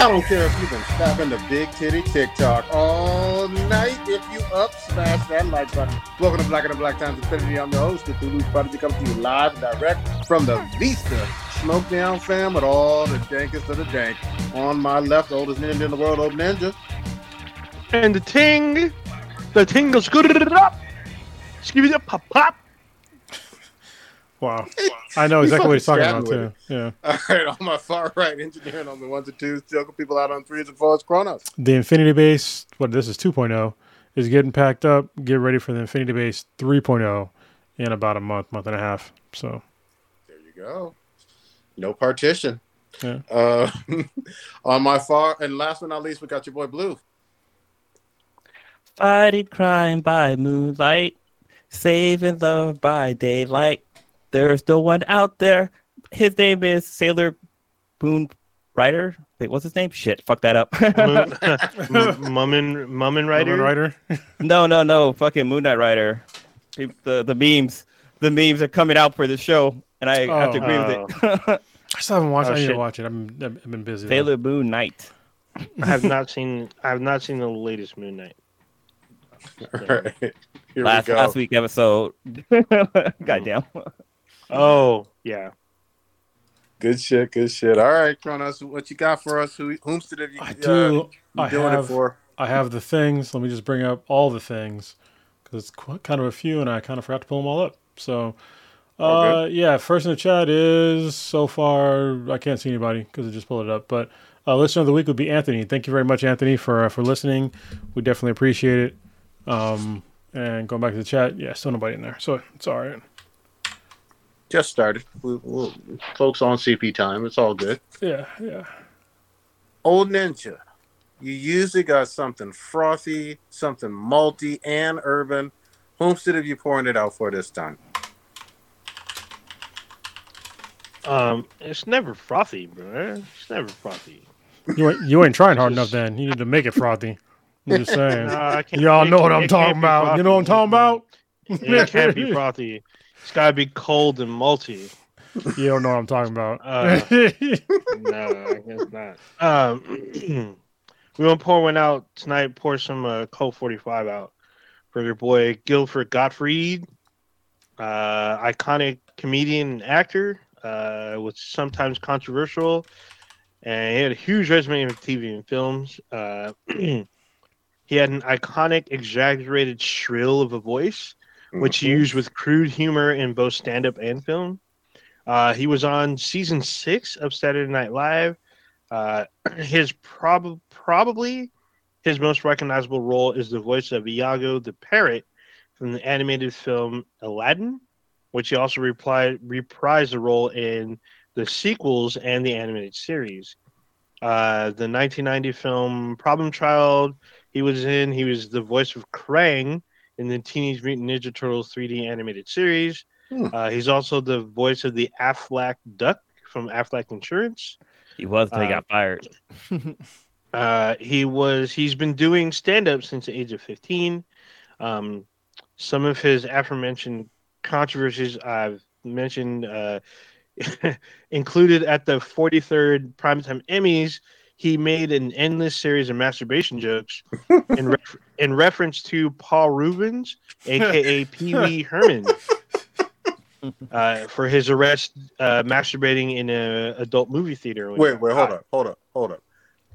I don't care if you've been snapping the big titty TikTok all night. If you up, smash that like button. Welcome to Black and the Black Times Infinity. I'm the host, the Toulouse Prodigy, coming to you live and direct from the Vista Smoke Down fam with all the dankest of the dank. On my left, oldest ninja in the world, Old Ninja. And the ting, the ting goes good up. It a pop pop. Wow. I know exactly what he's talking about too. Yeah. All right, on my far right, engineering on the ones and twos, joking people out on threes and fours, Chronos. The Infinity Base, what this is 2.0, is getting packed up. Get ready for the Infinity Base 3.0 in about a month, month and a half. So There you go. No partition. Yeah. Uh, on my far and last but not least, we got your boy Blue. Fighting crime by moonlight, saving love by daylight. There's no one out there. His name is Sailor Moon Rider. Wait, what's his name? Shit, fuck that up. Mummin, Mummin Rider, Rider. Rider. no, no, no, fucking Moon Knight Rider. The the memes, the memes are coming out for the show, and I have to agree with it. Oh, oh. I still haven't watched. Oh, I need to watch it. I've been, I've been busy. though. Sailor Moon Knight. I have not seen. I have not seen the latest Moon Knight. All right. Here last we go. last week episode. Goddamn. Mm. Oh yeah. Good shit, good shit. All right, Chronos, what you got for us? Who whomst have you, I uh, do. you I doing have. it for? I have the things. Let me just bring up all the things because it's qu- kind of a few, and I kind of forgot to pull them all up. So, uh, yeah, first in the chat is so far I can't see anybody because I just pulled it up. But uh, listener of the week would be Anthony. Thank you very much, Anthony, for uh, for listening. We definitely appreciate it. Um, and going back to the chat, yeah, still nobody in there, so it's all right. Just started. We, we, folks on CP time. It's all good. Yeah, yeah. Old Ninja, you usually got something frothy, something malty, and urban. Homestead have you pouring it out for this time? Um, it's never frothy, bro. It's never frothy. You ain't, you ain't trying hard enough. Then you need to make it frothy. I'm just saying. Nah, Y'all know what I'm talking can't be about. You know what I'm talking about. It can't be frothy. It's gotta be cold and malty. You don't know what I'm talking about. Uh, no, I guess not. Um, we gonna pour one out tonight. Pour some uh, Colt 45 out for your boy Gilbert Gottfried, uh, iconic comedian and actor. Uh, was sometimes controversial, and he had a huge resume in TV and films. Uh, he had an iconic, exaggerated shrill of a voice which he used with crude humor in both stand up and film. Uh, he was on season six of Saturday Night Live. Uh, his prob- probably his most recognizable role is the voice of Iago the parrot from the animated film Aladdin, which he also replied, reprised the role in the sequels and the animated series. Uh, the 1990 film Problem Child, he was in. He was the voice of Krang in the Teenage Mutant Ninja Turtles 3D animated series. Hmm. Uh, he's also the voice of the Aflac Duck from Aflac Insurance. He was until he Uh, got fired. Uh, he was he's been doing stand up since the age of 15. Um, some of his aforementioned controversies I've mentioned uh, included at the 43rd Primetime Emmys. He made an endless series of masturbation jokes in, ref- in reference to Paul Reubens, aka Pee Wee Herman, uh, for his arrest uh, masturbating in an adult movie theater. when Wait, wait, hold caught. up, hold up, hold up.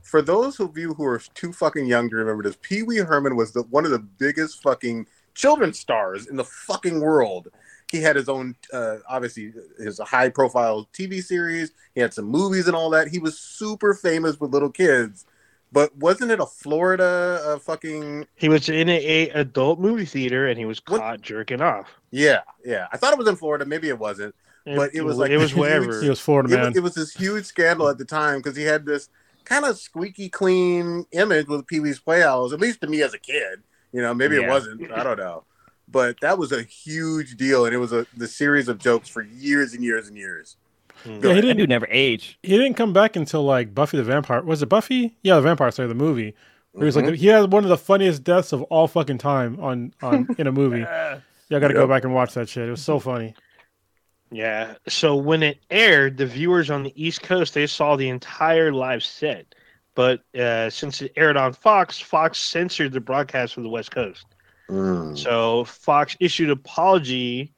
For those of you who are too fucking young to remember this, Pee Wee Herman was the one of the biggest fucking children's stars in the fucking world. He had his own, uh, obviously, his high profile TV series. He had some movies and all that. He was super famous with little kids. But wasn't it a Florida uh, fucking? He was in a, a adult movie theater and he was What? caught jerking off. Yeah, yeah. I thought it was in Florida. Maybe it wasn't. But it was like it was huge- wherever. He was Florida It man. was, it was this huge scandal at the time because he had this kind of squeaky clean image with Pee Wee's Playhouse, at least to me as a kid. You know, maybe it wasn't. I don't know. But that was a huge deal, and it was a the series of jokes for years and years and years. Hmm. yeah, he didn't. dude never age. He didn't come back until like Buffy the Vampire. Was it Buffy? Yeah, the Vampire Slayer, the movie. Where he was like, he had one of the funniest deaths of all fucking time on on in a movie. Yeah, I got to go back and watch that shit. It was so funny. Yeah. So when it aired, the viewers on the East Coast they saw the entire live set. but uh, since it aired on Fox, Fox censored the broadcast for the West Coast. Mm. So Fox issued apology,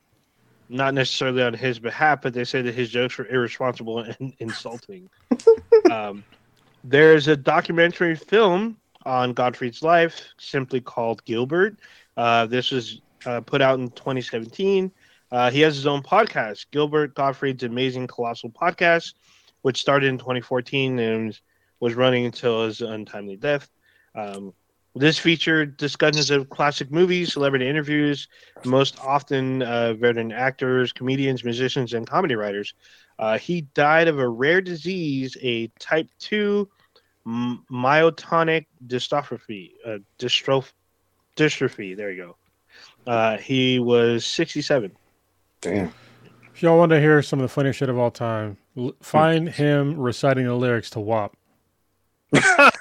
not necessarily on his behalf, but they said that his jokes were irresponsible and insulting. um, there's a documentary film on Gottfried's life, simply called Gilbert. Uh, this was uh, put out in 2017. Uh, he has his own podcast, Gilbert Gottfried's Amazing Colossal Podcast, which started in 2014 and was running until his untimely death. Um, this featured discussions of classic movies, celebrity interviews, most often uh, veteran actors, comedians, musicians, and comedy writers. Uh, he died of a rare disease, a type 2 myotonic dystrophy. Uh, dystroph- dystrophy. There you go. Uh, he was 67. Damn. If y'all want to hear some of the funniest shit of all time, l- find him reciting the lyrics to WAP.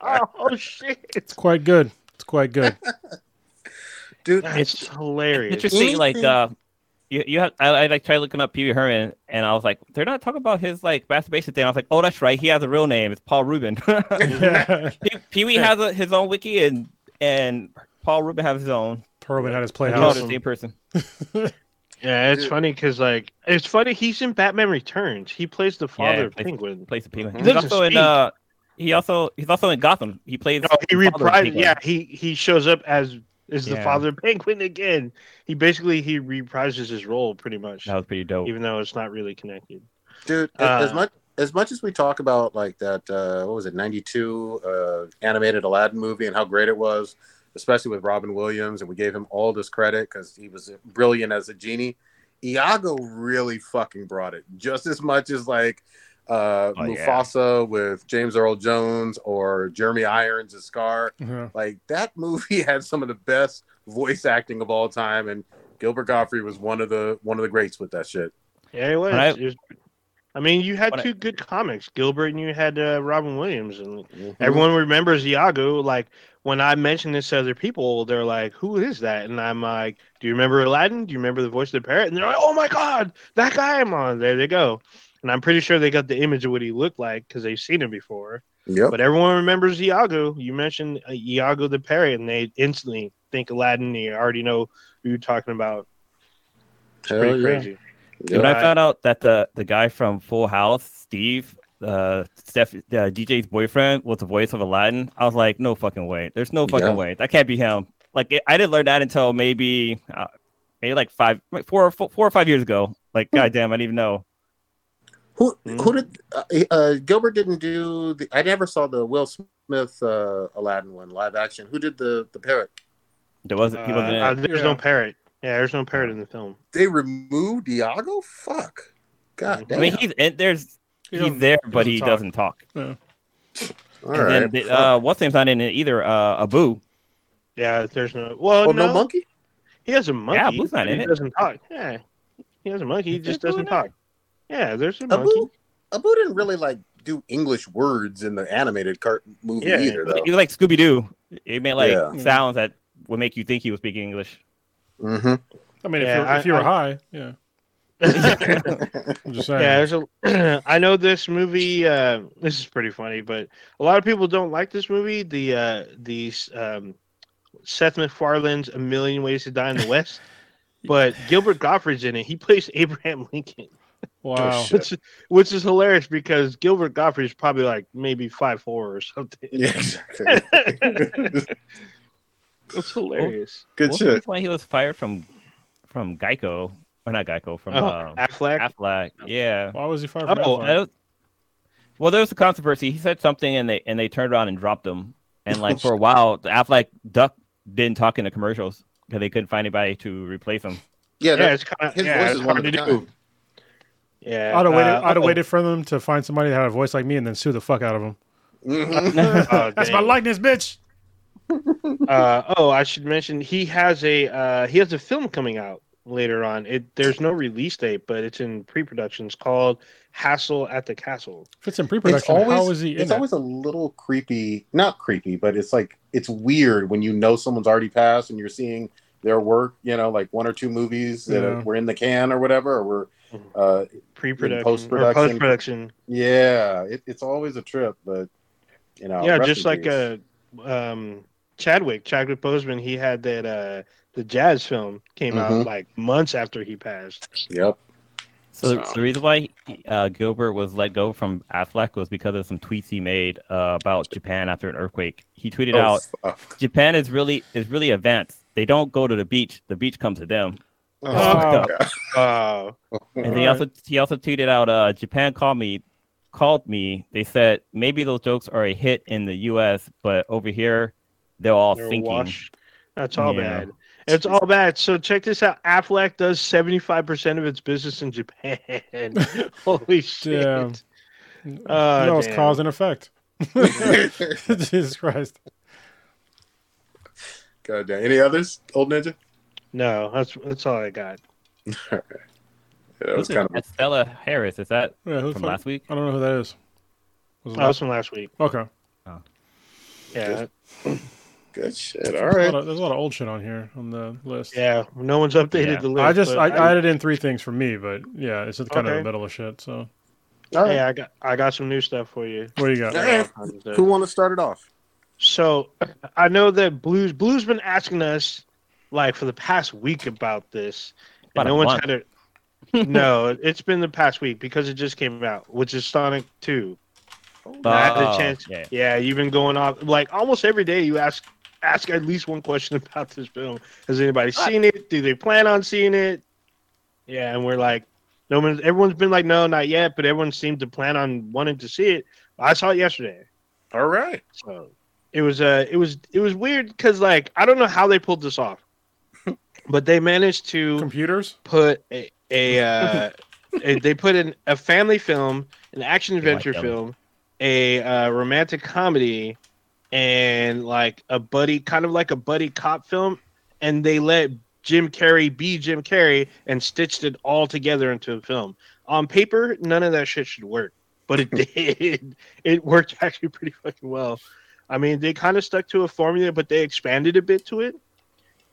oh, shit. It's quite good. It's quite good. Dude, It's hilarious. Interesting, like uh, you you have I, I like tried looking up Pee Wee Herman, and I was like, they're not talking about his like masturbation thing. I was like, oh, that's right, he has a real name. It's Paul Rubin. yeah. Pee- Pee Wee has a, his own wiki, and and Paul Rubin has his own. Perlman had his They're playhouse. the same person. Yeah, it's Dude. funny because like it's funny. He's in Batman Returns. He plays the father Yeah, of plays- Penguin. Plays the Penguin. He He's doesn't also in speak. uh, he also he's also in Gotham. He plays. No, he the father of reprises. Yeah, he he shows up as is the father of Penguin again. He basically he reprises his role pretty much, that was pretty dope. even though it's not really connected. dude, as Uh, much as much as we talk about like that, uh, what was it, '92 uh, animated Aladdin movie and how great it was, especially with Robin Williams, and we gave him all this credit because he was brilliant as a genie. Iago really fucking brought it just as much as like uh, Oh, yeah. Mufasa with James Earl Jones or Jeremy Irons as Scar. Yeah. Like that movie had some of the best voice acting of all time, and Gilbert Gottfried was one of the one of the greats with that shit. Yeah, it was. When I- was- I mean, you had When I- two good comics, Gilbert, and you had uh, Robin Williams, and Mhm. everyone remembers Iago. Like when I mentioned this to other people, they're like, "Who is that?" And I'm like, "Do you remember Aladdin? Do you remember the voice of the parrot?" And they're like, "Oh my god, that guy I'm on." There they go. And I'm pretty sure they got the image of what he looked like because they've seen him before. Yep. But everyone remembers Iago. You mentioned uh, Iago the parrot, and they instantly think Aladdin. They already know who you're talking about. It's Hell pretty yeah. crazy. Yep. When I I- found out that the the guy from Full House, Steve, uh, Steph, uh, DJ's boyfriend, was the voice of Aladdin, I was like, no fucking way. There's no fucking Yeah. way. That can't be him. Like it, I didn't learn that until maybe uh, maybe like five, like four, four, four or five years ago. Like, goddamn, I didn't even know. Who Mhm. who did uh, uh, Gilbert didn't do the? I never saw the Will Smith uh, Aladdin one live action. Who did the the parrot? There wasn't. He wasn't. Uh, it. there's Yeah. no parrot. Yeah, there's no parrot in the film. They removed Iago. Fuck. God damn. I mean, he's in, there's He he's doesn't- there, but he doesn't talk. doesn't talk. All and right. then uh, what's name's not in it either. Uh, Abu. Yeah, there's no. Well, oh no, no monkey. he has a monkey. Yeah, Blue's not in he it. Doesn't talk. Yeah, he has a monkey. He just doesn't talk. Yeah, there's a monkey. Abu Abu didn't really like do English words in the animated cart movie Yeah, either though. He was like Scooby Doo. It made like Yeah. sounds that would make you think he was speaking English. hmm I mean, if, you're, I- if you were I- high, yeah. I'm just saying. Yeah, there's a. I know this movie. Uh, this is pretty funny, but a lot of people don't like this movie. The uh, the um, Seth MacFarlane's A Million Ways to Die in the West, but Gilbert Gottfried's in it. He plays Abraham Lincoln, wow. shit. which which is hilarious because Gilbert Gottfried's probably like maybe five four or something. Yeah, exactly. It's hilarious. Good What shit. why he was fired from from Geico or not Geico from Oh, uh, Aflac. Aflac? Yeah. Why was he fired from Oh, Aflac? Was- well, there was a controversy. He said something, and they and they turned around and dropped him. And like for a while, the Aflac Duck didn't talk in the commercials because they couldn't find anybody to replace him. Yeah, Yeah, it's kind of his yeah, voice it's is one hard of to a do. kind. Yeah, I'd have waited. uh, I'd have oh, waited for them to find somebody that had a voice like me and then sue the fuck out of them. Mhm. oh, That's my likeness, bitch. uh, oh, I should mention he has a uh, he has a film coming out later on. It there's no release date, but it's in pre-production. It's called Hassle at the Castle. If it's in pre-production, always how is he in it's that? always a little creepy. Not creepy, but it's like it's weird when you know someone's already passed and you're seeing their work. You know, like one or two movies that were in the can or whatever, or were uh, Pre-production, post-production. post-production. Yeah, it, it's always a trip, but You know, yeah, just like peace. uh, um, Chadwick, Chadwick Boseman, he had that uh, the jazz film came out Mhm. like months after he passed. Yep. So the, the reason why uh, Gilbert was let go from Aflac was because of some tweets he made uh, about Japan after an earthquake. He tweeted Oh, out, fuck. "Japan is really is really advanced. They don't go to the beach. The beach comes to them." Oh, Oh. Uh, And he also he also tweeted out, uh, "Japan called me, called me. They said maybe those jokes are a hit in the U.S., but over here, they're all they're sinking." washed. That's all Yeah. bad. It's all bad. So check this out. Aflac does seventy five percent of its business in Japan. Holy shit! Damn. Uh, you know, it's damn. cause and effect. Jesus Christ. God damn. Any others, old ninja? No, that's that's all I got. Yeah, that was Who's kind of Stella Harris. Is that Yeah, from fuck- last week? I don't know who that is. Was it That was from last week. Okay. Yeah, good shit. There's All a of- there's a lot of old shit on here on the list. yeah. No one's updated Yeah. the list. I just I, I added in three things for me, but yeah, it's just kind of in the middle of shit. So All right. Hey, I got I got some new stuff for you. what do you got? Yeah. Who want to start it off? So I know that Blues Blues been asking us like for the past week about this. About and a no one's month. had it. no, it's been the past week because it just came out, which is Sonic Two. Oh, I had a Oh, chance. yeah. Yeah, you've been going off like almost every day. You ask ask at least one question about this film. Has anybody seen it? Do they plan on seeing it? Yeah, and we're like, no one. Everyone's been like, no, not yet. But everyone seemed to plan on wanting to see it. I saw it yesterday. All right. So it was uh it was it was weird because like I don't know how they pulled this off, but they managed to Computers? put a, a, uh, a they put in a family film, an action adventure them. film, a uh, romantic comedy, and like a buddy kind of like a buddy cop film, and they let Jim Carrey be Jim Carrey and stitched it all together into a film. On paper, none of that shit should work, but it did. It worked actually pretty fucking well. I mean, they kind of stuck to a formula, but they expanded a bit to it,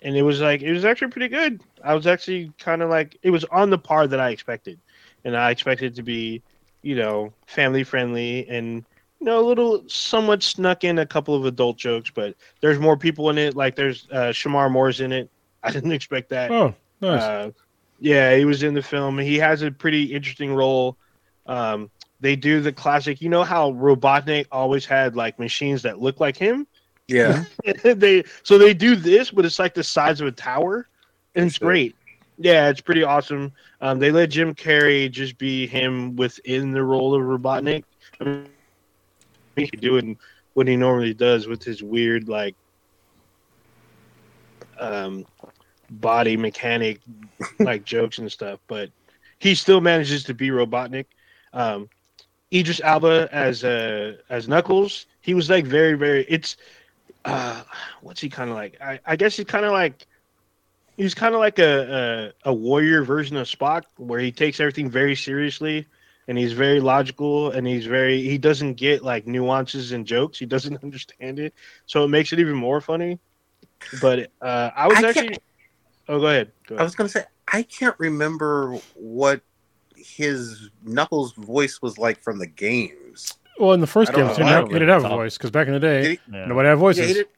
and it was like it was actually pretty good. I was actually kind of like it was on the par that I expected, and I expected it to be, you know, family friendly and you know a little somewhat snuck in a couple of adult jokes, but there's more people in it. Like there's uh, Shemar Moore's in it. I didn't expect that. Oh, nice. Uh, yeah, he was in the film. He has a pretty interesting role. Um, they do the classic. You know how Robotnik always had like machines that look like him. Yeah. they so they do this, but it's like the size of a tower, and it's Sure. great. Yeah, it's pretty awesome. Um, they let Jim Carrey just be him within the role of Robotnik. I mean, he doing what he normally does with his weird like um, body mechanic like jokes and stuff, but he still manages to be Robotnik. Um, Idris Elba as uh, as Knuckles, he was like very very. It's uh, what's he kind of like? I, I guess he's kind of like he's kind of like a, a a warrior version of Spock, where he takes everything very seriously and he's very logical and he's very he doesn't get like nuances and jokes. He doesn't understand it, so it makes it even more funny. But uh, I was I actually oh go ahead. Go I was gonna say I can't remember what his Knuckles voice was like from the games. well, in the first I game, he didn't have, he didn't have a voice because back in the day, Did Yeah. nobody had Yeah, voices. he didn't.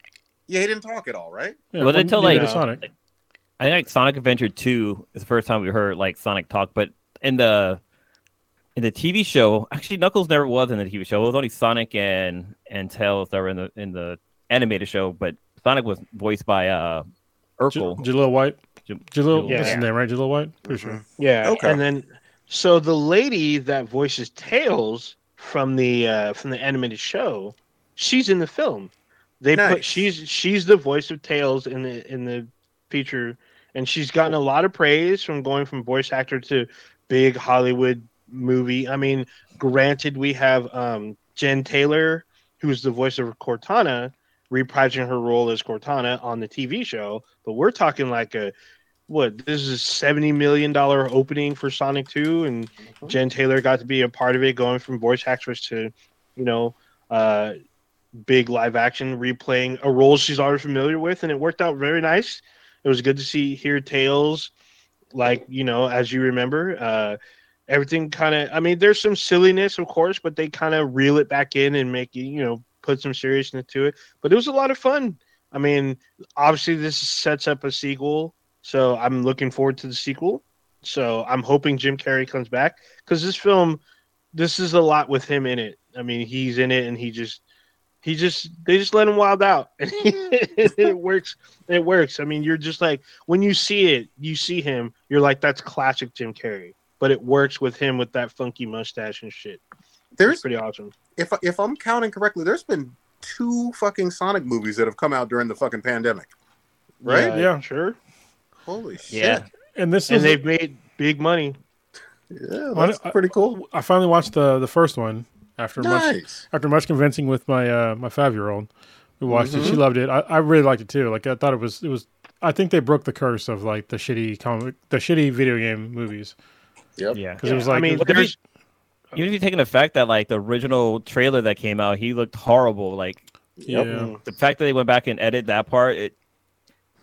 Yeah, he didn't talk at all, right? Yeah, Was well, till, neither like- did Sonic? I think like Sonic Adventure 2 is the first time we heard like Sonic talk, but in the in the TV show, actually Knuckles never was in the TV show. It was only Sonic and and Tails that were in the in the animated show, but Sonic was voiced by uh J- Urkel. Jaleel White. J- Jaleel, Yeah. that's his name, right? Jaleel White? Pretty sure. Yeah, Okay. and then so the lady that voices Tails from the uh, from the animated show, she's in the film. They put she's she's the voice of Tails in the in the feature, and she's gotten a lot of praise from going from voice actor to big Hollywood movie. I mean, granted, we have um, Jen Taylor, who's the voice of Cortana, reprising her role as Cortana on the TV show, but we're talking like a what this is a 70 million dollar opening for Sonic 2 and Jen Taylor got to be a part of it going from voice actress to you know uh big live action replaying a role she's already familiar with and it worked out very nice it was good to see hear tales like you know as you remember uh everything kind of i mean there's some silliness of course but they kind of reel it back in and make you you know put some seriousness to it. But it was a lot of fun. I mean, obviously this sets up a sequel, so I'm looking forward to the sequel. So I'm hoping Jim Carrey comes back because this film, this is a lot with him in it. I mean, he's in it and he just, he just, they just let him wild out and it works. It works. I mean, you're just like when you see it, you see him, you're like, that's classic Jim Carrey. But it works with him with that funky mustache and shit. It's pretty awesome. if if I'm counting correctly, there's been two fucking Sonic movies that have come out during the fucking pandemic. Right? Yeah. sure. Holy shit. Yeah. And this And is they've made big money. Yeah, that's I- pretty cool. I finally watched the the first one after much after much convincing with my uh, my five year old who watched it. She Mhm. loved it. I, I really liked it too. Like I thought it was it was. I think they broke the curse of like the shitty comic, the shitty video game movies Yep. Yeah. because it was like I mean, But the there's Even if you take into fact that like the original trailer that came out, he looked horrible. Like Yep. yeah. the fact that they went back and edited that part, it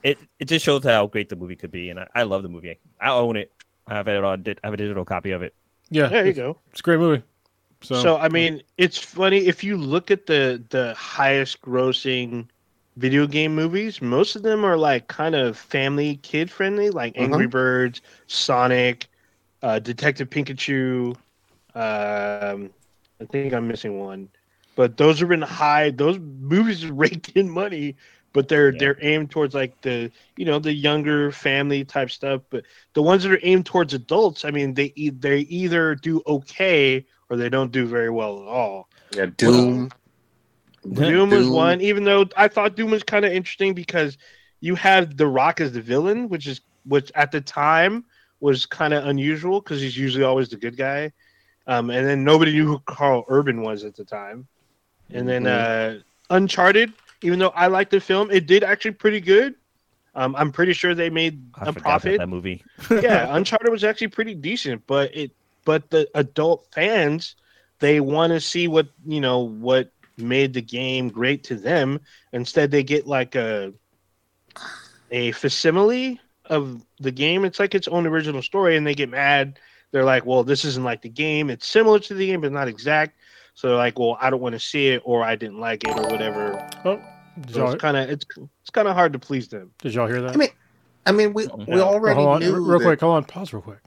it it just shows how great the movie could be. And I, I love the movie. I own it. I have it on. I have a digital copy of it. yeah, there you go. it's a great movie. So, So, I mean, it's funny if you look at the the highest grossing video game movies, most of them are like kind of family kid friendly, like uh-huh. Angry Birds, Sonic, uh, Detective Pikachu. Um, I think I'm missing one, but those have been high. Those movies raked in money, but they're Yeah. they're aimed towards like the you know the younger family type stuff. But the ones that are aimed towards adults, I mean, they e- they either do okay or they don't do very well at all. Yeah, Doom. Doom was one, even though I thought Doom was kind of interesting because you have The Rock as the villain, which is which at the time was kind of unusual because he's usually always the good guy. Um, and then nobody knew who Karl Urban was at the time. And then uh, Uncharted, even though I liked the film, it did actually pretty good. Um, I'm pretty sure they made I a profit that movie. yeah, Uncharted was actually pretty decent, but it but the adult fans they want to see what you know what made the game great to them. Instead, they get like a a facsimile of the game. It's like its own original story, and they get mad. They're like, "Well, this isn't like the game. It's similar to the game, but not exact." So they're like, "Well, I don't want to see it, or I didn't like it, or whatever." did, So y'all, it's kind of it's it's kind of hard to please them. did y'all hear that? I mean, I mean, we we Yeah. Oh, already hold on, knew real that- quick. Hold on, pause real quick.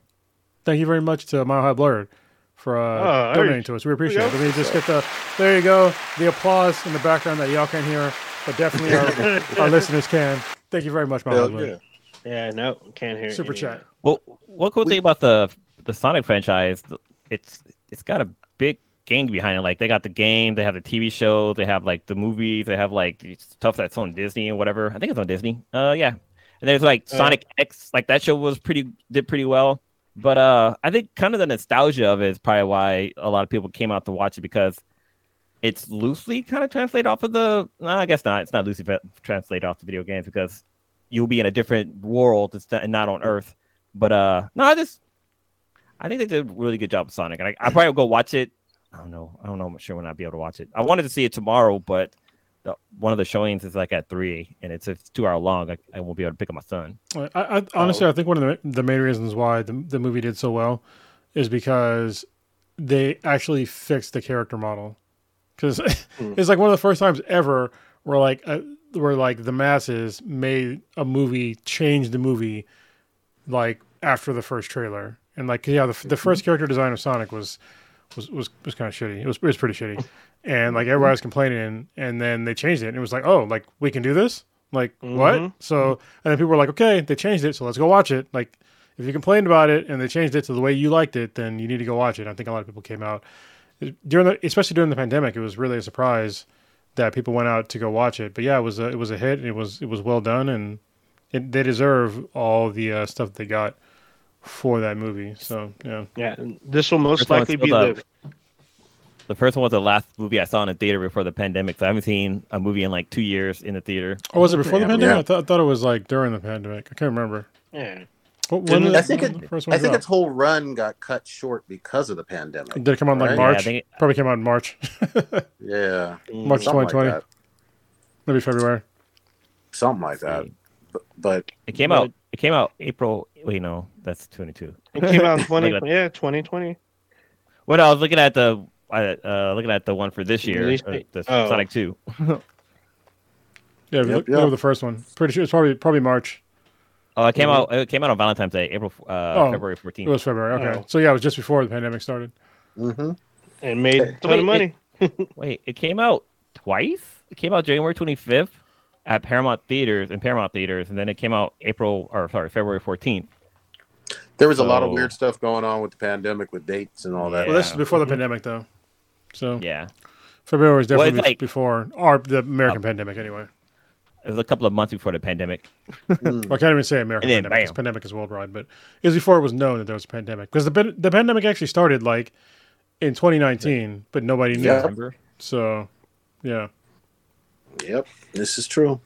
Thank you very much to Mile High Blurred for uh, Oh, donating you- to us. We appreciate there it. Let me just get the there you go, the applause in the background that y'all can't hear, but definitely our, our listeners can. Thank you very much, Mile High Hell Blurred. yeah. Yeah, no, can't hear Super any chat. Well, one cool We- thing about the the Sonic franchise, it's it's got a big gang behind it. Like they got the game, they have the TV show, they have like the movies, they have like stuff that's on Disney and whatever. I think it's on Disney. Uh, yeah. And there's like Uh, Sonic X, like that show was pretty did pretty well. But uh, I think kind of the nostalgia of it is probably why a lot of people came out to watch it because it's loosely kind of translated off of the. No, I guess not. It's not loosely fa- translated off the video games because you'll be in a different world and not on Earth. But uh, no, I just I think they did a really good job with Sonic, and I, I probably will go watch it. I don't know. I don't know. I'm sure when I'll be able to watch it. I wanted to see it tomorrow, but the, one of the showings is like at three, and it's it's two hour long. I, I won't be able to pick up my son. I, I honestly, I think one of the the main reasons why the the movie did so well is because they actually fixed the character model. Because Hmm. it's like one of the first times ever where like uh, where like the masses made a movie change the movie like after the first trailer and like yeah the, the first character design of Sonic was was was, was kind of shitty. It was it was pretty shitty, and like everybody was complaining, and then they changed it, and it was like oh like we can do this like what? Mhm. So and then people were like okay they changed it, so let's go watch it. Like if you complained about it and they changed it to the way you liked it, then you need to go watch it. I think a lot of people came out during the especially during the pandemic. It was really a surprise that people went out to go watch it. But yeah, it was a, it was a hit. And it was it was well done, and it, they deserve all the uh, stuff they got for that movie. So yeah, Yeah, and this will most First likely be still the The first one was the last movie I saw in the theater before the pandemic. So I haven't seen a movie in like two years in the theater. or was it before the pandemic? Yeah. I, thought I thought it was like during the pandemic. I can't remember. yeah. What, Didn't- I think it- the first I think its whole run got cut short because of the pandemic. did it come out in like Right. Yeah, I March? think it- Probably came out in March, Yeah, March Mm. something like 2020, maybe February. Something like that. But, but It came But- out. It came out April. Wait, no, that's twenty two. It came out in 20, yeah, 2020. When I was looking at the, uh, looking at the one for this year, Release uh, the Oh. Sonic Two. Yeah, Yep, look, yep. look at the first one. Pretty sure it's probably probably March. Oh, it came out. It came out on Valentine's Day, April, uh, Oh. February fourteenth. It fourteenth. was February. Okay, Oh. so yeah, it was just before the pandemic started. Mm-hmm. and made a ton Wait, of money. Wait, it came out twice. It came out January twenty fifth at Paramount theaters and Paramount theaters, and then it came out April or sorry February fourteenth. There was a lot of weird stuff going on with the pandemic, with dates and all that. Well, this is before the pandemic though. So Yeah, February was Well, it's definitely like- before or the American pandemic anyway. It was a couple of months before the pandemic. Mm. Well, I can't even say American And then pandemic. 'cause bam. Pandemic is worldwide, but it was before it was known that there was a pandemic because the the pandemic actually started like in 2019, but nobody knew. Yeah. Remember? So, yeah, Yep, this is true.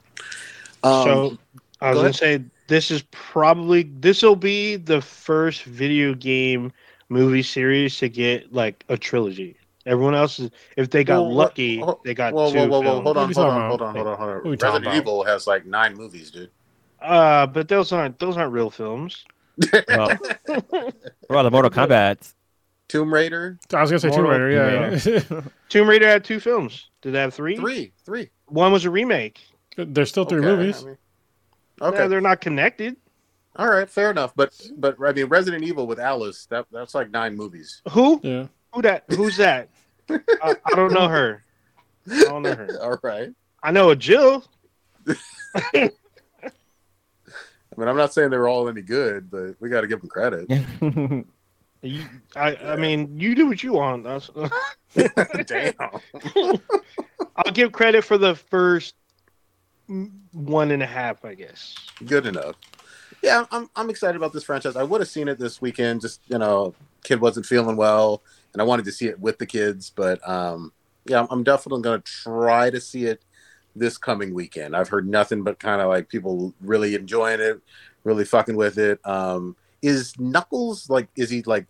Um, so I was go gonna say this is probably this will be the first video game movie series to get like a trilogy. Everyone else is if they got Well, lucky, oh, they got whoa, two whoa, whoa, whoa! films. Hold What on, hold on, hold on, hold on, hold What are we on. Resident about? Evil has like nine movies, dude. Uh, but those aren't those aren't real films. Well, what about the Mortal Kombat? Tomb Raider, I was gonna say Tomb Mortal- Raider. Yeah, Tomb Raider had two films. Did they have three? three, three. One was a remake. there's still three Okay, movies. I mean- Okay. okay, they're not connected. all right, fair enough. But but I mean, Resident Evil with Alice, that that's like nine movies. Who? Yeah, Who that? Who's that? I, I don't know her. I don't know her. all right. I know a Jill. I mean, I'm not saying they were all any good, but we got to give them credit. You, I, I mean, you do what you want. That's, Damn. I'll give credit for the first one and a half, I guess. Good enough. Yeah, I'm I'm excited about this franchise. I would have seen it this weekend, just you know, kid wasn't feeling well, and I wanted to see it with the kids. But um, yeah, I'm, definitely going to try to see it this coming weekend. I've heard nothing but kind of like people really enjoying it, really fucking with it. Um, is Knuckles like? Is he like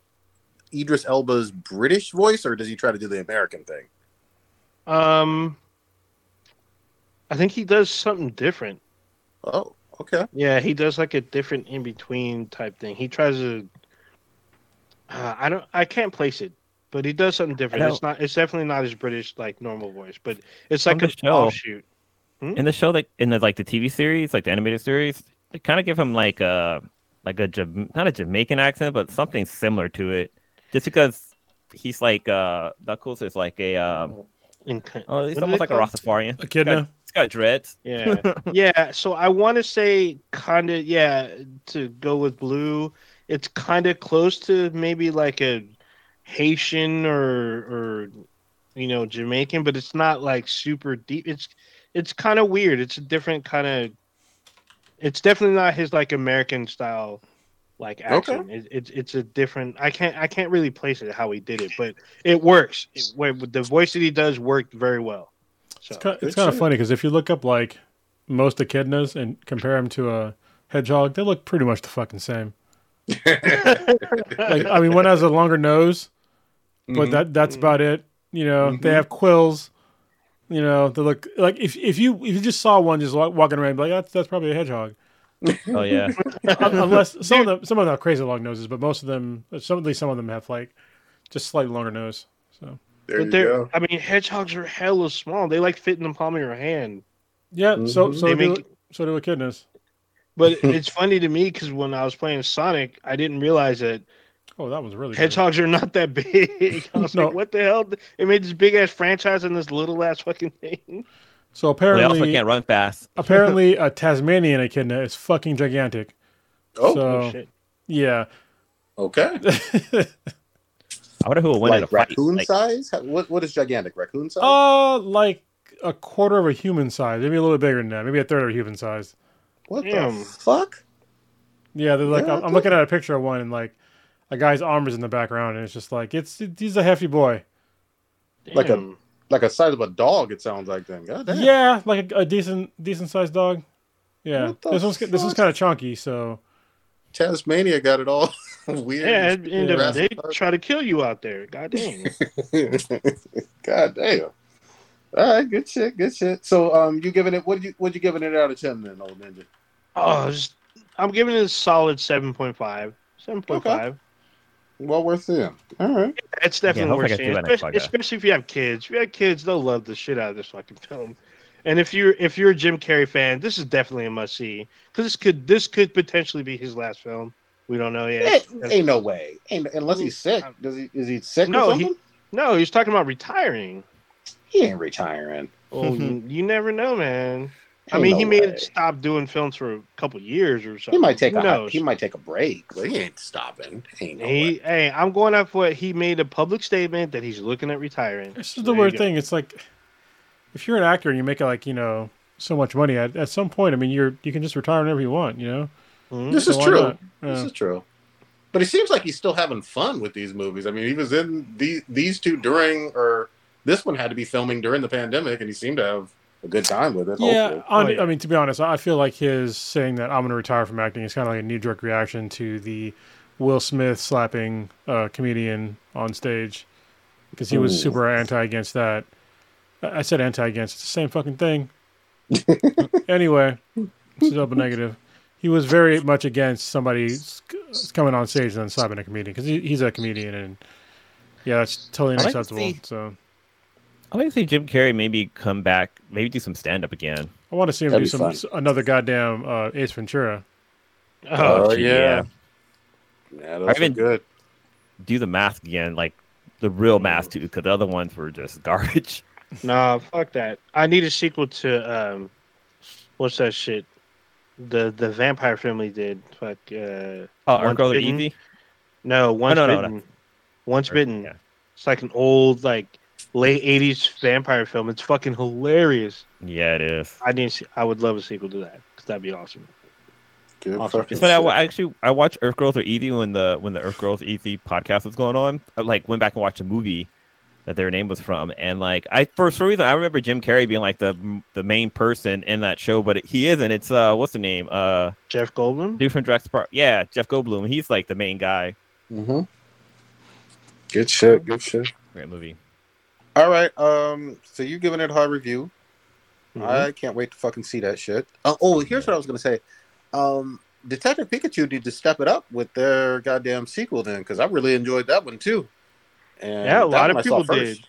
Idris Elba's British voice, or does he try to do the American thing? Um, I think he does something different. Oh, okay. Yeah, he does like a different in between type thing. He tries to. Uh, I don't. I can't place it, but he does something different. It's not. It's definitely not his British like normal voice, but it's like a the show. offshoot. in the show, like in the like the TV series, like the animated series, they kind of give him like a like a not a Jamaican accent, but something similar to it, just because he's like uh Knuckles is like a um In, oh he's What almost they like a call it? Rastafarian. a kid He's got, now. he's got dreads. Yeah, yeah. So I want to say kind of yeah to go with blue. It's kind of close to maybe like a Haitian or or you know Jamaican, but it's not like super deep. It's it's kind of weird. It's a different kind of. It's definitely not his like American style like accent. It, it's it's a different. I can't I can't really place it how he did it, but it works. It, wh- the voice that he does worked very well. So It's kind, it's kind of funny because if you look up like most echidnas and compare them to a hedgehog, they look pretty much the fucking same. Like, I mean, one has a longer nose, but Mhm. that that's about it. You know, they Mhm. have quills. You know, they look like if if you if you just saw one just walk, walking around, be like that's that's probably a hedgehog. Oh yeah, Unless some of them some of them have crazy long noses, but most of them, some at least some of them have like just slightly longer nose. So there But you they're, go. I mean, hedgehogs are hella small. They like fit in the palm of your hand. yeah, so Mhm. so They do make- so do echidnas. But it's funny to me because when I was playing Sonic, I didn't realize that Oh, that was really good. hedgehogs are not that big. I was No. like, what the hell? They made this big ass franchise in this little ass fucking thing. So apparently, they also apparently, can't run fast. apparently a Tasmanian echidna is fucking gigantic. Oh, so Oh, shit. yeah, okay. I wonder who will win in a Like raccoon Like, size? How- What what is gigantic? Raccoon size? uh, like a quarter of a human size, maybe a little bit bigger than that, maybe a third of a human size. what damn. the fuck? Yeah, they're like Yeah, I'm, I'm looking at a picture of one, and like a guy's armors in the background, and it's just like it's it, he's a hefty boy. Like a- Like a size of a dog. It sounds like then. God damn. Yeah, like a, a decent decent sized dog. Yeah, What the this one's this one's kind of chunky, so Tasmania got it all weird. yeah, and and Yeah. they try to kill you out there. God dang. God damn. All right, good shit, good shit. So, um, you giving it? What did you? What you giving it out of ten then, old ninja? Oh, just- I'm giving it a solid 7.5. 7.5. well worth seeing. All right. It's definitely hopefully I worth can seeing, do that next especially, especially if you have kids. If you have kids, they'll love the shit out of this fucking film. And if you're if you're a Jim Carrey fan, this is definitely a must see because this could this could potentially be his last film. We don't know yet. Ain't, ain't no way. Ain't, unless he's sick. Does he? Is he sick No, or he- No, he's talking about retiring. He, ain't retiring. Well, you, you never know, man. I Ain't mean, no he may way. stop doing films for a couple years or something. He might take Who a knows? he might take a break, but he ain't stopping. Ain't no He, hey, I'm going off what he made a public statement that he's looking at retiring. This is There the you weird thing. It's like if you're an actor and you make like you know so much money at, at some point. I mean, you're you can just retire whenever you want. You know. Mhm. This So is true. not? This is true. But it seems like he's still having fun with these movies. I mean, he was in these these two during, or this one had to be filming during the pandemic, and he seemed to have a good time with it. Yeah, on, Oh, yeah. I mean, to be honest, I feel like his saying that I'm going to retire from acting is kind of like a knee jerk reaction to the Will Smith slapping a comedian on stage because he was Ooh. super anti against that. I I said anti against, it's the same fucking thing. anyway, it's a double negative. He was very much against somebody coming on stage and then slapping a comedian because he, he's a comedian and yeah, that's totally I like to unacceptable. see- So I like to see Jim Carrey maybe come back, maybe do some stand up again. I want to see him That'd do be some another goddamn uh, Ace Ventura. Oh, Oh, yeah. yeah. yeah, those even- good. Do the mask again, like the real mask too, because the other ones were just garbage. Nah, fuck that. I need a sequel to um, what's that shit? The the vampire family did. Fuck. Uh, Oh, Once Earth Girls Are Bitten? Easy. no, once no, no, no. bitten. Once Or- bitten. yeah. It's like an old like late '80s vampire film. It's fucking hilarious. Yeah, it is. I didn't. See, I would love a sequel to that because that'd be awesome. Good Awesome. fucking It's funny. I, actually I watched Earth Girls Are Easy when the when the Earth Girls Easy podcast was going on. I like went back and watched a movie that their name was from, and like I for some reason I remember Jim Carrey being like the the main person in that show, but he isn't. It's uh what's the name? Uh, Jeff Goldblum. dude from Jurassic Park. Yeah, Jeff Goldblum. He's like the main guy. Mhm. Good shit. Good shit. Great movie. All right. Um. So you giving it a high review? Mhm. I can't wait to fucking see that shit. Uh, oh, here's what I was gonna say. Um, Detective Pikachu need to step it up with their goddamn sequel then, because I really enjoyed that one too. And Yeah, a lot of people did.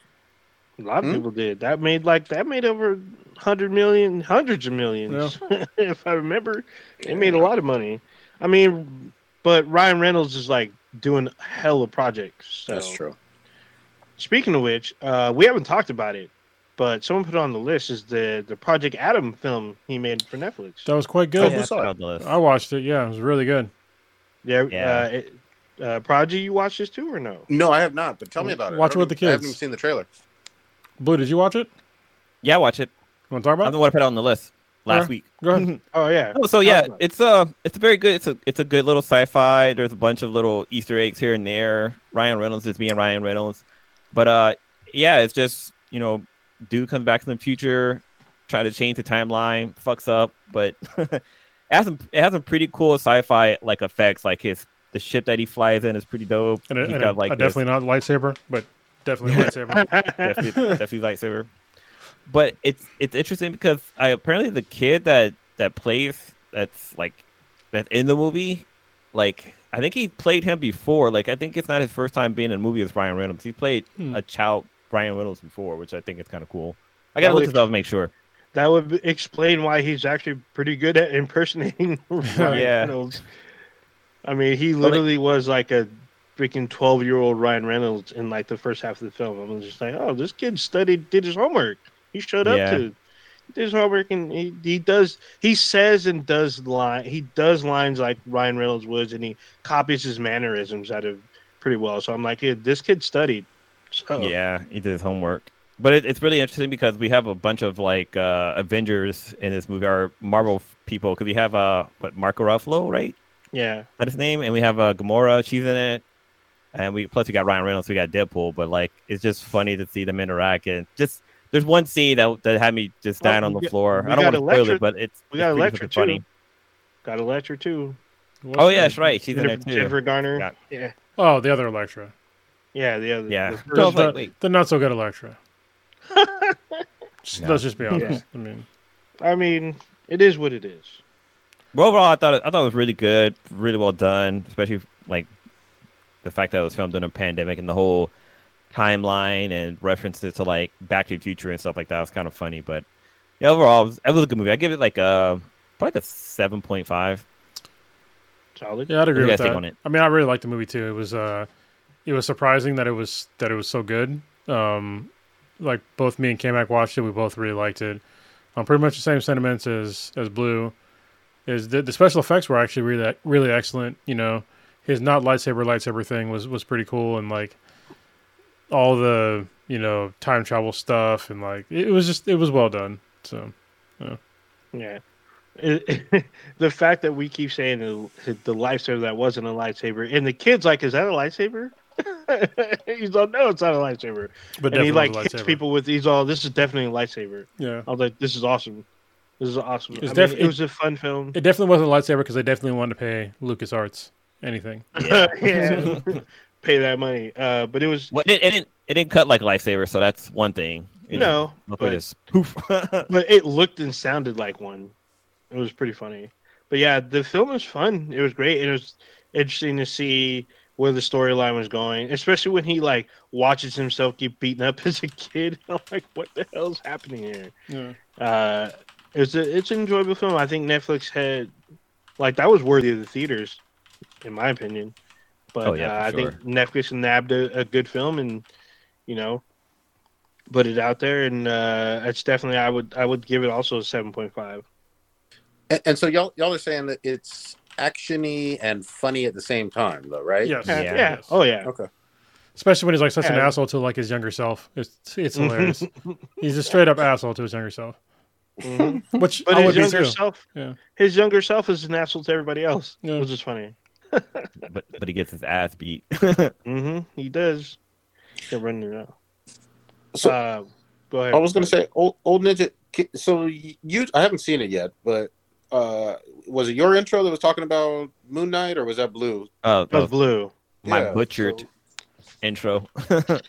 A lot of Hmm? people did. That made like that made over hundred million, hundreds of millions. if I remember, it made a lot of money. I mean, but Ryan Reynolds is like doing hell of projects. So. That's true. Speaking of which, uh, we haven't talked about it, but someone put it on the list is the the Project Adam film he made for Netflix. That was quite Oh, good. who Yeah, saw it? the list. I watched it. Yeah, it was really good. Yeah, Yeah. Uh, it, uh, Prodigy, you watched this too or no? No, I have not. But tell me about it. Watch it with the kids. I haven't even seen the trailer. Blue, did you watch it? Yeah, watch it. You want to talk I'm about? the it? one I put it on the list last Alright. week. Go ahead. Oh yeah. Oh, so yeah, Talk about it. it's uh it's very good. It's a it's a good little sci-fi. There's a bunch of little Easter eggs here and there. Ryan Reynolds is being Ryan Reynolds, but uh yeah, it's just you know, dude comes back in the future, try to change the timeline, fucks up, but it has some it has some pretty cool sci-fi like effects. Like his the ship that he flies in is pretty dope. And, and got like this- definitely not lightsaber, but definitely lightsaber. definitely, definitely lightsaber. But it's it's interesting because I apparently the kid that that plays that's like that's in the movie, like I think he played him before. Like I think it's not his first time being in a movie with Ryan Reynolds. He played Hmm. a child Ryan Reynolds before, which I think is kind of cool. I gotta look would- this up and make sure. that would explain why he's actually pretty good at impersonating Ryan Yeah. Reynolds. I mean, he literally was like a freaking twelve-year-old Ryan Reynolds in like the first half of the film. I was just like, oh, this kid studied, did his homework. He showed up Yeah. to he did his homework, and he, he does. He says and does line. He does lines like Ryan Reynolds would, and he copies his mannerisms out of pretty well. So I'm like, yeah, this kid studied. So, Yeah, he did his homework. But it, it's really interesting because we have a bunch of like uh, Avengers in this movie, or Marvel people. Because we have uh, what Marco Ruffalo, right? yeah. that his name? And we have uh, Gamora, she's in it. And we plus we got Ryan Reynolds, we got Deadpool, but like it's just funny to see them interact and just there's one scene that that had me just Well, dying on the got- floor. I don't want to spoil Elektra- it, but it's we got pretty Elektra, fucking funny. Got a lecture too. Oh yeah, that's right. She's in there Jennifer, too. Jennifer Garner. Yeah. Yeah. Oh, the other Elektra. Yeah, the other. Yeah. the So I like, the, not so good Elektra. Just- No. Let's just be honest. I mean, I mean, it is what it is. But overall, I thought it, I thought it was really good, really well done, especially like the fact that it was filmed in a pandemic and the whole timeline and references to like Back to the Future and stuff like that was kind of funny. But yeah, overall, it was, it was a good movie. I give it like a probably like a seven point five. Solid. Yeah, I'd agree What do you with that. on it? I mean, I really liked the movie too. It was uh, it was surprising that it was that it was so good. Um, like both me and K-Mac watched it, we both really liked it. Um, pretty much the same sentiments as as Blue. Is the, the special effects were actually really really excellent. You know, his not lightsaber lightsaber thing was was pretty cool, and like all the you know time travel stuff, and like it was just it was well done. So Yeah. It- the fact that we keep saying the, the lightsaber that wasn't a lightsaber, and the kid's like, "Is that a lightsaber?" he's like, "No, it's not a lightsaber." but and he like hits people with, "He's all, this is definitely a lightsaber." Yeah, I was like, "This is awesome. This is awesome." I def- mean, it was a fun film. it definitely wasn't a lightsaber because they definitely wanted to pay Lucas Arts anything. Yeah, pay that money. Uh, but it was Well, it, it didn't it didn't cut like a lightsaber, so that's one thing. It just no, but- this but it looked and sounded like one. It was pretty funny. But yeah, the film was fun. It was great. It was interesting to see where the storyline was going, especially when he like watches himself get beaten up as a kid. I'm like, what the hell's happening here? Yeah. Uh, it's a it's an enjoyable film. I think Netflix had like that was worthy of the theaters, in my opinion. But Oh, yeah, uh, I for think Netflix nabbed a, a good film and you know put it out there, and uh, it's definitely I would I would give it also a seven point five. And, and so y'all y'all are saying that it's actiony and funny at the same time, though, right? Yes. Yeah, Yeah. yeah. Oh yeah. Okay. Especially when he's like such an asshole to like his younger self. It's it's hilarious. he's a straight up asshole to his younger self, Mhm. which But I his would be younger too. self, Yeah. his younger self is an asshole to everybody else, Yeah. which is funny. But but he gets his ass beat. hmm He does. They're running it out. So uh, go ahead. I was going to say, old, old ninja. So you, I haven't seen it yet, but uh, was it your intro that was talking about Moon Knight, or was that Blue? uh, That was blue. my Yeah, butchered so intro.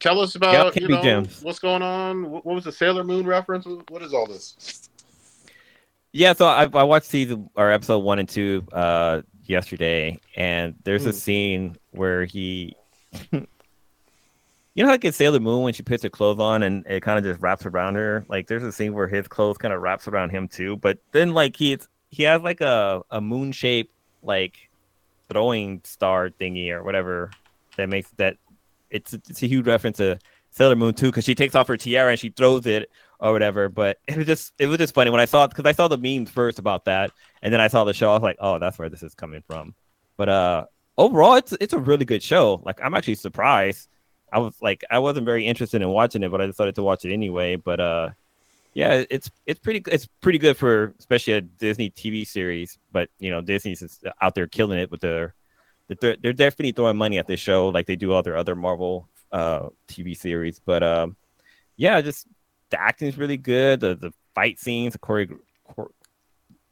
tell us about can't you know gems. what's going on. What, what was the Sailor Moon reference? What is all this? Yeah, so I, I watched season or episode one and two uh yesterday, and there's Hmm. a scene where he, you know, how like in Sailor Moon when she puts her clothes on and it kind of just wraps around her. Like there's a scene where his clothes kind of wraps around him too, but then like he's he has like a a moon shaped like throwing star thingy or whatever that makes that it's it's a huge reference to Sailor Moon too because she takes off her tiara and she throws it or whatever. But it was just it was just funny when I saw it because I saw the memes first about that, and then I saw the show. I was like, oh, that's where this is coming from. But uh, overall, it's it's a really good show. Like I'm actually surprised. I was like I wasn't very interested in watching it, but I decided to watch it anyway. But uh, yeah, it's it's pretty it's pretty good for especially a Disney TV series. But you know, Disney's is out there killing it with their they're, they're definitely throwing money at this show like they do all their other Marvel uh TV series. But um, yeah, just the acting is really good. The the fight scenes, the chore, chore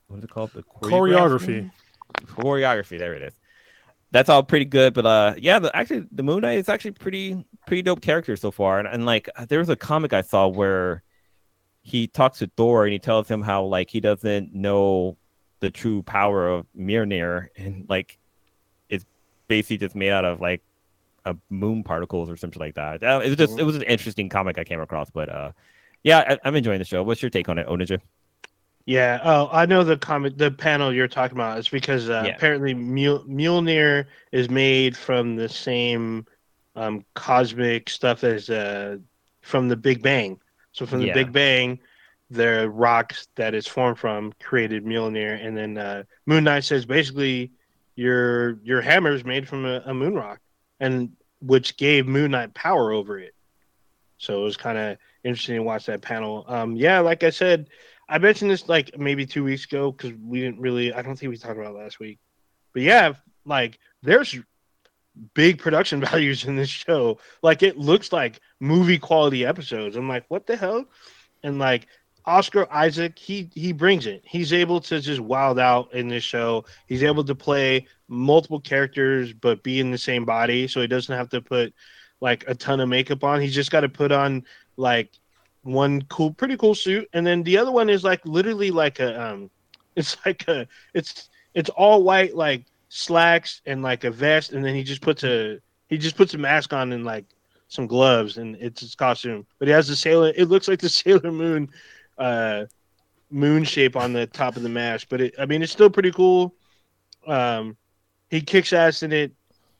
what is it called? The Choreography. Choreography. There it is. That's all pretty good, but uh, yeah, the actually the Moon Knight is actually pretty pretty dope character so far. And, and like there was a comic I saw where he talks to Thor and he tells him how like he doesn't know the true power of Mjolnir and like it's basically just made out of like a moon particles or something like that. It was just it was an interesting comic I came across, but uh, yeah, I, I'm enjoying the show. What's your take on it, Onaja? Yeah. Oh, I know the comment, the panel you're talking about is because uh, Yeah. apparently Mjol- Mjolnir is made from the same um, cosmic stuff as uh, from the Big Bang. So from the Yeah. Big Bang, the rocks that it's formed from created Mjolnir, and then uh, Moon Knight says basically your your hammer is made from a, a moon rock, and which gave Moon Knight power over it. So it was kind of interesting to watch that panel. Um, yeah, like I said, I mentioned this like maybe two weeks ago because we didn't really. I don't think we talked about last week. But yeah, like there's big production values in this show. Like it looks like movie quality episodes. I'm like, what the hell? And like Oscar Isaac, he he brings it. He's able to just wild out in this show. He's able to play multiple characters but be in the same body, so he doesn't have to put like a ton of makeup on. He's just got to put on like one cool, pretty cool suit, and then the other one is like literally like a um, it's like a it's it's all white like slacks and like a vest, and then he just puts a he just puts a mask on and like some gloves, and it's his costume. But he has the sailor. It looks like the Sailor Moon, uh, moon shape on the top of the mask. But it, I mean, it's still pretty cool. Um, he kicks ass in it.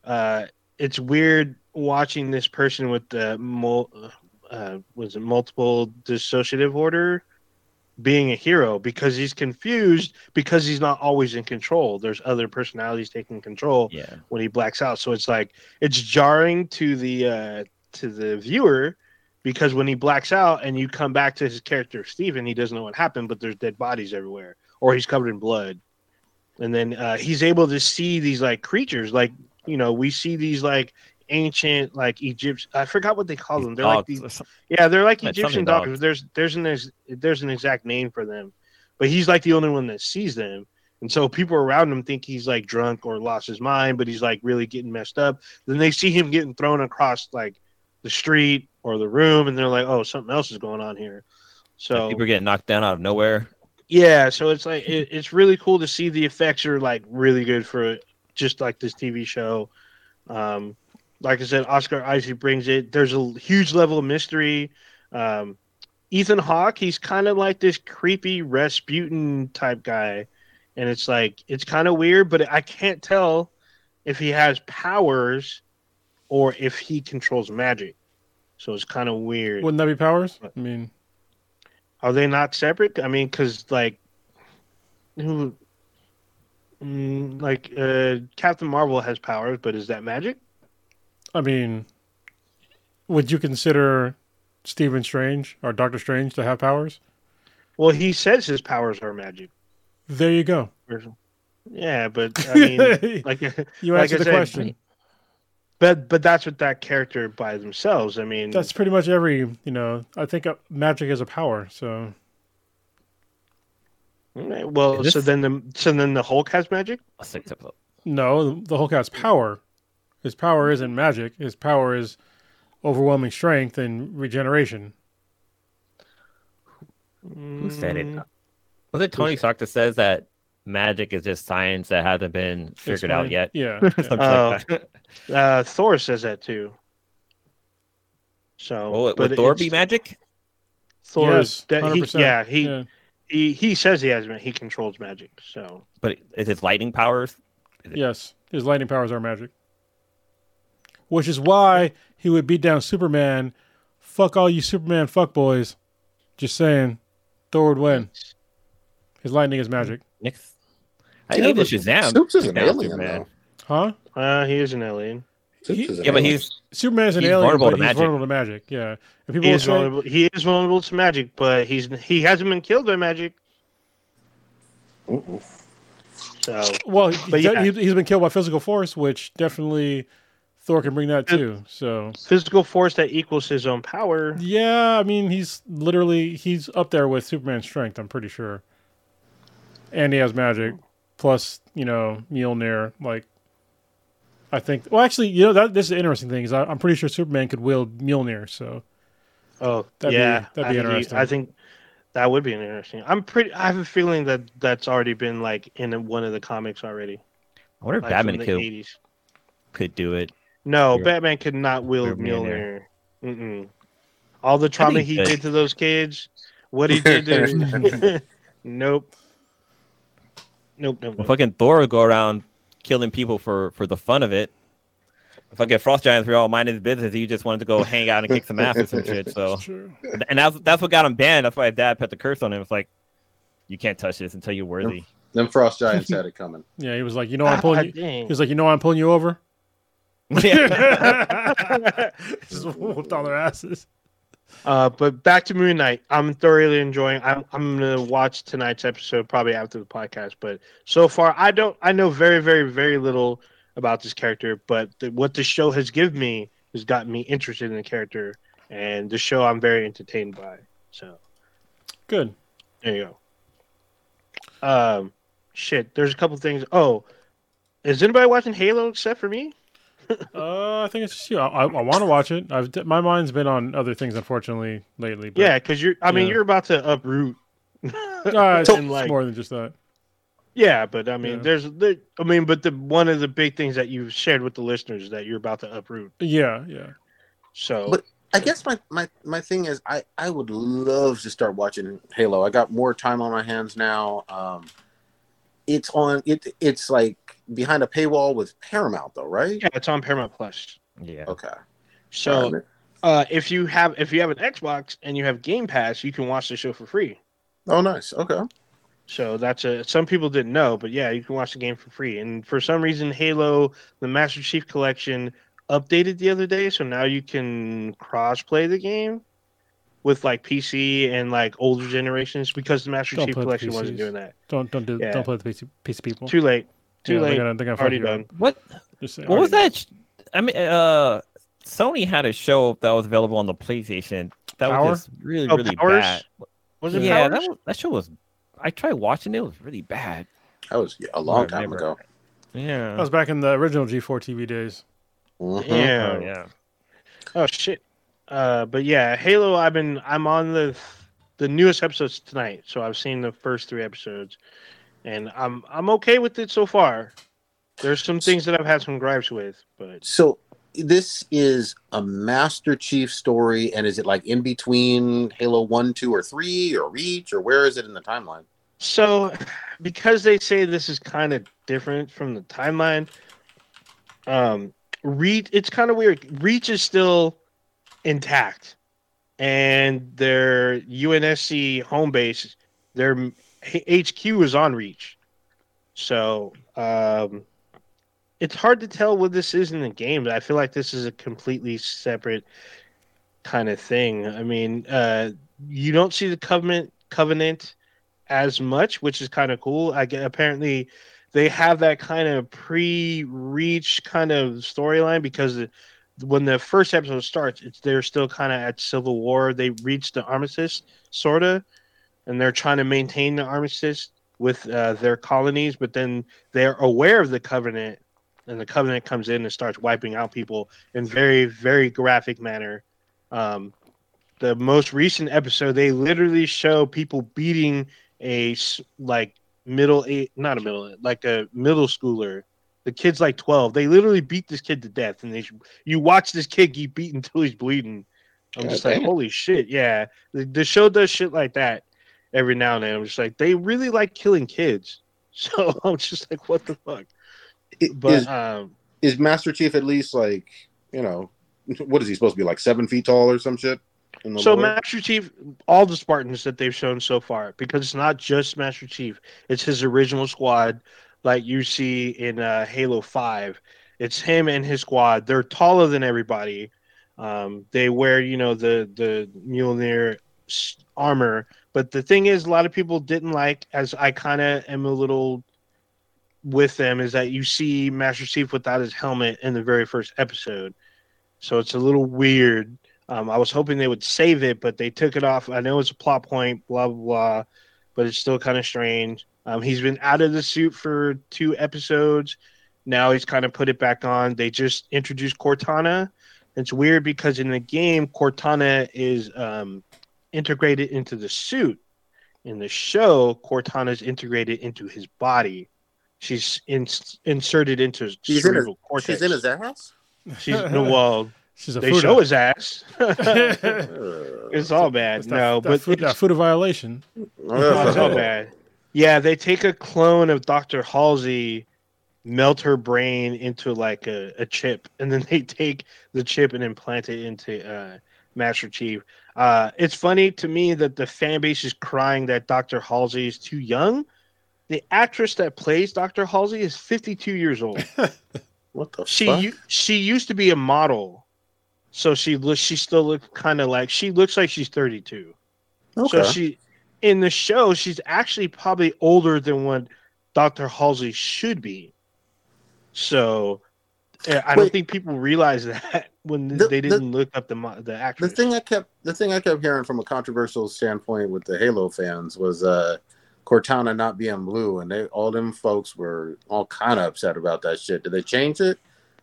Uh, it's weird watching this person with the mul- uh, was it multiple dissociative order being a hero because he's confused because he's not always in control. There's other personalities taking control Yeah. when he blacks out. So it's like it's jarring to the uh, to the viewer because when he blacks out and you come back to his character Steven, he doesn't know what happened, but there's dead bodies everywhere, or he's covered in blood. And then uh, he's able to see these like creatures, like you know, we see these like ancient like Egypt. I forgot what they call them. They're like these yeah, they're like Egyptian dogs. There's there's an there's an exact name for them, but he's like the only one that sees them, and so people around him think he's like drunk or lost his mind, but he's like really getting messed up. Then they see him getting thrown across like the street or the room, and they're like, "Oh, something else is going on here." So People are getting knocked down out of nowhere. yeah, so it's like it, it's really cool to see the effects are like really good for just like this TV show. Um, like I said, Oscar Isaac brings it. There's a huge level of mystery. Um, Ethan Hawke, he's kind of like this creepy Rasputin type guy, and it's like it's kind of weird, but I can't tell if he has powers or if he controls magic. So it's kind of weird. Wouldn't that be powers? I mean, Are they not separate? I mean, because like, who, mm, like uh, Captain Marvel has powers, but is that magic? I mean, would you consider Stephen Strange or Doctor Strange to have powers? Well, he says his powers are magic. There you go. Yeah, but I mean, like, you like answered the said, question. but but that's what that character by themselves. I mean, That's pretty much every, you know, I think uh, magic is a power. So, well. Is So then the so then the Hulk has magic. A six episode. no, the Hulk has power. His power isn't magic. His power is overwhelming strength and regeneration. Who said it? Mm, Was it Tony Stark that says that magic is just science that hasn't been figured out yet? Yeah. yeah. Something like. Uh, Thor says that too. So, Well, would Thor be magic? Thor's yes, that he, yeah he, Yeah. he he says he has he controls magic. So But is his lightning powers? Yes, his lightning powers are magic. Which is why he would beat down Superman. Fuck all you Superman fuckboys. Just saying. Thor would win. His lightning is magic. Nick, I Yeah, need the Shazam. Supes is an down alien, Superman. Huh? uh, he is an alien. He- Yeah, but alien. he's Superman's an He's alien, vulnerable but to he's magic. vulnerable to magic. Yeah. And people He is say, vulnerable. He is vulnerable to magic, but he's he hasn't been killed by magic. So well, he, yeah. he's been killed by physical force, which definitely Thor can bring that too. So physical force that equals his own power. yeah, I mean, he's literally he's up there with Superman's strength. I'm pretty sure. And he has magic, plus you know Mjolnir. Like, I think. Well, actually, you know that this is the interesting thing is I, I'm pretty sure Superman could wield Mjolnir. So Oh That'd be- yeah, that'd be I think he- interesting. I think that would be interesting. I'm pretty. I have a feeling that that's already been like in one of the comics already. I wonder if Like Batman the could, 80s. could do it. No, Yeah. Batman could not wield Wield Mjolnir. All the trauma he he did to those kids, what he did to. nope. Nope. Nope. Well, nope. fucking Thor would go around killing people for for the fun of it. Fucking Frost Giants were all minding his business. He just wanted to go hang out and kick some ass or some shit. So, true. and that's that's what got him banned. That's why his dad put the curse on him. It's like, you can't touch this until you're worthy. Them frost giants had it coming. Yeah, he was like, you know, I'm pulling. You, Ah, dang. he was like, you know, I'm pulling you over. Yeah. Just whooped on their asses. Uh, but back to Moon Knight, I'm thoroughly enjoying. I'm I'm gonna watch tonight's episode probably after the podcast. But so far, I don't. I know very, very, very little about this character. But the, what the show has given me has gotten me interested in the character, and the show I'm very entertained by. So Good. there you go. Um, shit. There's a couple things. Oh, is anybody watching Halo except for me? Uh, I think it's just you. I, I, I want to watch it. I've my mind's been on other things, unfortunately, lately. But, Yeah, because you're. I mean, Yeah. you're about to uproot. uh, it's, it's like more than just that. Yeah, but I mean, Yeah. there's the. I mean, but the one of the big things that you've shared with the listeners is that you're about to uproot. Yeah, yeah. So, But- I guess my, my, my thing is I, I would love to start watching Halo. I got more time on my hands now. Um, it's on it. It's like behind a paywall with Paramount though, right? yeah, it's on Paramount Plus. Yeah. Okay. So, uh, if you have if you have an Xbox and you have Game Pass, you can watch the show for free. oh, nice. Okay. So that's a some people didn't know, but yeah, you can watch the game for free. And for some reason, Halo, the Master Chief Collection, updated the other day, so now you can cross play the game with like PC and like older generations because the Master Don't Chief Collection wasn't doing that. Don't don't do Yeah. don't play the PC, PC people. Too late. Too Yeah, late. They're gonna, they're gonna Already you done. up. What Just saying, what was already that? I mean, uh, Sony had a show that was available on the PlayStation. That Power? was just really, Oh, really Powers? bad. Was it yeah, that, was, that show was. I tried watching it. It was really bad. That was a long time ago. Yeah. That was back in the original G4 TV days. Mhm. Yeah. Oh, yeah. Oh shit. Uh, but yeah, Halo. I've been. I'm on the the newest episodes tonight, so I've seen the first three episodes, and I'm I'm okay with it so far. There's some things that I've had some gripes with, but So this is a Master Chief story, and is it like in between Halo One, Two, or Three, or Reach, or where is it in the timeline? so because they say this is kind of different from the timeline. Um, Reach. It's kind of weird. Reach is still intact, and their UNSC home base, their HQ is on Reach. So um, it's hard to tell what this is in the game. But I feel like this is a completely separate kind of thing. I mean, uh, you don't see the covenant covenant as much, which is kind of cool. I get apparently they have that kind of pre-reach kind of storyline because when the first episode starts, it's they're still kind of at civil war. They reached the armistice, sorta, and they're trying to maintain the armistice with uh, their colonies, but then they're aware of the covenant, and the covenant comes in and starts wiping out people in very, very graphic manner. Um, the most recent episode, they literally show people beating a like middle eight, not a middle, like a middle schooler. The kid's like twelve. They literally beat this kid to death, and they you watch this kid get beaten until he's bleeding. I'm God just like, holy shit, yeah. The, the show does shit like that every now and then. I'm just like, they really like killing kids. So I'm just like, what the fuck? But is, um, is Master Chief at least like you know what is he supposed to be like seven feet tall or some shit? So lore? Master Chief, all the Spartans that they've shown so far, because it's not just Master Chief, it's his original squad, like you see in uh, Halo Five. It's him and his squad. They're taller than everybody. Um, they wear, you know, the the Mjolnir armor. But the thing is, a lot of people didn't like, as I kind of am a little with them, is that you see Master Chief without his helmet in the very first episode. So it's a little weird. Um, I was hoping they would save it, but they took it off. I know it's a plot point, blah blah blah, but it's still kind of strange. Um, he's been out of the suit for two episodes. Now he's kind of put it back on. They just introduced Cortana. It's weird because in the game, Cortana is um, integrated into the suit. In the show, Cortana's integrated into his body. She's in, inserted into his She's in his- cerebral cortex. she's in his ass. She's no, well, She's a they show his ass. It's it's all bad. that, no, that, but food, that it's, Fuda violation. no, it's all bad. Yeah, they take a clone of Dr. Halsey, melt her brain into like a, a chip, and then they take the chip and implant it into uh, Master Chief. Uh, it's funny to me that the fan base is crying that Dr. Halsey is too young. The actress that plays Dr. Halsey is 52 years old. What the she fuck? she used to be a model, so she looks she still looks kind of like she looks like she's 32. okay. So she in the show she's actually probably older than what Dr. Halsey should be. So I don't Wait. think people realize that when The- they didn't look up the the the thing I kept the thing I kept hearing from a controversial standpoint with the Halo fans was uh Cortana not being blue, and they all them folks were all kind of upset about that shit. Did they change it,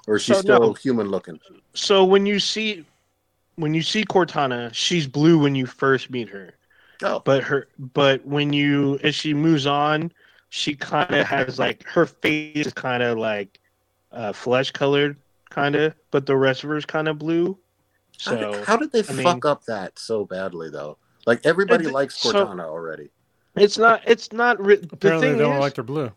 or is she So, still no. human looking? so when you see when you see Cortana, she's blue when you first meet her. Oh, but her but when you as she moves on she kind of has like her face is kind of like uh, flesh colored, kind of, but the rest of her is kind of blue. How did- So how did they I mean- fuck up that so badly though? Like everybody It- likes so- Cortana already. it's not. It's not. Ri- the Apparently, thing they don't is, like their blue.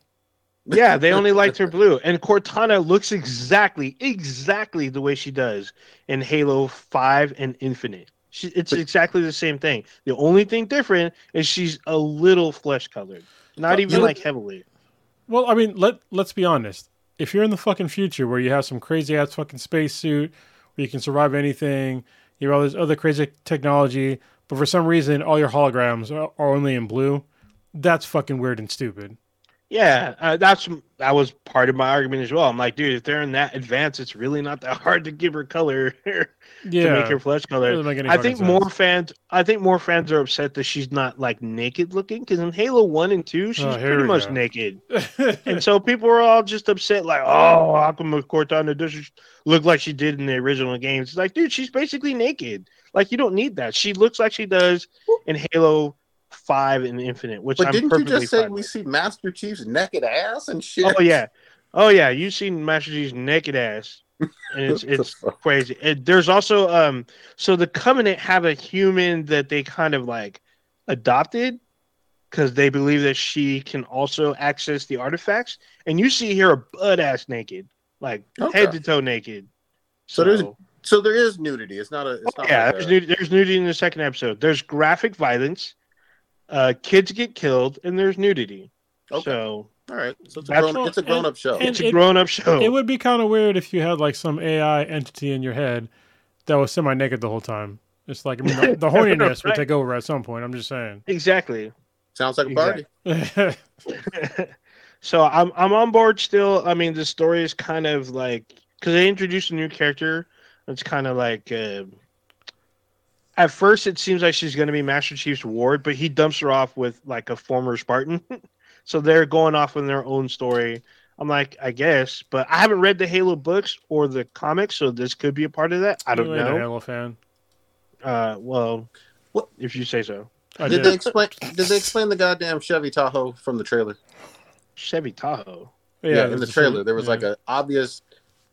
yeah, they only liked her blue, and Cortana looks exactly, exactly the way she does in Halo Five and Infinite. She, it's But- exactly the same thing. The only thing different is she's a little flesh colored, not even like heavily. Well, I mean, let let's be honest. If you're in the fucking future where you have some crazy ass fucking spacesuit where you can survive anything, you have all this other crazy technology, but for some reason all your holograms are, are only in blue, that's fucking weird and stupid. Yeah, uh, that's that was part of my argument as well. I'm like, dude, if they're in that advanced, it's really not that hard to give her color to make her flesh color. doesn't make any I think more sense. fans. I think more fans are upset that she's not like naked looking because in Halo One and Two, she's Oh, pretty much go. naked, and so people are all just upset. Like, oh, how come Cortana doesn't look like she did in the original games? It's like, dude, she's basically naked. Like, you don't need that. She looks like she does in Halo Five and Infinite, which But I'm didn't you just say we with. see Master Chief's naked ass and shit? Oh yeah, oh yeah. You've seen Master Chief's naked ass, and it's it's crazy. It, there's also um, so the Covenant have a human that they kind of like adopted because they believe that she can also access the artifacts, and you see her a butt ass naked, like Okay. head to toe naked. So there's So there is nudity. It's not a. It's not yeah, like there's a- nudity, there's nudity in the second episode. There's graphic violence, uh, kids get killed, and there's nudity. Okay. So All right. So it's a grown. what- It's a grown up show. and- it's a it- grown up show. It would be kind of weird if you had like some AI entity in your head that was semi naked the whole time. It's like I mean the, the horniness would take over at some point. I'm just saying. exactly. Sounds like a party. so I'm I'm on board still. I mean, the story is kind of like because they introduced a new character. It's kind of like uh, at first it seems like she's going to be Master Chief's ward, but he dumps her off with like a former Spartan. so they're going off on their own story. I'm like, I guess, but I haven't read the Halo books or the comics, so this could be a part of that. I don't You ain't a know. Halo fan. Uh, well, What- if you say so. I Did did. they explain? Did they explain the goddamn Chevy Tahoe from the trailer? Chevy Tahoe. Yeah, in there's the trailer certain- there was yeah. like a obvious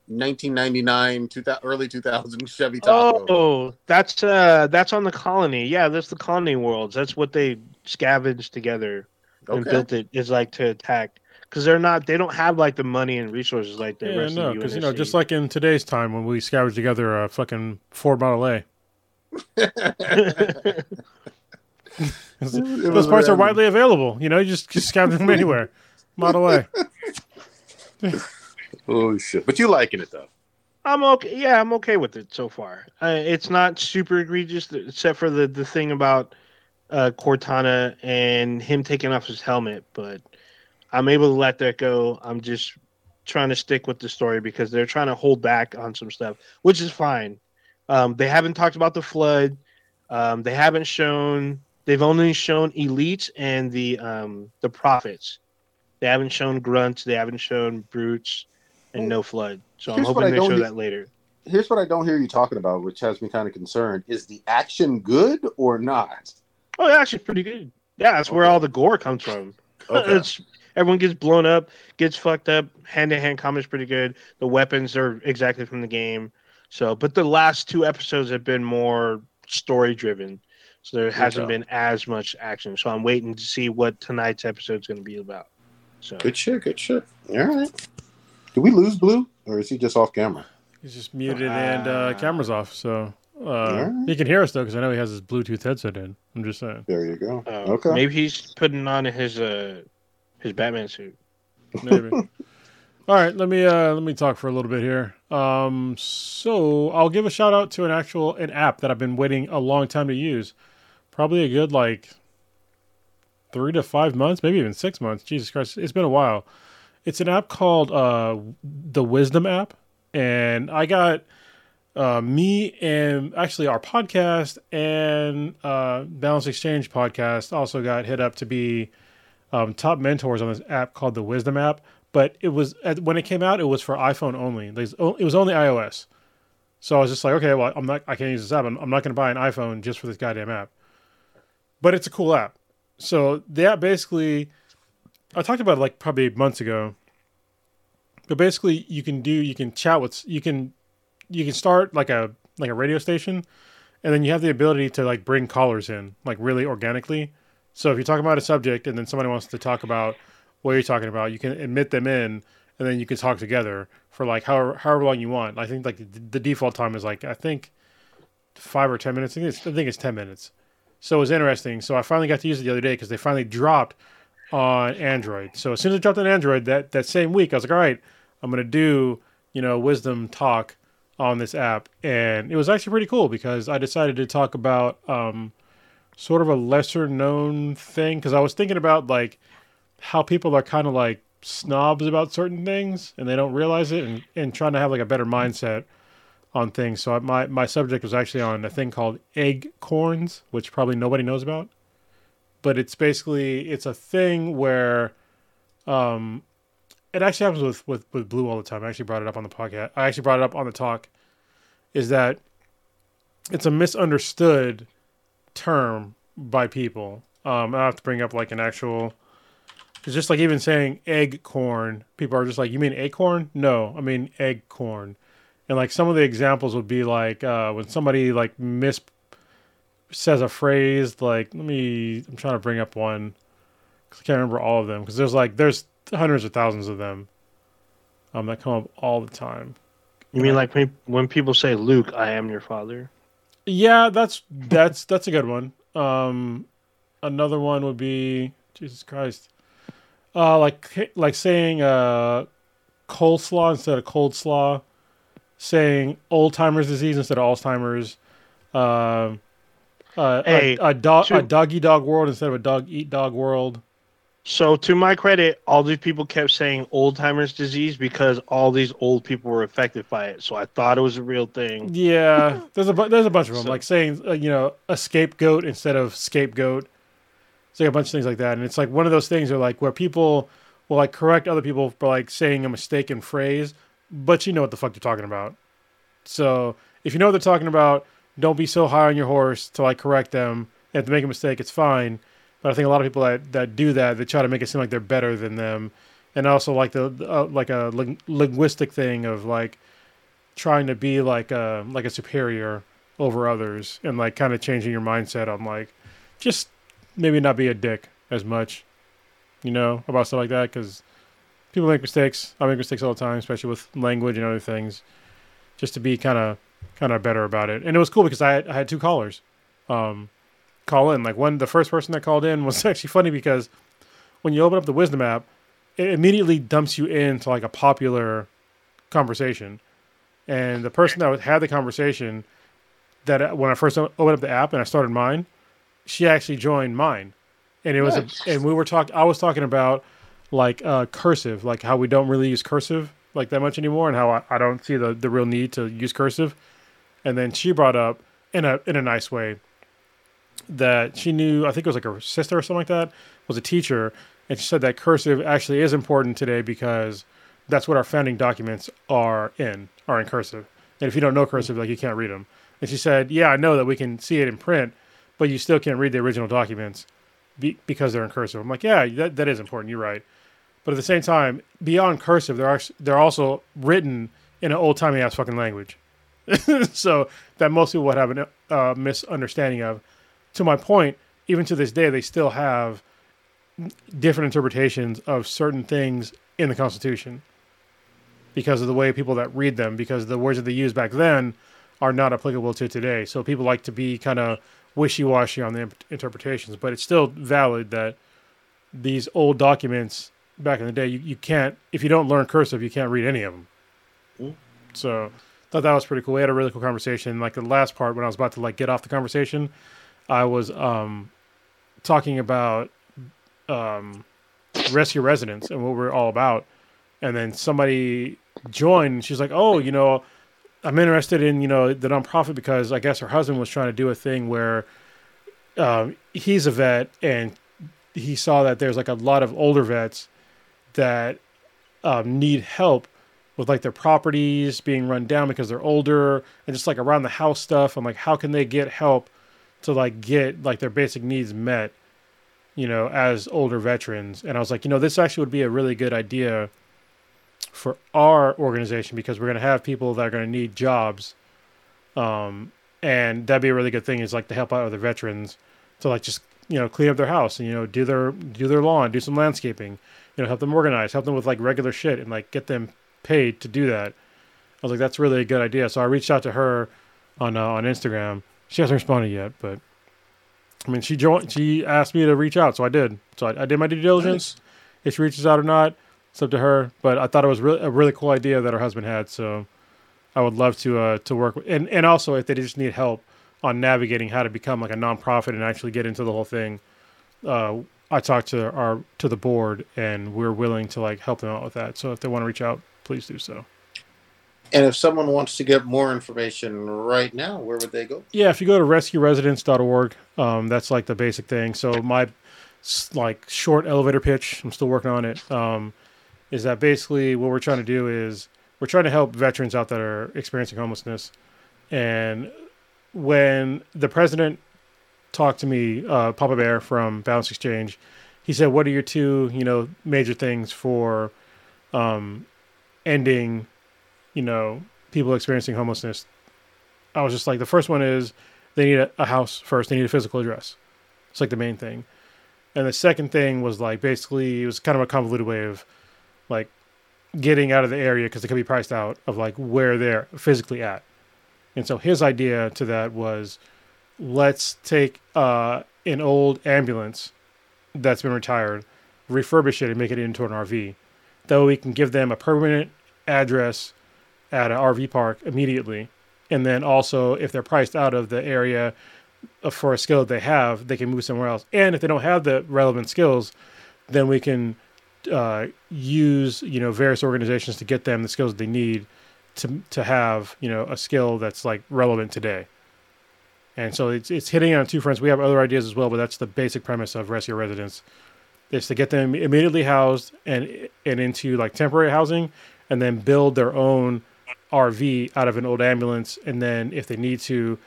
1999, 2000, early 2000 Chevy Tahoe. Oh, that's uh that's on the colony. Yeah, that's the colony worlds. That's what they scavenged together and okay. built it is like to attack because they're not they don't have like the money and resources like the Yeah, rest no, of the because you know, just like in today's time when we scavenged together a fucking Ford Model A, those was parts are widely available. You know, you just just scavenge them anywhere. Model A. Oh shit! But you liking it though? I'm okay. Yeah, I'm okay with it so far. Uh, it's not super egregious, except for the the thing about uh, Cortana and him taking off his helmet. But I'm able to let that go. I'm just trying to stick with the story because they're trying to hold back on some stuff, which is fine. Um, they haven't talked about the flood. Um, they haven't shown. They've only shown elites and the um, the prophets. They haven't shown grunts. They haven't shown brutes, and no flood. So I'm Here's what hoping I they don't show need- that later. Here's what I don't hear you talking about, which has me kind of concerned: is the action good or not? Oh, yeah, actually, pretty good. Yeah, that's where all the gore comes from. Okay. It's everyone gets blown up, gets fucked up. Hand to hand combat's pretty good. The weapons are exactly from the game. So, but the last two episodes have been more story driven. So there hasn't Okay. been as much action. So I'm waiting to see what tonight's episode is going to be about. So Good shit. Good shit. All right. Did we lose Blue, or is he just off camera? He's just muted and uh, Ah. camera's off, so uh, Alright. he can hear us though because I know he has his Bluetooth headset in. I'm just saying. There you go. uh, okay. maybe he's putting on his uh his Batman suit. Maybe. All right, let me uh, let me talk for a little bit here. Um, so I'll give a shout out to an actual an app that I've been waiting a long time to use. Probably a good like three to five months, maybe even six months. Jesus Christ, it's been a while. It's an app called uh, the Wisdom app, and I got uh, me and actually our podcast and uh, Balance Exchange podcast also got hit up to be um, top mentors on this app called the Wisdom app. But it was when it came out, it was for iPhone only. It was only iOS. So I was just like, okay, well, I'm not, I can't use this app. I'm, I'm not going to buy an iPhone just for this goddamn app. But it's a cool app. So the app basically I talked about it like probably months ago. But basically, you can do you can chat with you can you can start like a like a radio station, and then you have the ability to like bring callers in like really organically. So if you're talking about a subject and then somebody wants to talk about what you're talking about, you can admit them in, and then you can talk together for like however however long you want. I think like the, default time is like I think five or ten minutes. I think it's, I think it's ten minutes. So it was interesting. So I finally got to use it the other day because they finally dropped on Android. So as soon as it dropped on Android that that same week, I was like, all right, I'm gonna do you know wisdom talk on this app, and it was actually pretty cool because I decided to talk about um, sort of a lesser known thing because I was thinking about like how people are kind of like snobs about certain things and they don't realize it and, and trying to have like a better mindset on things. So I, my my subject was actually on a thing called egg corns, which probably nobody knows about. But it's basically it's a thing where um it actually happens with, with, with Blue all the time. I actually brought it up on the podcast. I actually brought it up on the talk. Is that it's a misunderstood term by people. Um, I have to bring up like an actual. It's just like even saying egg corn. People are just like, "You mean acorn?" No, I mean egg corn. And like some of the examples would be like uh, when somebody like mis says a phrase. Like, let me. I'm trying to bring up one because I can't remember all of them because there's like there's hundreds of thousands of them um, that come up all the time. You mean like when, when people say, "Luke, I am your father"? Yeah, that's that's that's a good one. Um, another one would be Jesus Christ, uh, like like saying uh, coleslaw instead of cold slaw, saying old timers disease instead of Alzheimer's. Um, uh, Hey, a, a dog a doggy dog world instead of a dog eat dog world. So, to my credit, all these people kept saying old timers disease because all these old people were affected by it. So I thought it was a real thing. Yeah, there's a bu- there's a bunch of them So- like saying uh, you know a scapegoat instead of scapegoat. It's like a bunch of things like that, and it's like one of those things where like where people will like correct other people for like saying a mistaken phrase, but you know what the fuck they're talking about. So if you know what they're talking about, don't be so high on your horse to like correct them. And if they make a mistake, it's fine. But I think a lot of people that, that do that, they try to make it seem like they're better than them, and also like the uh, like a ling- linguistic thing of like trying to be like a like a superior over others, and like kind of changing your mindset on like just maybe not be a dick as much, you know, about stuff like that because people make mistakes. I make mistakes all the time, especially with language and other things. Just to be kind of kind of better about it, and it was cool because I had, I had two callers. Um, call in. Like one, the first person that called in was actually funny because when you open up the Wisdom app, it immediately dumps you into like a popular conversation. And the person that had the conversation, that uh, when I first opened up the app and I started mine, she actually joined mine, and it was Nice. a, and we were talking. I was talking about like uh, cursive, like how we don't really use cursive like that much anymore, and how I, I don't see the the real need to use cursive. And then she brought up in a in a nice way that she knew I think it was like her sister or something like that was a teacher and she said that cursive actually is important today because that's what our founding documents are in are in cursive. And if you don't know cursive like you can't read them and she said yeah I know that we can see it in print but you still can't read the original documents be, because they're in cursive. I'm like yeah that, that is important. You're right. But at the same time beyond cursive they're actually, they're also written in an old timey ass fucking language. So that most people would have a uh, misunderstanding of to my point, even to this day, they still have different interpretations of certain things in the Constitution because of the way people that read them, because the words that they used back then are not applicable to today. So people like to be kind of wishy washy on the interpretations, but it's still valid that these old documents back in the day, you, you can't, if you don't learn cursive, you can't read any of them. Mm. So thought that was pretty cool. We had a really cool conversation. Like the last part when I was about to like get off the conversation, I was um talking about um rescue residents and what we're all about. And then somebody joined she's like, Oh, you know, I'm interested in, you know, the nonprofit because I guess her husband was trying to do a thing where um he's a vet and he saw that there's like a lot of older vets that um, need help with like their properties being run down because they're older and just like around the house stuff. I'm like, how can they get help to like get like their basic needs met? you know, as older veterans. And I was like, you know, this actually would be a really good idea for our organization because we're going to have people that are going to need jobs. Um, and that'd be a really good thing is like to help out other veterans to like just, you know, clean up their house and, you know, do their, do their lawn, do some landscaping, you know, help them organize, help them with like regular shit and like get them paid to do that. I was like, that's really a good idea. So I reached out to her on, uh, on Instagram. She hasn't responded yet, but I mean, she joined. She asked me to reach out, so I did. So I, I did my due diligence. If she reaches out or not, it's up to her. But I thought it was really a really cool idea that her husband had. So I would love to uh, to work with, and and also if they just need help on navigating how to become like a nonprofit and actually get into the whole thing, uh, I talked to our to the board, and we're willing to like help them out with that. So if they want to reach out, please do so. And if someone wants to get more information right now, where would they go? Yeah, if you go to rescueresidents.org, um, that's like the basic thing. So my like short elevator pitch, I'm still working on it. Um, is that basically what we're trying to do is we're trying to help veterans out that are experiencing homelessness. And when the president talked to me, uh, Papa Bear from Balance Exchange, he said, "What are your two, you know, major things for um, ending, you know, people experiencing homelessness?" I was just like, the first one is they need a, a house first. They need a physical address. It's like the main thing. And the second thing was like basically it was kind of a convoluted way of like getting out of the area because it could be priced out of like where they're physically at. And so his idea to that was let's take uh, an old ambulance that's been retired, refurbish it, and make it into an RV. That way we can give them a permanent address at an RV park immediately. And then also, if they're priced out of the area uh, for a skill that they have, they can move somewhere else. And if they don't have the relevant skills, then we can uh, use you know various organizations to get them the skills that they need to to have you know a skill that's like relevant today. And so it's it's hitting on two fronts. We have other ideas as well, but that's the basic premise of Rescue Residents. Is to get them immediately housed and and into like temporary housing, and then build their own RV out of an old ambulance, and then if they need to,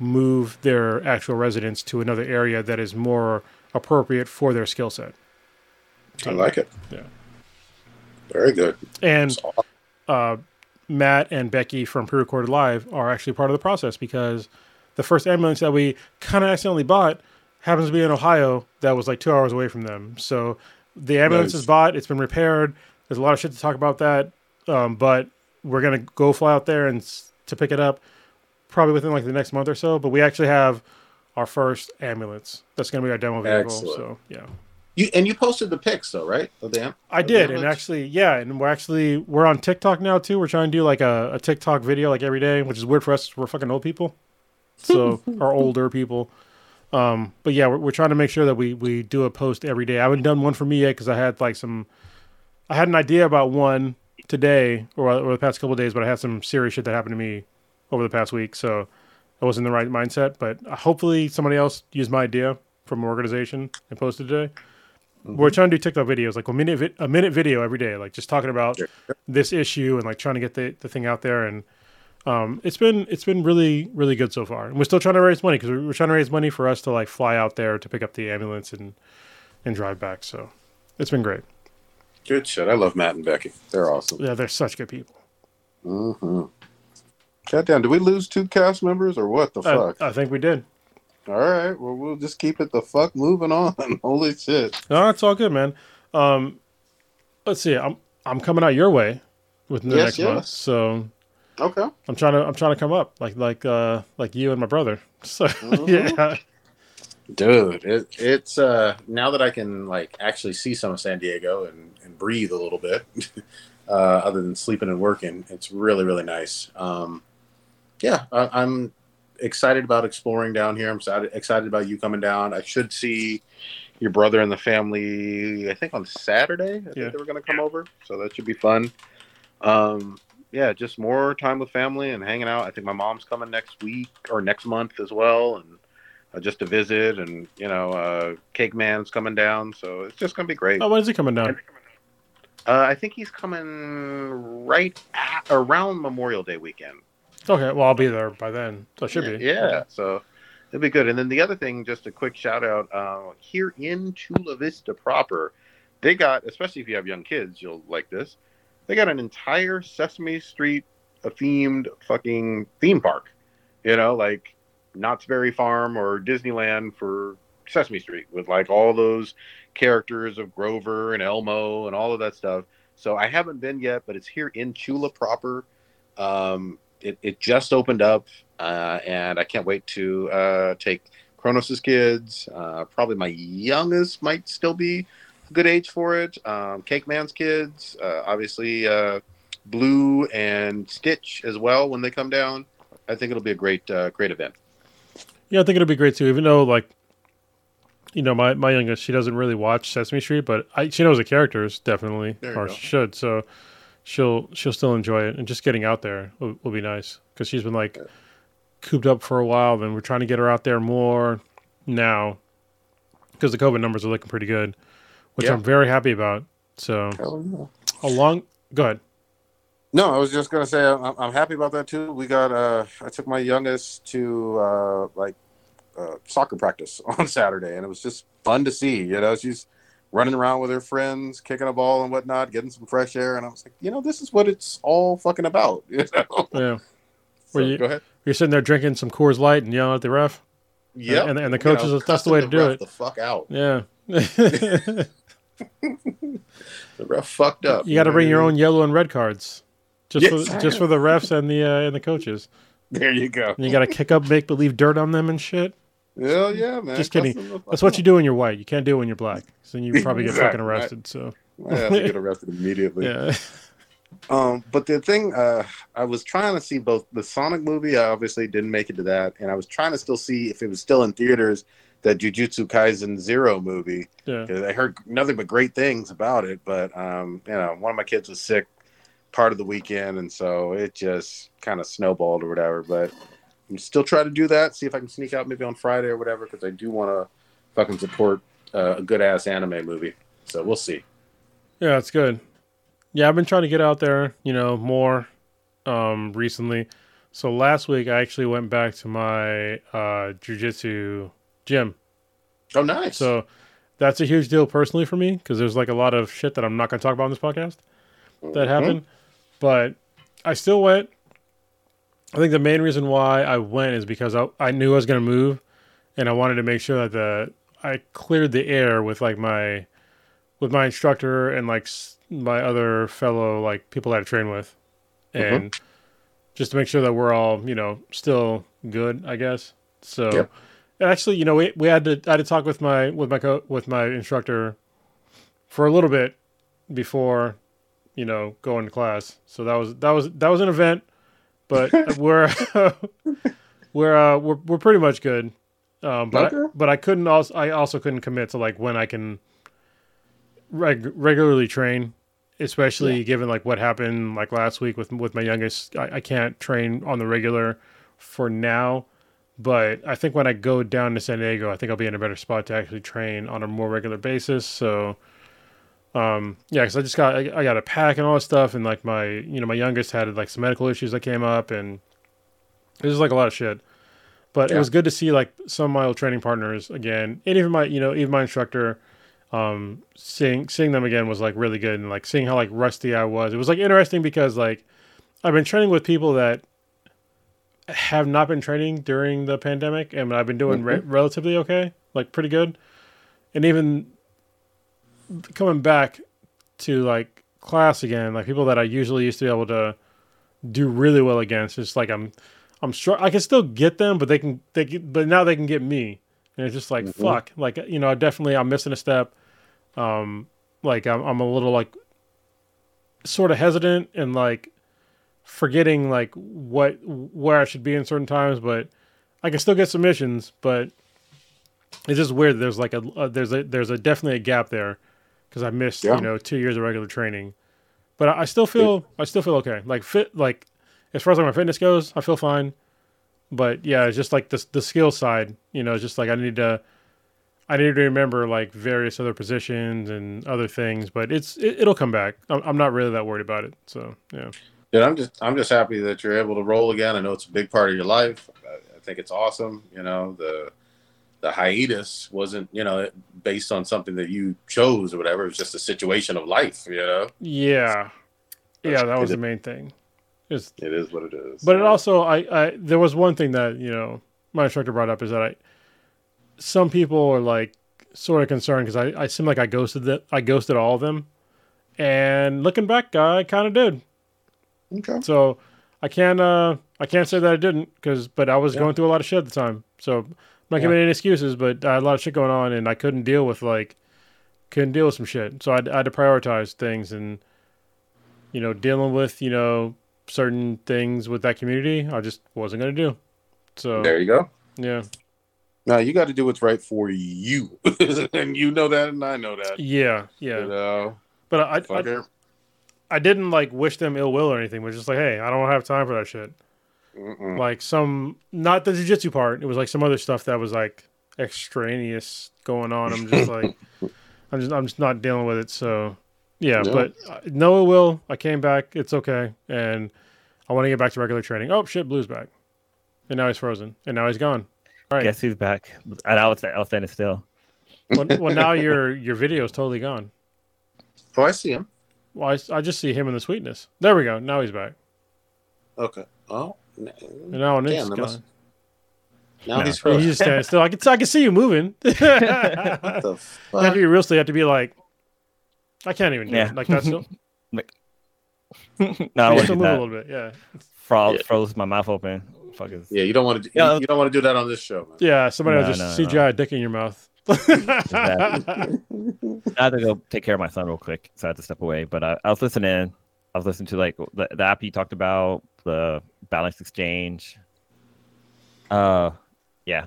move their actual residence to another area that is more appropriate for their skill set. I like it. Yeah. Very good. And uh, Matt and Becky from Pre-Recorded Live are actually part of the process because the first ambulance that we kind of accidentally bought happens to be in Ohio that was like two hours away from them. So the ambulance Nice. is bought, it's been repaired. There's a lot of shit to talk about that, um, but we're gonna go fly out there and to pick it up probably within like the next month or so. But we actually have our first ambulance that's gonna be our demo vehicle. Excellent. So yeah. You and you posted the pics though, right? Of the I of the did, and actually, yeah, and we're actually we're on TikTok now too. We're trying to do like a, a TikTok video like every day, which is weird for us. We're fucking old people, so or older people. Um, but yeah, we're, we're trying to make sure that we we do a post every day. I haven't done one for me yet because I had like some, I had an idea about one today or, or the past couple of days, but I had some serious shit that happened to me over the past week, so I wasn't in the right mindset. But hopefully, somebody else used my idea from an organization and posted today. We're trying to do TikTok videos, like a minute, vi- a minute video every day, like just talking about Sure. this issue and like trying to get the, the thing out there. And um, it's been it's been really really good so far. And we're still trying to raise money because we're trying to raise money for us to like fly out there to pick up the ambulance and and drive back. So it's been great. Good shit. I love Matt and Becky. They're awesome. Yeah, they're such good people. Mm-hmm. Goddamn, did we lose two cast members or what the fuck? I think we did. All right, well we'll just keep it the fuck moving on. Holy shit. No, it's all good, man. Um, let's see. I'm I'm coming out your way with the Yes, next month, so Okay. I'm trying to I'm trying to come up like like uh like you and my brother. So Mhm. yeah, Dude, it, it's uh now that I can like actually see some of San Diego and breathe a little bit, uh, other than sleeping and working, it's really really nice. Um, yeah, I, I'm excited about exploring down here. I'm excited, excited about you coming down. I should see your brother and the family. I think on Saturday. I think they were going to come over, so that should be fun. Um, yeah, just more time with family and hanging out. I think my mom's coming next week or next month as well, and uh, just to visit. And you know, uh, Cake Man's coming down, so it's just gonna be great. oh, when is he coming down? Uh, I think he's coming right at, around Memorial Day weekend. Okay, well I'll be there by then. So it should yeah, be. Yeah. So It'd be good. And then the other thing, just a quick shout out uh, here in Chula Vista proper, they got, especially if you have young kids, you'll like this. They got an entire Sesame Street themed fucking theme park. You know, like Knott's Berry Farm or Disneyland for Sesame Street with like all those characters of Grover and Elmo and all of that stuff. So I haven't been yet, but it's here in Chula proper. Um, it, it just opened up, uh, and I can't wait to uh, take Kronos's kids. Uh, probably my youngest might still be a good age for it. Um, Cake Man's kids, uh, obviously uh, Blue and Stitch as well when they come down. I think it'll be a great uh, great event. Yeah, I think it'll be great too. Even though, like, you know, my, my youngest, she doesn't really watch Sesame Street, but I, she knows the characters definitely, or go. she should. So she'll she'll still enjoy it, and just getting out there will, will be nice because she's been like cooped up for a while. Then we're trying to get her out there more now because the COVID numbers are looking pretty good, which Yeah. I'm very happy about. So along, go ahead. No, I was just gonna say I'm, I'm happy about that too. We got uh, I took my youngest to uh, like uh, soccer practice on Saturday, and it was just fun to see. You know, she's running around with her friends, kicking a ball and whatnot, getting some fresh air, and I was like, you know, this is what it's all fucking about. You know? Yeah, So, Were you- go ahead. you're sitting there drinking some Coors Light and yelling at the ref. Yeah, and- and the coaches, that's the way to do ref it. The fuck out. Yeah. The ref fucked up. You got to bring your own yellow and red cards, just Yes. for just for the refs and the uh, and the coaches. There you go. And you got to kick up, make believe dirt on them and shit. Hell yeah, man. Just kidding. Cuss them the fuck That's what you do when you're white. You can't do it when you're black. So then you probably get Exactly, fucking arrested. So I have to get arrested immediately. yeah, Um, but the thing, uh, I was trying to see both the Sonic movie. I obviously didn't make it to that, and I was trying to still see if it was still in theaters. That Jujutsu Kaisen Zero movie. yeah. I heard nothing but great things about it, but um, you know, one of my kids was sick part of the weekend, and so it just kind of snowballed or whatever. But I'm still trying to do that. See if I can sneak out maybe on Friday or whatever, because I do want to fucking support uh, a good ass anime movie. So we'll see. Yeah, it's good. Yeah, I've been trying to get out there, you know, more um recently. So last week I actually went back to my uh jujitsu gym. Oh, nice. So that's a huge deal personally for me because there's like a lot of shit that I'm not going to talk about on this podcast that Mhm. happened. But I still went. I think the main reason why I went is because I, I knew I was going to move, and I wanted to make sure that the I cleared the air with like my with my instructor and like s- my other fellow like people that I train with, Mhm. and just to make sure that we're all you know still good, I guess. So. Yep. And actually, you know, we, we had to I had to talk with my with my co- with my instructor for a little bit before, you know, going to class. So that was that was that was an event, but we're we're uh, we're we're pretty much good. Um, but I, but I couldn't also I also couldn't commit to like when I can reg- regularly train, especially given like what happened like last week with with my youngest. I, I can't train on the regular for now but I think when I go down to San Diego, I think I'll be in a better spot to actually train on a more regular basis. So, um, yeah, because I just got I, I got a pack and all this stuff, and like my you know my youngest had like some medical issues that came up, and it was like a lot of shit. But it was good to see like some of my old training partners again, and even my you know even my instructor. Um, seeing seeing them again was like really good, and like seeing how like rusty I was. It was like interesting because like I've been training with people that have not been training during the pandemic, and I've been doing re- relatively okay, like pretty good. And even coming back to like class again, like people that I usually used to be able to do really well against, it's like I'm, I'm str- I can still get them, but they can, they can, but now they can get me, and it's just like Mhm. fuck, like you know, definitely I'm missing a step. Um, like I'm, I'm a little like sort of hesitant and like forgetting like what where I should be in certain times, but I can still get submissions. But it's just weird. There's like a, a there's a there's a definitely a gap there because I missed Yeah. you know two years of regular training. But I, I still feel I still feel okay. Like fit like as far as like my fitness goes, I feel fine. But yeah, it's just like the the skill side. You know, it's just like I need to. I need to remember like various other positions and other things, but it's it, it'll come back. I'm, I'm not really that worried about it. So yeah. Dude, I'm just I'm just happy that you're able to roll again. I know it's a big part of your life. I I think it's awesome. You know, the the hiatus wasn't you know based on something that you chose or whatever. It was just a situation of life. You know, Yeah, yeah, that was It the main thing. It's, it is what it is. but it also, I, I, there was one thing that you know my instructor brought up is that I, some people are like sort of concerned because I, I seem like I ghosted that, I ghosted all of them, and looking back, I kind of did. okay. So I can't, uh, I can't say that I didn't because, but I was Yeah. going through a lot of shit at the time. So not Yeah. giving any excuses, but I had a lot of shit going on, and I couldn't deal with like, couldn't deal with some shit. So I, I had to prioritize things, and you know, dealing with you know certain things with that community, I just wasn't gonna do. So There you go. yeah, Now you got to do what's right for you, and you know that, and I know that. yeah, yeah. You know, But I, I. I didn't like wish them ill will or anything. Was just like, hey, I don't have time for that shit. Mm-mm. like some not the jiu-jitsu part it was like some other stuff that was like extraneous going on. I'm just like i'm just i'm just not dealing with it so yeah No. but uh, no it will. I came back. It's okay. And i want to get back to regular training. Oh shit blue's back. And now he's frozen. And now he's gone. All right. Guess who's back? And I was I was standing still. well, well now your your video is totally gone. Oh, I see him. well I, I just see him in the sweetness. There we go. Now he's back. Okay. Oh, n- and now it's Damn, gone must- now No. he's he's just standing still i can, I can see you moving What the You have to be real. So you have to be like, I can't even do Yeah. it. Like that's still, no, I want to still do move a little bit. Yeah, Fro- Yeah. Froze my mouth open. Fuckers. Yeah, you don't want to. Do, Yeah. you, you don't want to do that on this show, man. yeah. Somebody No, will just no, CGI a dick in your mouth. I had to go take care of my son real quick, so I had to step away. But I, I was listening. I was listening to like the, the app you talked about, the balance exchange. Uh, yeah.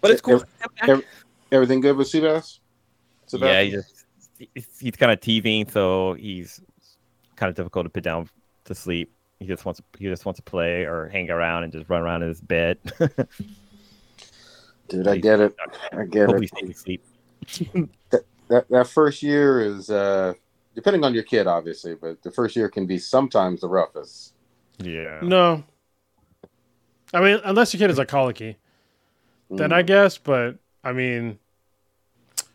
But it's cool. Every- Everything good with Seabass? yeah, he just he's, he's kind of teething, so he's kind of difficult to put down to sleep. He just wants to he just wants to play or hang around and just run around in his bed. Dude, I get it. I get Hopefully, it. stay asleep. That that first year is uh depending on your kid, obviously, but the first year can be sometimes the roughest. Yeah. no, I mean, unless your kid is like colicky, then Mm. I guess. But I mean,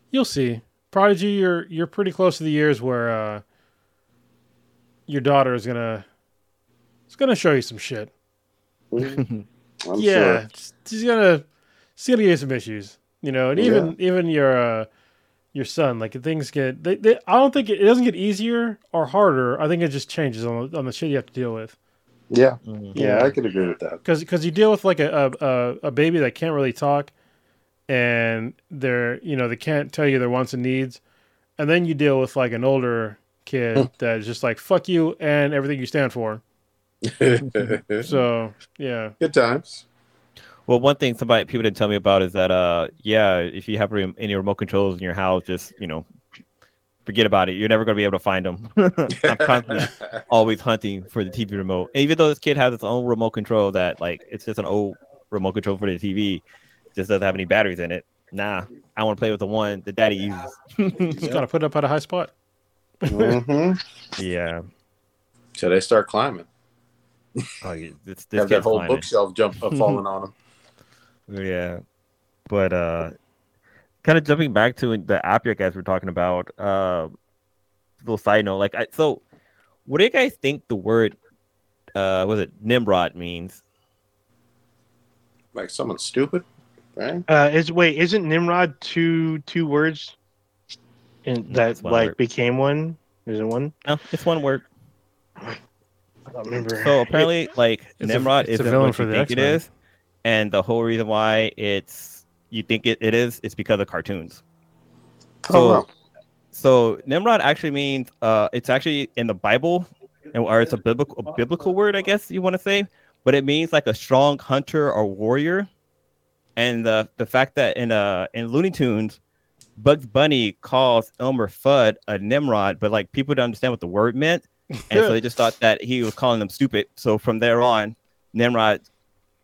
you'll see. Prodigy, you're you're pretty close to the years where uh, your daughter is gonna is gonna show you some shit. Mm. I'm yeah, sure. she's gonna she's gonna give you some issues, you know, and even even your uh, your son, like things get. They, they, I don't think it, it doesn't get easier or harder. I think it just changes on the, on the shit you have to deal with. Yeah, Mhm. yeah, Yeah. I could agree with that. Because because you deal with like a, a a a baby that can't really talk, and they're you know they can't tell you their wants and needs, and then you deal with like an older kid that is just like fuck you and everything you stand for. So yeah, Good times. Well, one thing somebody people didn't tell me about is that uh yeah, if you have rem- any remote controls in your house, just you know, forget about it. You're never gonna be able to find them. I'm constantly always hunting for the TV remote. And even though this kid has its own remote control that like it's just an old remote control for the TV, just doesn't have any batteries in it. Nah, I want to play with the one that daddy uses. just gotta put it up at a high spot. hmm yeah. So they start climbing. Oh, yeah, this, this Have that whole climbing. bookshelf jump uh, falling on them. Yeah, but uh, kind of jumping back to the app you guys were talking about. Uh, little side note, like, I, so what do you guys think the word, uh, was it Nimrod means? Like someone stupid, right? Uh, is wait, isn't Nimrod two two words, and No, that it's like word. became one? Is it one? No, it's one word. I don't remember. So apparently, like It's a- Nimrod it's a isn't villain what for the think it X-Men. is, and the whole reason why it's you think it, it is is because of cartoons. Oh, So, wow. so Nimrod actually means uh, it's actually in the Bible, or it's a biblical a biblical word, I guess you want to say, but it means like a strong hunter or warrior. And the the fact that in uh in Looney Tunes, Bugs Bunny calls Elmer Fudd a Nimrod, but like people didn't understand what the word meant, and so they just thought that he was calling them stupid. So from there on, Nimrod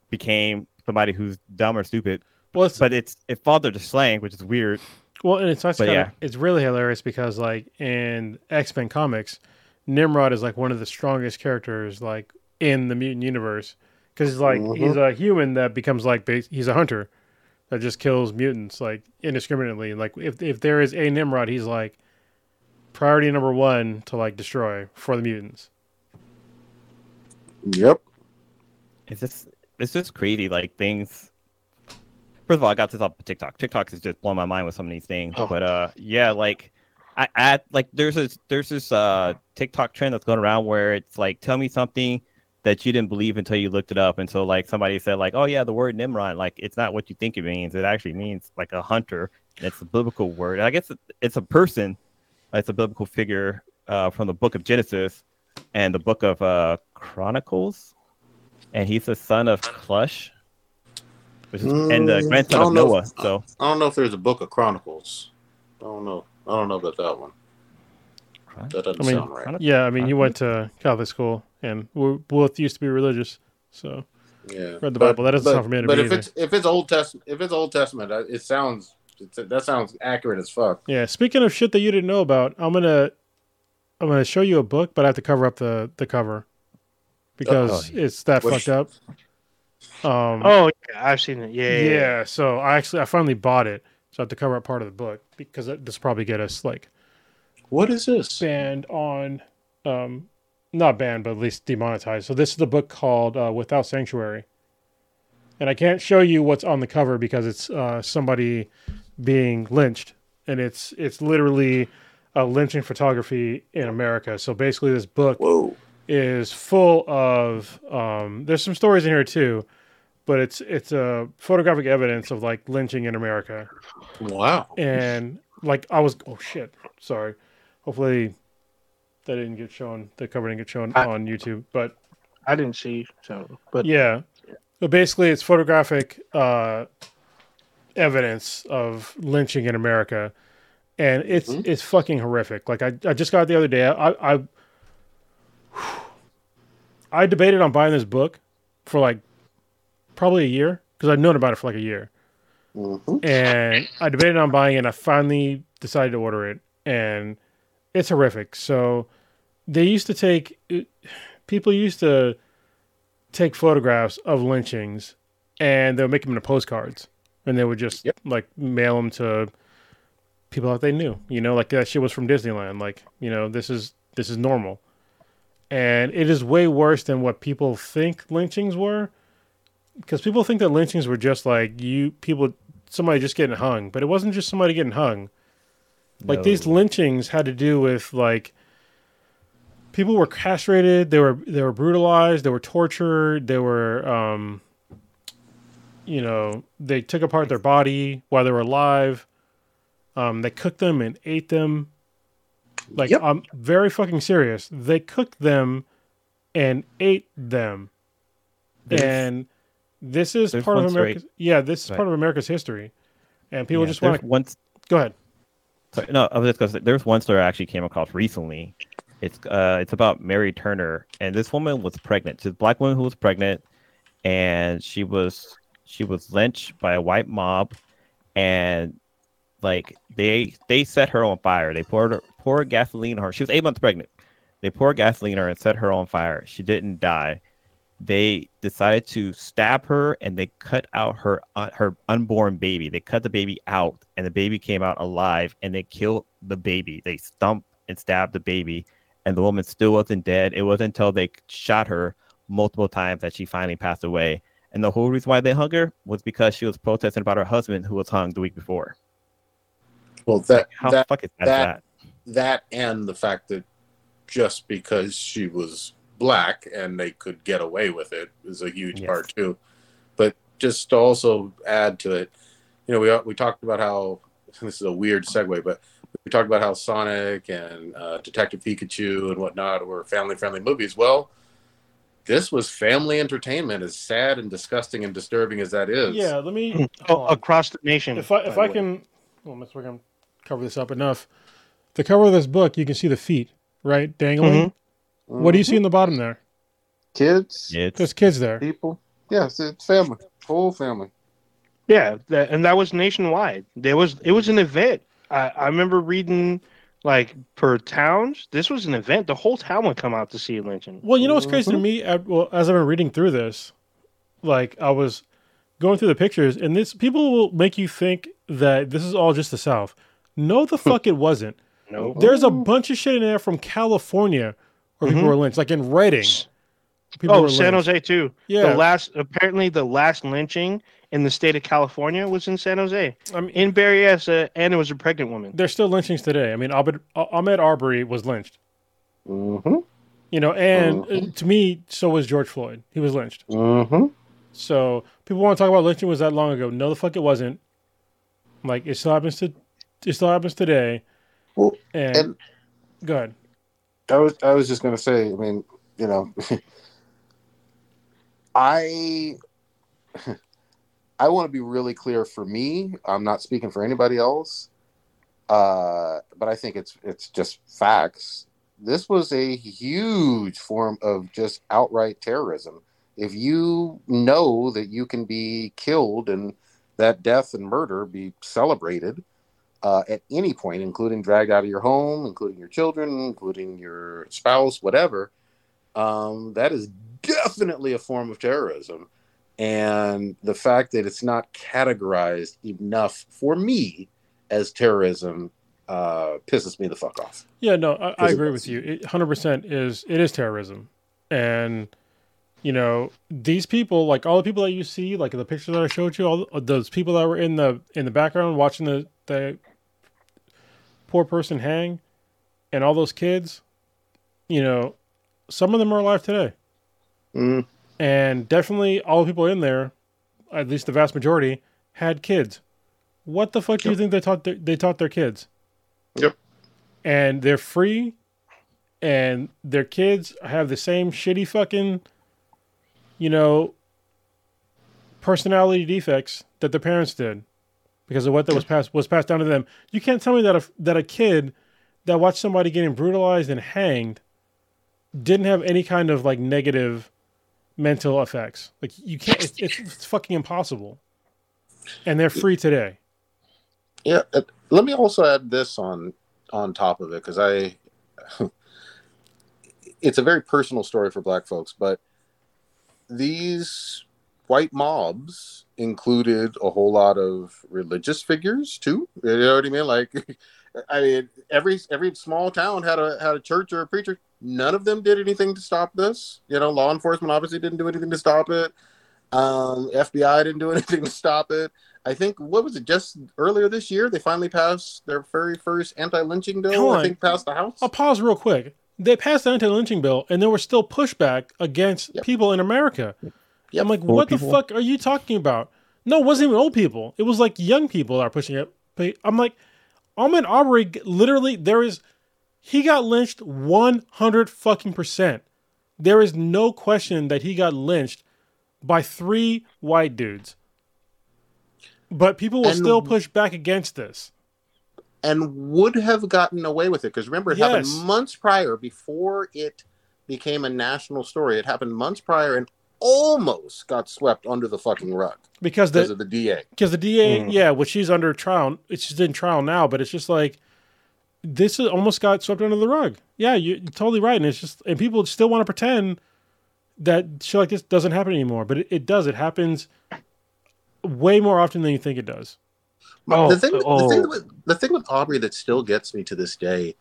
became somebody who's dumb or stupid. Well, it's, But it's it fathered to slang, which is weird. well, and it's actually kinda, yeah. it's really hilarious because like in X Men comics, Nimrod is like one of the strongest characters like in the mutant universe because he's like Mhm. he's a human that becomes like he's a hunter that just kills mutants like indiscriminately. Like if if there is a Nimrod, he's like priority number one to like destroy for the mutants. Yep. It's just it's just crazy. Like things. First of all, I got this off of TikTok. TikTok is just blowing my mind with some of these things. Oh. But uh, yeah, like I, I like there's this there's this uh TikTok trend that's going around where it's like tell me something that you didn't believe until you looked it up. And so like somebody said like, oh yeah, the word Nimrod, like it's not what you think it means. It actually means like a hunter. And it's a biblical word. I guess it's a person. It's a biblical figure uh, from the book of Genesis and the book of uh, Chronicles and he's the son of Cush, which is, and the Mm, grandson of don't know. Noah. So I don't know if there's a book of Chronicles. I don't know. I don't know about that one. That doesn't I mean, sound right. Yeah, I mean, he went to Catholic school, and we both used to be religious, so Yeah. read the Bible. That doesn't but, sound familiar to But me if either. it's if it's Old Testament, if it's Old Testament, uh, it sounds it's, that sounds accurate as fuck. yeah. Speaking of shit that you didn't know about, I'm gonna I'm gonna show you a book, but I have to cover up the the cover because Oh, it's that Which- fucked up. Um, Oh, yeah, I've seen it. Yeah, yeah, yeah. yeah. So I actually I finally bought it, so I have to cover up part of the book because it- this will probably get us like What is this? banned on, um, not banned, but at least demonetized. So this is the book called uh, Without Sanctuary, and I can't show you what's on the cover because it's uh, somebody being lynched, and it's it's literally a lynching photography in America. So basically, this book Whoa. Is full of um, there's some stories in here too, but it's it's a uh, photographic evidence of like lynching in America Wow. and like I was oh shit sorry hopefully that didn't get shown the cover didn't get shown I- on YouTube but I didn't see. So, but yeah but basically it's photographic uh evidence of lynching in America and it's Mhm. it's fucking horrific like I, I just got it the other day I I I debated on buying this book for like probably a year because I'd known about it for like a year Mhm. and I debated on buying it. And I finally decided to order it, and it's horrific. So they used to take people used to take photographs of lynchings, and they would make them into postcards, and they would just Yep. like mail them to people that they knew. You know, like that shit was from Disneyland. Like you know, this is this is normal, and it is way worse than what people think lynchings were. Because people think that lynchings were just like you people somebody just getting hung. But it wasn't just somebody getting hung. Like these lynchings had to do with like people were castrated they were they were brutalized they were tortured they were um you know they took apart their body while they were alive. Um they cooked them and ate them like Yep. i'm very fucking serious they cooked them and ate them There's- and this is part of America's yeah, this is Right. part of America's history, and people yeah, just want to once go ahead. Sorry, no, I was just gonna say there's one story I actually came across recently. It's uh it's about Mary Turner and this woman was pregnant. She's a black woman who was pregnant and she was she was lynched by a white mob and like they they set her on fire. They poured poured gasoline on her. She was eight months pregnant. They poured gasoline on her and set her on fire. She didn't die. They decided to stab her and they cut out her uh, her unborn baby. They cut the baby out and the baby came out alive and they killed the baby. They stumped and stabbed the baby and the woman still wasn't dead. It wasn't until they shot her multiple times that she finally passed away. And the whole reason why they hung her was because she was protesting about her husband who was hung the week before. Well, that How that fuck is that? that- that? that and the fact that just because she was black and they could get away with it is a huge Yes. part too. But just to also add to it, you know, we we talked about how this is a weird segue, but we talked about how Sonic and uh, Detective Pikachu and whatnot were family friendly movies. Well, this was family entertainment, as sad and disgusting and disturbing as that is. Yeah, let me Oh, across the nation. if I if I way. can, well, let's we're gonna cover this up enough. The cover of this book, you can see the feet right dangling. What do you see in the bottom there? Kids, It's There's kids there. people. Yes, it's family, whole family. Yeah, that, and that was nationwide. There was it was an event. I, I remember reading like per towns. This was an event. The whole town would come out to see lynching. Well, you know what's crazy to Mhm. me? uh, Well, as I've been reading through this, like I was going through the pictures, and this people will make you think that this is all just the South. No, the fuck it wasn't. No. There's a bunch of shit in there from California where people Mhm. were lynched, like in Redding. People Oh, San. Jose too. Yeah. The last apparently the last lynching in the state of California was in San Jose. I mean, In Berryessa, and it was a pregnant woman. there's still lynchings today. I mean, Ahmaud, Ahmaud Arbery was lynched. Mm-hmm. You know, and uh, to me, so was George Floyd. He was lynched. Mm-hmm. So people want to talk about lynching was that long ago. No, the fuck it wasn't. Like it still happens to, it still happens today. Well, And, and- go ahead. I was I was just gonna say, I mean, you know, I I want to be really clear for me. I'm not speaking for anybody else, uh, but I think it's it's just facts. This was a huge form of just outright terrorism. If you know that you can be killed and that death and murder be celebrated, uh, at any point, including dragged out of your home, including your children, including your spouse, whatever, um, that is definitely a form of terrorism. And the fact that it's not categorized enough for me as terrorism uh, pisses me the fuck off. Yeah, no, I, I agree with you. It, 100% is it is terrorism, and you know these people, like all the people that you see, like the picture that I showed you, all those people that were in the in the background watching the the poor person hang, and all those kids, you know, some of them are alive today, Mm, and definitely all the people in there, at least the vast majority, had kids. What the fuck do you think they taught their, they taught their kids? Yep. And they're free, and their kids have the same shitty fucking, you know, personality defects that their parents did, because of what that was passed was passed down to them. You can't tell me that a that a kid that watched somebody getting brutalized and hanged didn't have any kind of like negative mental effects. Like you can't. It's, it's, it's fucking impossible. And they're free today. Yeah. uh, Let me also add this on on top of it because I, it's a very personal story for Black folks, but these white mobs included a whole lot of religious figures too. You know what I mean? Like, I mean, every every small town had a had a church or a preacher. None of them did anything to stop this. You know, law enforcement obviously didn't do anything to stop it. Um, FBI didn't do anything to stop it. I think what was it? Just earlier this year, they finally passed their very first anti-lynching bill. I think passed the House. I'll pause real quick. They passed the anti-lynching bill, and there was still pushback against Yep. people in America. Yep. I'm like, what people? the fuck are you talking about? No, it wasn't even old people. It was like young people that are pushing it. But I'm like, Ahmaud Arbery, g- literally, there is, he got lynched 100 fucking percent. There is no question that he got lynched by three white dudes. But people will And- still push back against this. and would have gotten away with it because remember it Yes. happened months prior before it became a national story. It happened months prior and almost got swept under the fucking rug Because because the, of the DA. Because the DA, Mm. yeah, which she's under trial, it's just in trial now, but it's just like this is almost got swept under the rug. Yeah, you- you're totally right, and it's just and people still want to pretend that shit like this doesn't happen anymore, but it, it does. It happens way more often than you think it does. But Oh, the thing, the oh. thing with the thing with Aubrey that still gets me to this day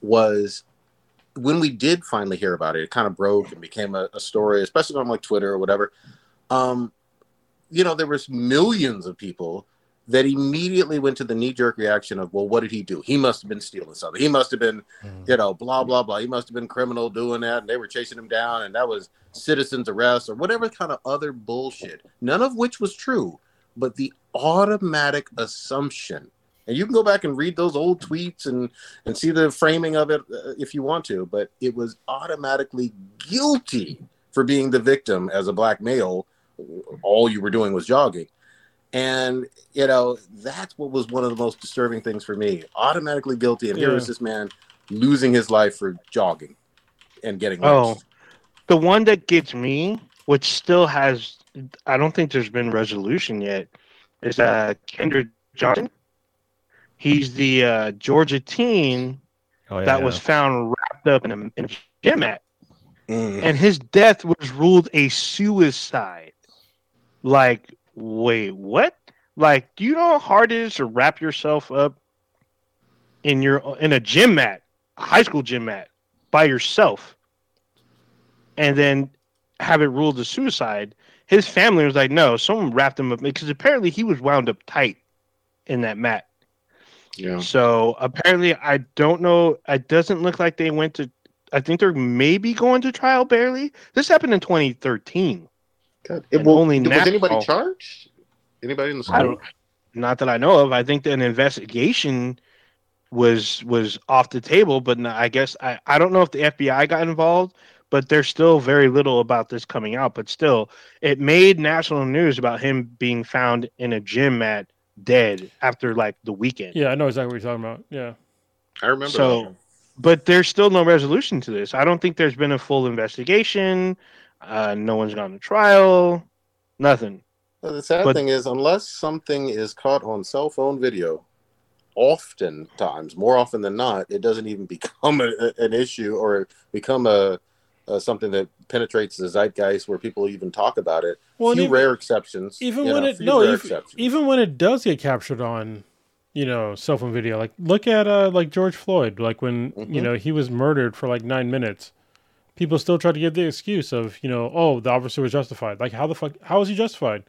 was when we did finally hear about it. It kind of broke and became a, a story, especially on like Twitter or whatever. Um, you know, there was millions of people that immediately went to the knee jerk reaction of, well, what did he do? He must have been stealing something. He must have been, you know, blah blah blah. He must have been criminal doing that, and they were chasing him down, and that was citizens arrest or whatever kind of other bullshit. None of which was true, but the automatic assumption. And you can go back and read those old tweets and and see the framing of it uh, if you want to, but it was automatically guilty for being the victim as a black male. All you were doing was jogging. And you know that's what was one of the most disturbing things for me. Automatically guilty, and here Yeah. was this man losing his life for jogging and getting Oh. lynched. The one that gets me, which still has, I don't think there's been resolution yet, is uh, Kendrick Johnson. He's the uh, Georgia teen Oh, yeah, that yeah. was found wrapped up in a, in a gym mat, Mm. and his death was ruled a suicide. Like, wait, what? Like, do you know how hard it is to wrap yourself up in your in a gym mat, a high school gym mat, by yourself, and then have it ruled as suicide? His family was like, no, someone wrapped him up because apparently he was wound up tight in that mat. Yeah. So apparently, I don't know. It doesn't look like they went to. I think they're maybe going to trial barely. This happened in 2013. God. And well, only was now- anybody charged? Anybody in the I school? don't, not that I know of. I think that an investigation was was off the table, but no- I guess I, I don't know if the FBI got involved. But there's still very little about this coming out. But still, it made national news about him being found in a gym mat dead after like the weekend. Yeah, I know exactly what you're talking about. Yeah. I remember. So- that. but there's still no resolution to this. I don't think there's been a full investigation. Uh, no one's gone to trial. Nothing. Well, the sad But- thing is, unless something is caught on cell phone video, oftentimes, more often than not, it doesn't even become a, a- an issue or become a, a something that penetrates the zeitgeist where people even talk about it. Well, few even, rare exceptions. even when know, it no, if, even when it does get captured on, you know, cell phone video, like look at uh like George Floyd, like when you Mhm. know he was murdered for like nine minutes, people still try to give the excuse of you know oh the officer was justified. Like how the fuck how is he justified?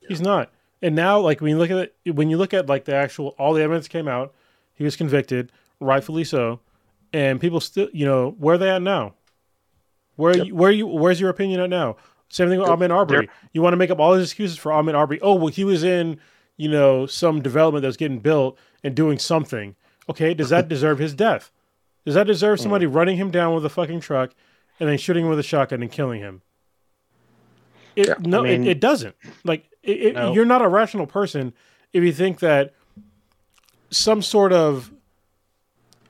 He's not. And now like when you look at it, when you look at like the actual all the evidence came out, he was convicted, rightfully so, and people still you know where are they at now? Where Yep. you, where you where's your opinion at now? Same thing with Ahmaud Arbery. You want to make up all these excuses for Ahmaud Arbery. Oh, well, he was in, you know, some development that was getting built and doing something. Okay, does that deserve his death? Does that deserve somebody mm. running him down with a fucking truck and then shooting him with a shotgun and killing him? It, Yeah, no, I mean- it, it doesn't. Like, it, No. you're not a rational person if you think that some sort of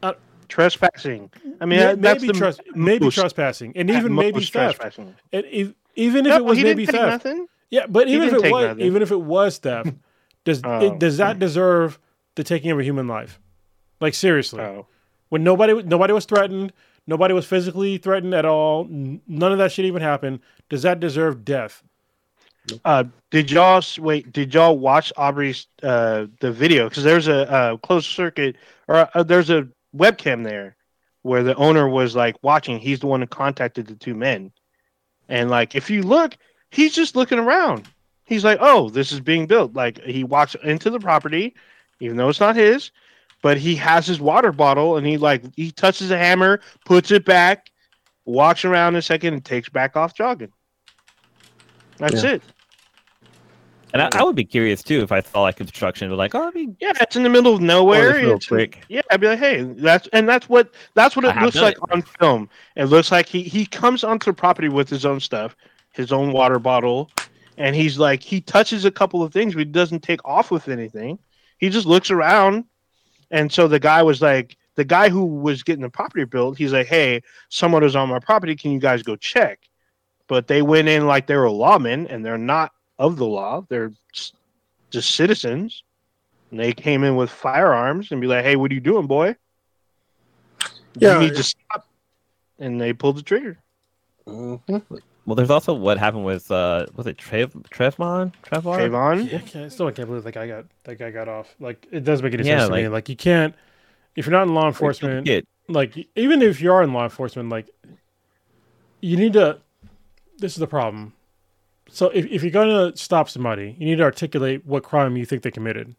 uh, Trespassing. I mean, may- that- that's maybe the trust, maybe most- trespassing, and even maybe theft. And if, even if No, it was maybe theft. Yeah, but even if it was, nothing. even if it was theft, does Oh. it, does that deserve the taking of a human life? Like seriously, Oh. when nobody nobody was threatened, nobody was physically threatened at all, none of that shit even happened. Does that deserve death? Uh, did y'all wait? Did y'all watch Aubrey's uh the video? Because there's a, uh closed circuit or uh, there's a webcam there where the owner was like watching. He's the one who contacted the two men, and like if you look, he's just looking around. He's like, "Oh, this is being built." Like he walks into the property, even though it's not his, but he has his water bottle and he like he touches a hammer, puts it back, walks around a second, and takes back off jogging. That's Yeah. it. And I, I would be curious too if I saw like construction, but like, oh, I mean, Yeah, it's in the middle of nowhere. real It's- quick. Yeah, I'd be like, hey, that's and that's what that's what it have looks like it. on film. It looks like he he comes onto the property with his own stuff, his own water bottle, and he's like he touches a couple of things, but he doesn't take off with anything. He just looks around, and so the guy was like, the guy who was getting the property built, he's like, hey, someone is on my property. Can you guys go check? But they went in like they were lawmen, and they're not of the law. They're just citizens. And they came in with firearms and be like, "Hey, what are you doing, boy? Yeah, you need it- to stop." And they pulled the trigger. Mhm. well, there's also what happened with uh, was it Trev Trevon Trevor? Trayvon, Yeah, I can't, still can't believe that guy got that guy got off. Like it doesn't make any Yeah, sense to me. like- Like you can't if you're not in law enforcement. Kid. like even if you are in law enforcement, like you need to. This is the problem. So if if you're going to stop somebody, you need to articulate what crime you think they committed,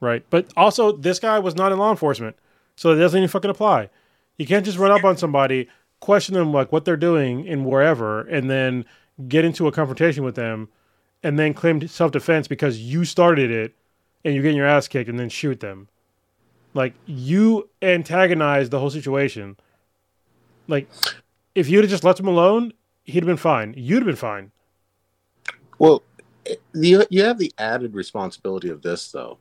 right? But also, this guy was not in law enforcement, so it doesn't even fucking apply. You can't just run up on somebody, question them like what they're doing in wherever, and then get into a confrontation with them, and then claim self defense because you started it, and you're getting your ass kicked, and then shoot them. Like you antagonized the whole situation. Like if you'd have just left him alone, he'd have been fine. You'd have been fine. Well, you you have the added responsibility of this though.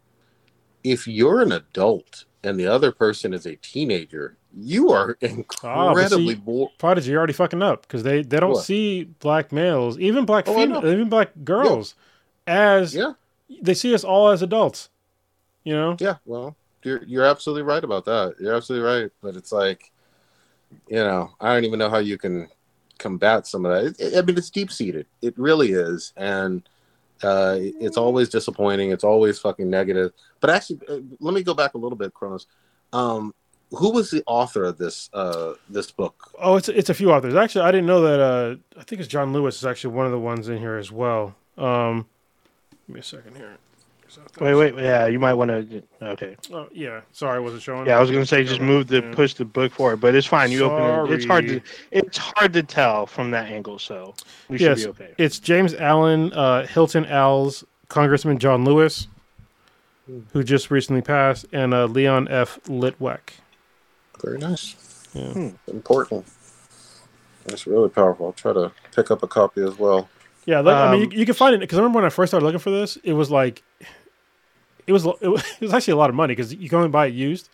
If you're an adult and the other person is a teenager, you are Ah, incredibly see- bo- Prodigy, you're already fucking up because they, they don't What? see black males, even black Oh, I even black girls, as Yeah, they see us all as adults. You know, yeah. Well, you're you're absolutely right about that. You're absolutely right. But it's like, you know, I don't even know how you can combat some of that. It, it- I mean, it's deep seated. It really is, and Uh, it's always disappointing. It's always fucking negative. But actually, uh, let me go back a little bit, Kronos. Um, who was the author of this uh, this book? Oh, it's it's a few authors. Actually, I didn't know that. Uh, I think it's John Lewis is actually one of the ones in here as well. Um, give me a second here. Wait, wait, yeah, you might want to. Okay. Oh, yeah. Sorry, I wasn't showing. Yeah, I was gonna say just move the Yeah. push the book forward, but it's fine. You open it. It's hard to it's hard to tell from that angle, so we Yes, should be okay. It's James Allen, uh, Hilton Als, Congressman John Lewis, who just recently passed, and uh, Leon F. Litwack. Very nice. Yeah. Hmm. Important. That's really powerful. I'll try to pick up a copy as well. Yeah, like, I mean, Um, you, you can find it because I remember when I first started looking for this, it was like, it was it was, it was actually a lot of money because you can only buy it used.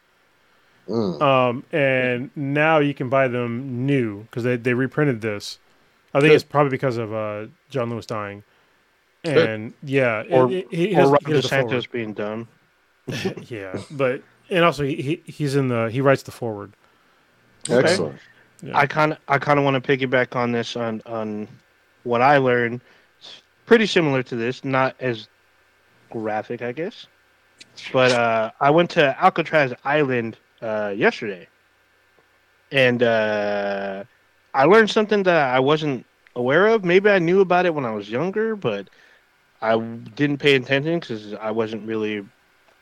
Mm. Um, and now you can buy them new because they, they reprinted this. I think Good. it's probably because of uh, John Lewis dying. Good. And yeah, it- Or- it- he, he or does- Ron he does the forward. DeSantis being dumb. yeah, but and also he, he he's in the he writes the forward. Okay. Excellent. Yeah. I kind of I kind of want to piggyback on this on on what I learned. It's pretty similar to this, not as graphic, I guess. But uh, I went to Alcatraz Island uh, yesterday, and uh, I learned something that I wasn't aware of. Maybe I knew about it when I was younger, but I didn't pay attention because I wasn't really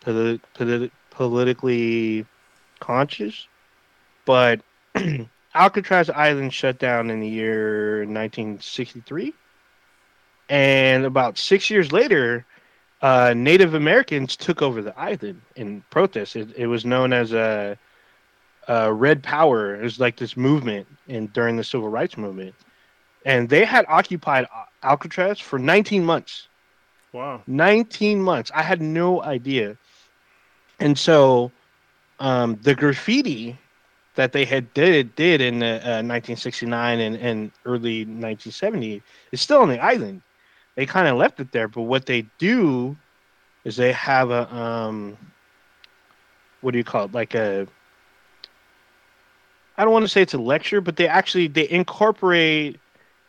politi- politi- politically conscious. But Alcatraz Island shut down in the year 1963. And about six years later, uh, Native Americans took over the island in protest. It, it was known as a, a Red Power. It was like this movement in during the Civil Rights Movement, and they had occupied Alcatraz for 19 months. Wow. 19 months. I had no idea. And so um, the graffiti that they had did did in the, uh, 1969 and, and early 1970 is still on the island. They kind of left it there, but what they do is they have a um, what do you call it? Like a I don't want to say it's a lecture, but they actually they incorporate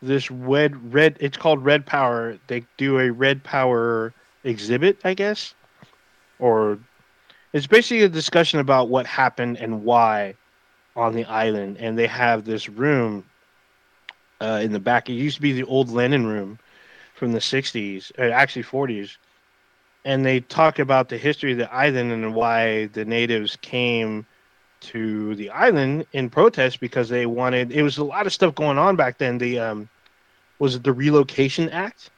this red red it's called red power. They do a red power exhibit i guess. Or it's basically a discussion about what happened and why on the island. And they have this room uh, in the back. It used to be the old lenin room from the 60s uh, actually 40s and they talk about the history of the island and why the natives came to the island in protest because they wanted it was a lot of stuff going on back then. The um was it the relocation act?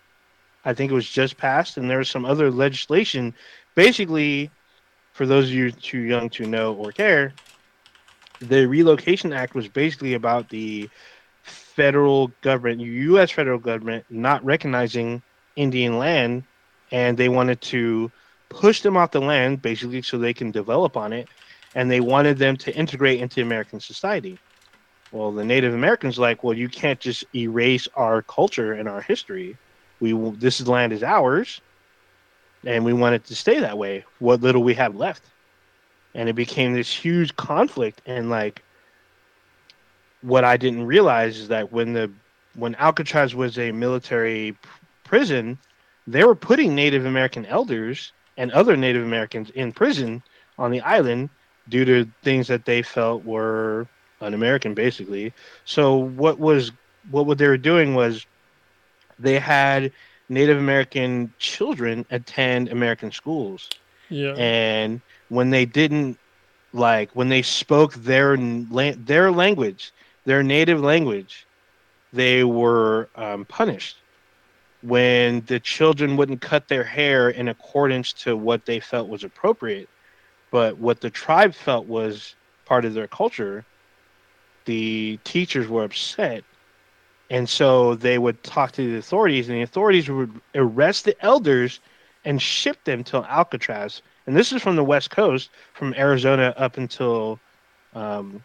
I think it was just passed and there was some other legislation. Basically for those of you too young to know or care the relocation act was basically about the federal government us federal government not recognizing indian land and they wanted to push them off the land basically so they can develop on it and they wanted them to integrate into American society. Well, the Native Americans like, well, you can't just erase our culture and our history. We this land is ours, and we want it to stay that way. What little we have left, and it became this huge conflict. And like, what I didn't realize is that when the when Alcatraz was a military p- prison, they were putting Native American elders and other Native Americans in prison on the island due to things that they felt were un-American, basically. So what was what what they were doing was they had Native American children attend American schools, Yeah. and when they didn't like when they spoke their their language, their native language, they were um, punished. When the children wouldn't cut their hair in accordance to what they felt was appropriate, but what the tribe felt was part of their culture, the teachers were upset. And so they would talk to the authorities, and the authorities would arrest the elders and ship them to Alcatraz. And this is from the West Coast, from Arizona up until um,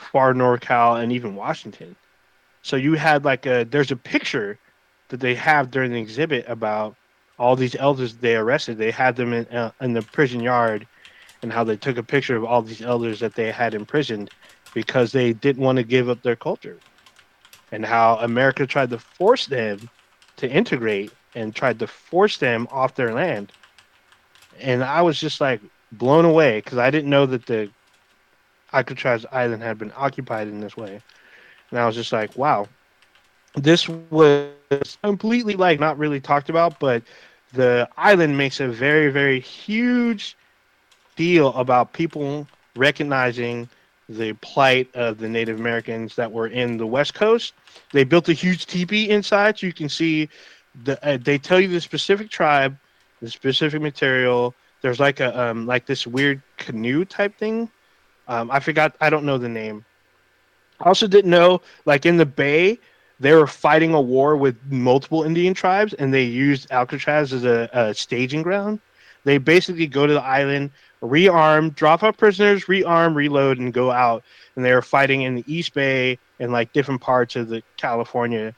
far NorCal and even Washington. So you had like a there's a picture that they have during the exhibit about all these elders they arrested. They had them in uh, in the prison yard, and how they took a picture of all these elders that they had imprisoned because they didn't want to give up their culture, and how America tried to force them to integrate and tried to force them off their land. And I was just like blown away because I didn't know that the Alcatraz Island had been occupied in this way. And I was just like, wow, this was completely like not really talked about, but the island makes a very, very huge deal about people recognizing the plight of the Native Americans that were in the West Coast. They built a huge teepee inside, so you can see the. Uh, they tell you the specific tribe, the specific material. There's like a um, like this weird canoe type thing. Um, I forgot. I don't know the name. I also didn't know, like in the bay, they were fighting a war with multiple Indian tribes, and they used Alcatraz as a, a staging ground. They basically go to the island, rearm, drop off prisoners, rearm, reload, and go out. And they were fighting in the East Bay and like different parts of the California,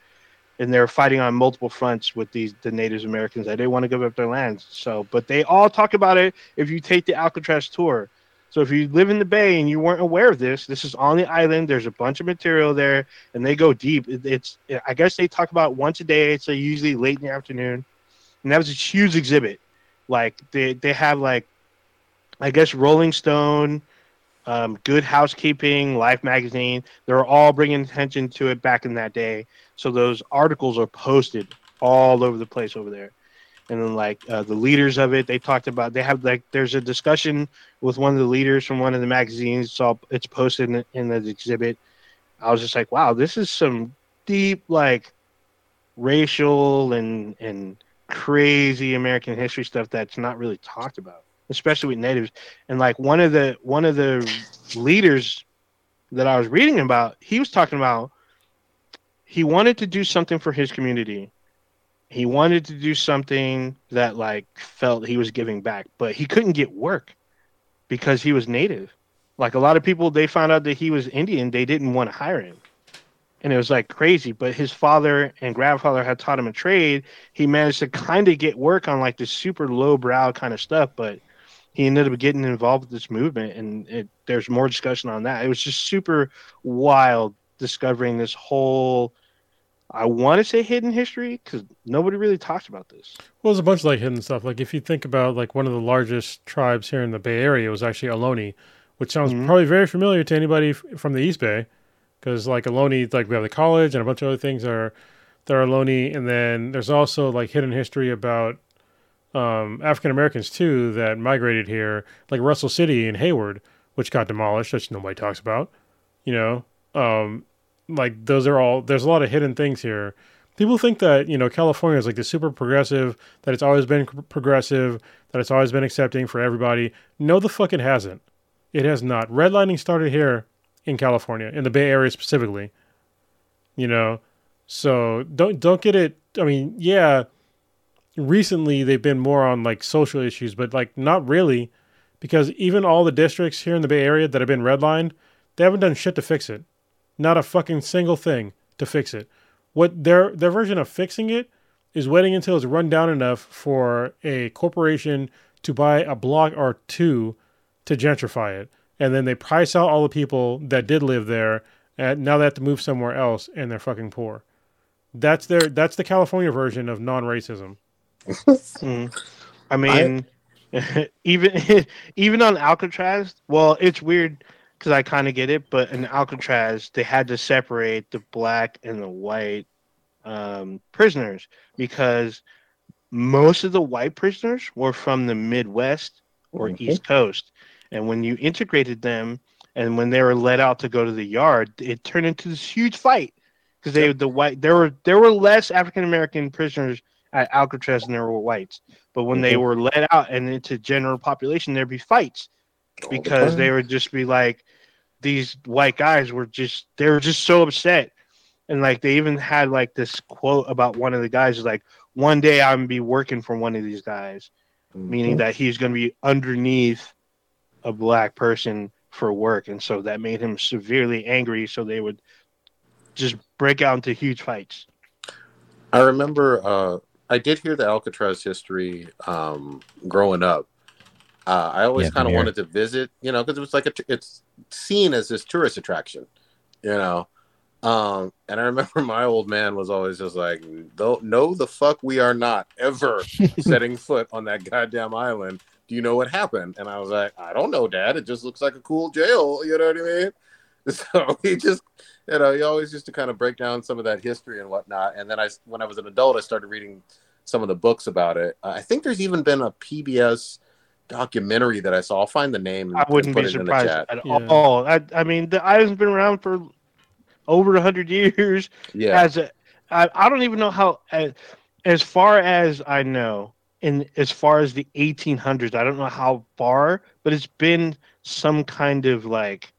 and they were fighting on multiple fronts with these the Native Americans. They didn't want to give up their lands. So, but they all talk about it if you take the Alcatraz tour. So if you live in the Bay and you weren't aware of this, this is on the island. There's a bunch of material there, and they go deep. It's I guess they talk about once a day. It's usually late in the afternoon, and that was a huge exhibit. Like they they have like, I guess Rolling Stone, um, Good Housekeeping, Life Magazine. They're all bringing attention to it back in that day. So those articles are posted all over the place over there and then like uh, the leaders of it they talked about they have like there's a discussion with one of the leaders from one of the magazines so it's posted in, in the exhibit. I was just like wow this is some deep like racial and and crazy american history stuff that's not really talked about especially with natives. And like one of the one of the leaders that i was reading about he was talking about he wanted to do something for his community he wanted to do something that like felt he was giving back, but he couldn't get work because he was native. Like a lot of people, they found out that he was Indian, they didn't want to hire him. And it was like crazy. But his father and grandfather had taught him a trade. He managed to kind of get work on like this super low brow kind of stuff, but he ended up getting involved with this movement. And it, there's more discussion on that. It was just super wild discovering this whole I want to say hidden history because nobody really talks about this. Well, there's a bunch of like hidden stuff. Like if you think about like one of the largest tribes here in the Bay Area was actually Ohlone, which sounds mm-hmm. probably very familiar to anybody f- from the East Bay, because like Ohlone, like we have the college and a bunch of other things are there are Ohlone, and then there's also like hidden history about um, African Americans too that migrated here, like Russell City and Hayward, which got demolished, which nobody talks about. You know, um, like those are all there's a lot of hidden things here. People think that you know california is like the super progressive that it's always been progressive that it's always been accepting for everybody. No the fuck it hasn't. It has not. Redlining started here in california in the bay area specifically you know? So don't don't get it i mean yeah recently they've been more on like social issues but like not really because even all the districts here in the bay area that have been redlined they haven't done shit to fix it not a fucking single thing to fix it. What their their version of fixing it is waiting until it's run down enough for a corporation to buy a block or two to gentrify it. And then they price out all the people that did live there and now they have to move somewhere else and they're fucking poor. That's their that's the California version of non-racism. mm. I mean I... even even on Alcatraz, well, it's weird because I kind of get it. But in Alcatraz, they had to separate the black and the white um, prisoners because most of the white prisoners were from the Midwest or mm-hmm. East Coast, and when you integrated them, and when they were let out to go to the yard, it turned into this huge fight because they the white there were there were less African American prisoners at Alcatraz than there were whites. But when mm-hmm. they were let out and into general population, there'd be fights because they would just be like, these white guys were just they were just so upset. And like they even had like this quote about one of the guys like one day i'm gonna be working for one of these guys mm-hmm. meaning that he's gonna be underneath a black person for work. And so that made him severely angry. So they would just break out into huge fights. I remember uh i did hear the alcatraz history um growing up uh, I always yeah, kind of wanted to visit, you know, because it was like a, it's seen as this tourist attraction, you know. Um, and I remember my old man was always just like, no, the fuck we are not ever setting foot on that goddamn island." Do you know what happened? And I was like, "I don't know, Dad. It just looks like a cool jail." You know what I mean? So he just, you know, he always used to kind of break down some of that history and whatnot. And then I, when I was an adult, I started reading some of the books about it. I think there's even been a PBS documentary that I saw. I'll find the name. And, I wouldn't put be it in the surprised at Yeah. all. I, I mean, the island's been around for over a hundred years. Yeah, As a, I, I don't even know how. As, as far as I know, in as far as the 1800s, I don't know how far, but it's been some kind of like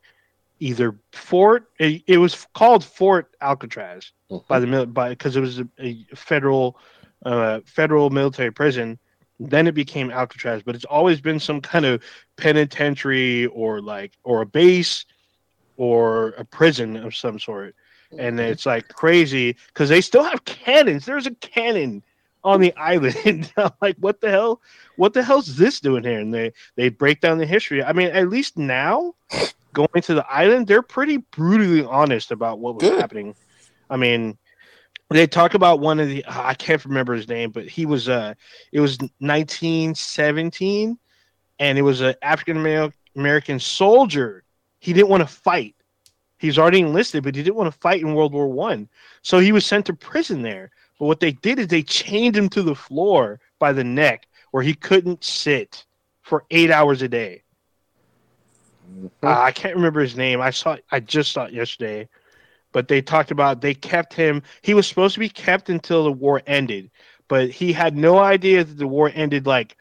either fort. It, it was called Fort Alcatraz by the mil- by because it was a, a federal uh, federal military prison. Then it became Alcatraz, but it's always been some kind of penitentiary or like or a base or a prison of some sort. And mm-hmm. it's like crazy because they still have cannons. There's a cannon on the island. I'm like, what the hell? What the hell's this doing here? And they they break down the history. I mean, at least now going to the island, they're pretty brutally honest about what was Good. happening. I mean, they talk about one of the I can't remember his name, but he was uh it was 1917 and it was an African American soldier. He didn't want to fight. He's already enlisted, but he didn't want to fight in World War One. So he was sent to prison there. But what they did is they chained him to the floor by the neck where he couldn't sit for eight hours a day. Uh, I can't remember his name. I saw I just saw it yesterday. But they talked about they kept him he was supposed to be kept until the war ended, but he had no idea that the war ended like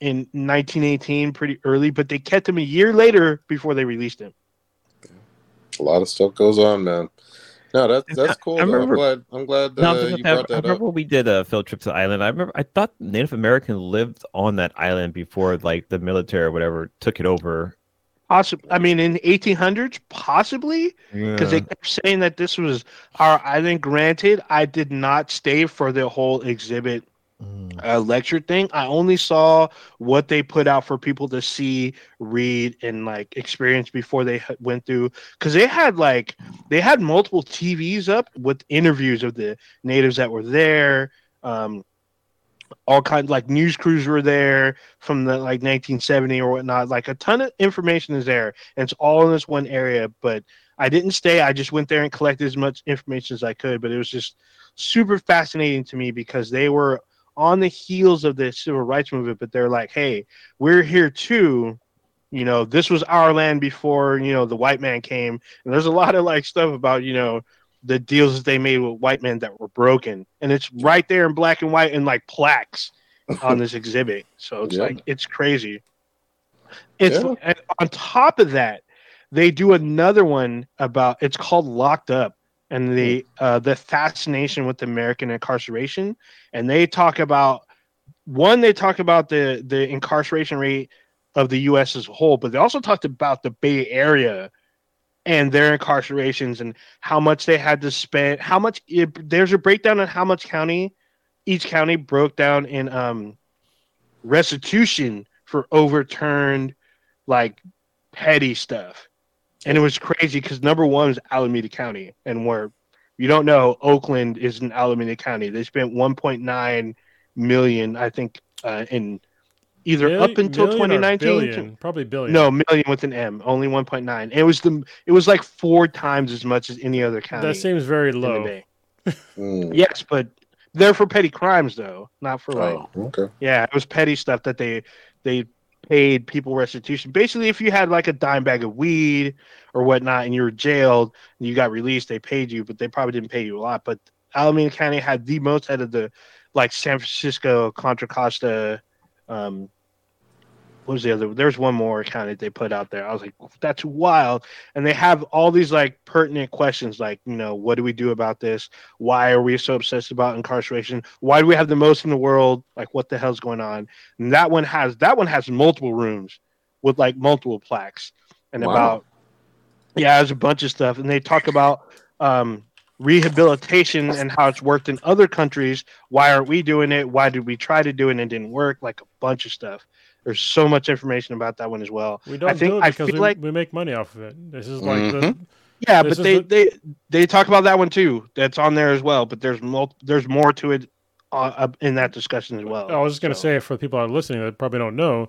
in 1918 pretty early, but they kept him a year later before they released him. a lot of stuff goes on, man. No, that's that's cool. I though. remember- I'm glad. I'm glad No, I uh, was you gonna I, brought that up. remember when we did a field trip to the island. I remember I thought Native American lived on that island before like the military or whatever took it over. Possibly, I mean, in 1800s, possibly, because they kept saying that this was our island. Granted, I did not stay for the whole exhibit Mm. uh, lecture thing. I only saw what they put out for people to see, read, and like experience before they went through. Because they had like they had multiple TVs up with interviews of the natives that were there. Um, all kinds like news crews were there from the like 1970 or whatnot. Like a ton of information is there, and it's all in this one area. But I didn't stay. I just went there and collected as much information as I could. But it was just super fascinating to me because they were on the heels of the civil rights movement, but they're like, hey, we're here too. You know, this was our land before, you know, the white man came. And there's a lot of like stuff about, you know, the deals that they made with white men that were broken. And it's right there in black and white and like plaques on this exhibit. So it's Yeah. like, it's crazy. It's Yeah. and on top of that, they do another one about it's called Locked Up and the uh, the fascination with American incarceration and they talk about one they talk about the the incarceration rate of the US as a whole but they also talked about the Bay Area and their incarcerations and how much they had to spend how much it, there's a breakdown on how much county each county broke down in um restitution for overturned like petty stuff and it was crazy because number one was Alameda County, and where you don't know, Oakland is in Alameda County. They spent 1.9 million, I think, uh, in either Million- up until million or 2019. probably billion. No, million with an M, only 1.9. It was the it was like four times as much as any other county. that seems very in low. Mm. Yes, but they're for petty crimes though, not for like Oh, okay. yeah, it was petty stuff that they they paid people restitution. Basically, if you had like a dime bag of weed or whatnot, and you were jailed and you got released, they paid you, but they probably didn't pay you a lot. But Alameda County had the most out of the like San Francisco, Contra Costa. Um, what was the other? There's one more county they put out there. I was like, that's wild. And they have all these like pertinent questions, like you know, what do we do about this? Why are we so obsessed about incarceration? Why do we have the most in the world? Like, what the hell's going on? And that one has that one has multiple rooms with like multiple plaques and Wow. about yeah, there's a bunch of stuff. And they talk about um, rehabilitation and how it's worked in other countries. Why aren't we doing it? Why did we try to do it and it didn't work? Like a bunch of stuff. There's so much information about that one as well. We don't think- do it I because feel we, like- we make money off of it. This is like the Mhm. Yeah, This but they, the- they they talk about that one too. That's on there as well. But there's mul- there's more to it uh, uh, in that discussion as well. I was just going to So- say for the people that are listening that probably don't know,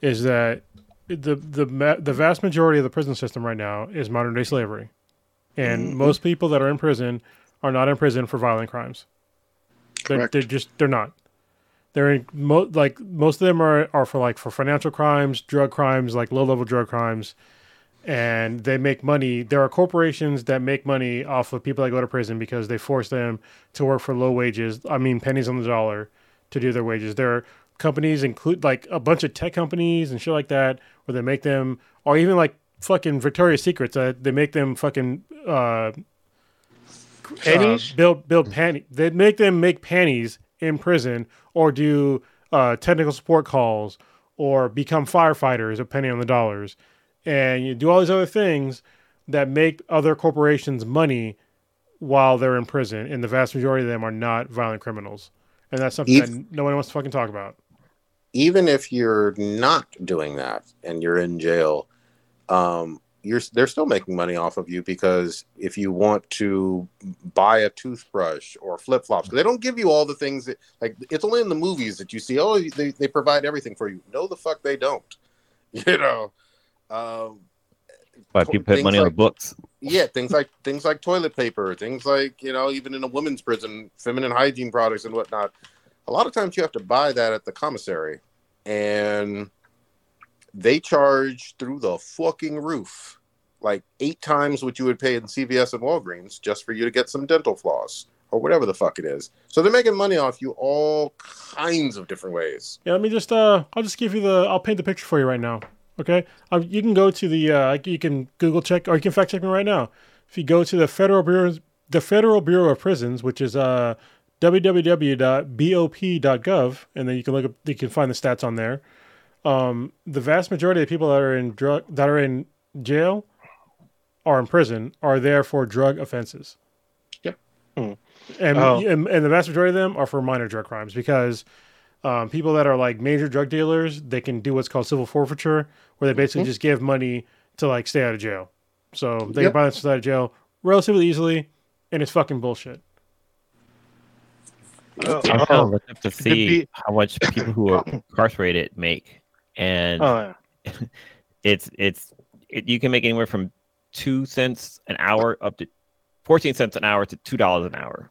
is that the the the vast majority of the prison system right now is modern day slavery, and Mhm. most people that are in prison are not in prison for violent crimes. They're, they're just they're not. They're in mo- like most of them are are for like for financial crimes, drug crimes, like low level drug crimes, and they make money. There are corporations that make money off of people that go to prison because they force them to work for low wages. I mean pennies on the dollar to do their wages. There are companies include like a bunch of tech companies and shit like that where they make them or even like fucking Victoria's Secrets uh, they make them fucking uh Pennies? uh, build build panty they make them make panties in prison or do uh technical support calls or become firefighters a penny on the dollars. And you do all these other things that make other corporations money while they're in prison and the vast majority of them are not violent criminals. And that's something that no one wants to fucking talk about. even if you're not doing that and you're in jail, um, you're they're still making money off of you because if you want to buy a toothbrush or flip flops, they don't give you all the things that like it's only in the movies that you see. Oh, they they provide everything for you. No, the fuck they don't. You know. Um, But To- people put money on the books. yeah, things like things like toilet paper, things like you know, even in a women's prison, feminine hygiene products and whatnot. A lot of times you have to buy that at the commissary, and they charge through the fucking roof, like eight times what you would pay in CVS and Walgreens just for you to get some dental floss or whatever the fuck it is. So they're making money off you all kinds of different ways. Yeah, let me just uh I'll just give you the I'll paint the picture for you right now. Okay? Um, you can go to the uh you can Google check or you can fact check me right now. If you go to the Federal Bureau the Federal Bureau of Prisons, which is uh www.bop.gov and then you can look up you can find the stats on there. Um the vast majority of people that are in drug that are in jail or in prison are there for drug offenses. Yep. Hmm. And, Oh. and and the vast majority of them are for minor drug crimes because um, people that are like major drug dealers, they can do what's called civil forfeiture, where they basically Mhm. just give money to like stay out of jail. So they Yep. can buy themselves out of jail relatively easily, and it's fucking bullshit. Oh, I'm trying to oh, look up to see how much people who are incarcerated make, and oh, yeah. it's it's it, you can make anywhere from two cents an hour up to fourteen cents an hour to two dollars an hour.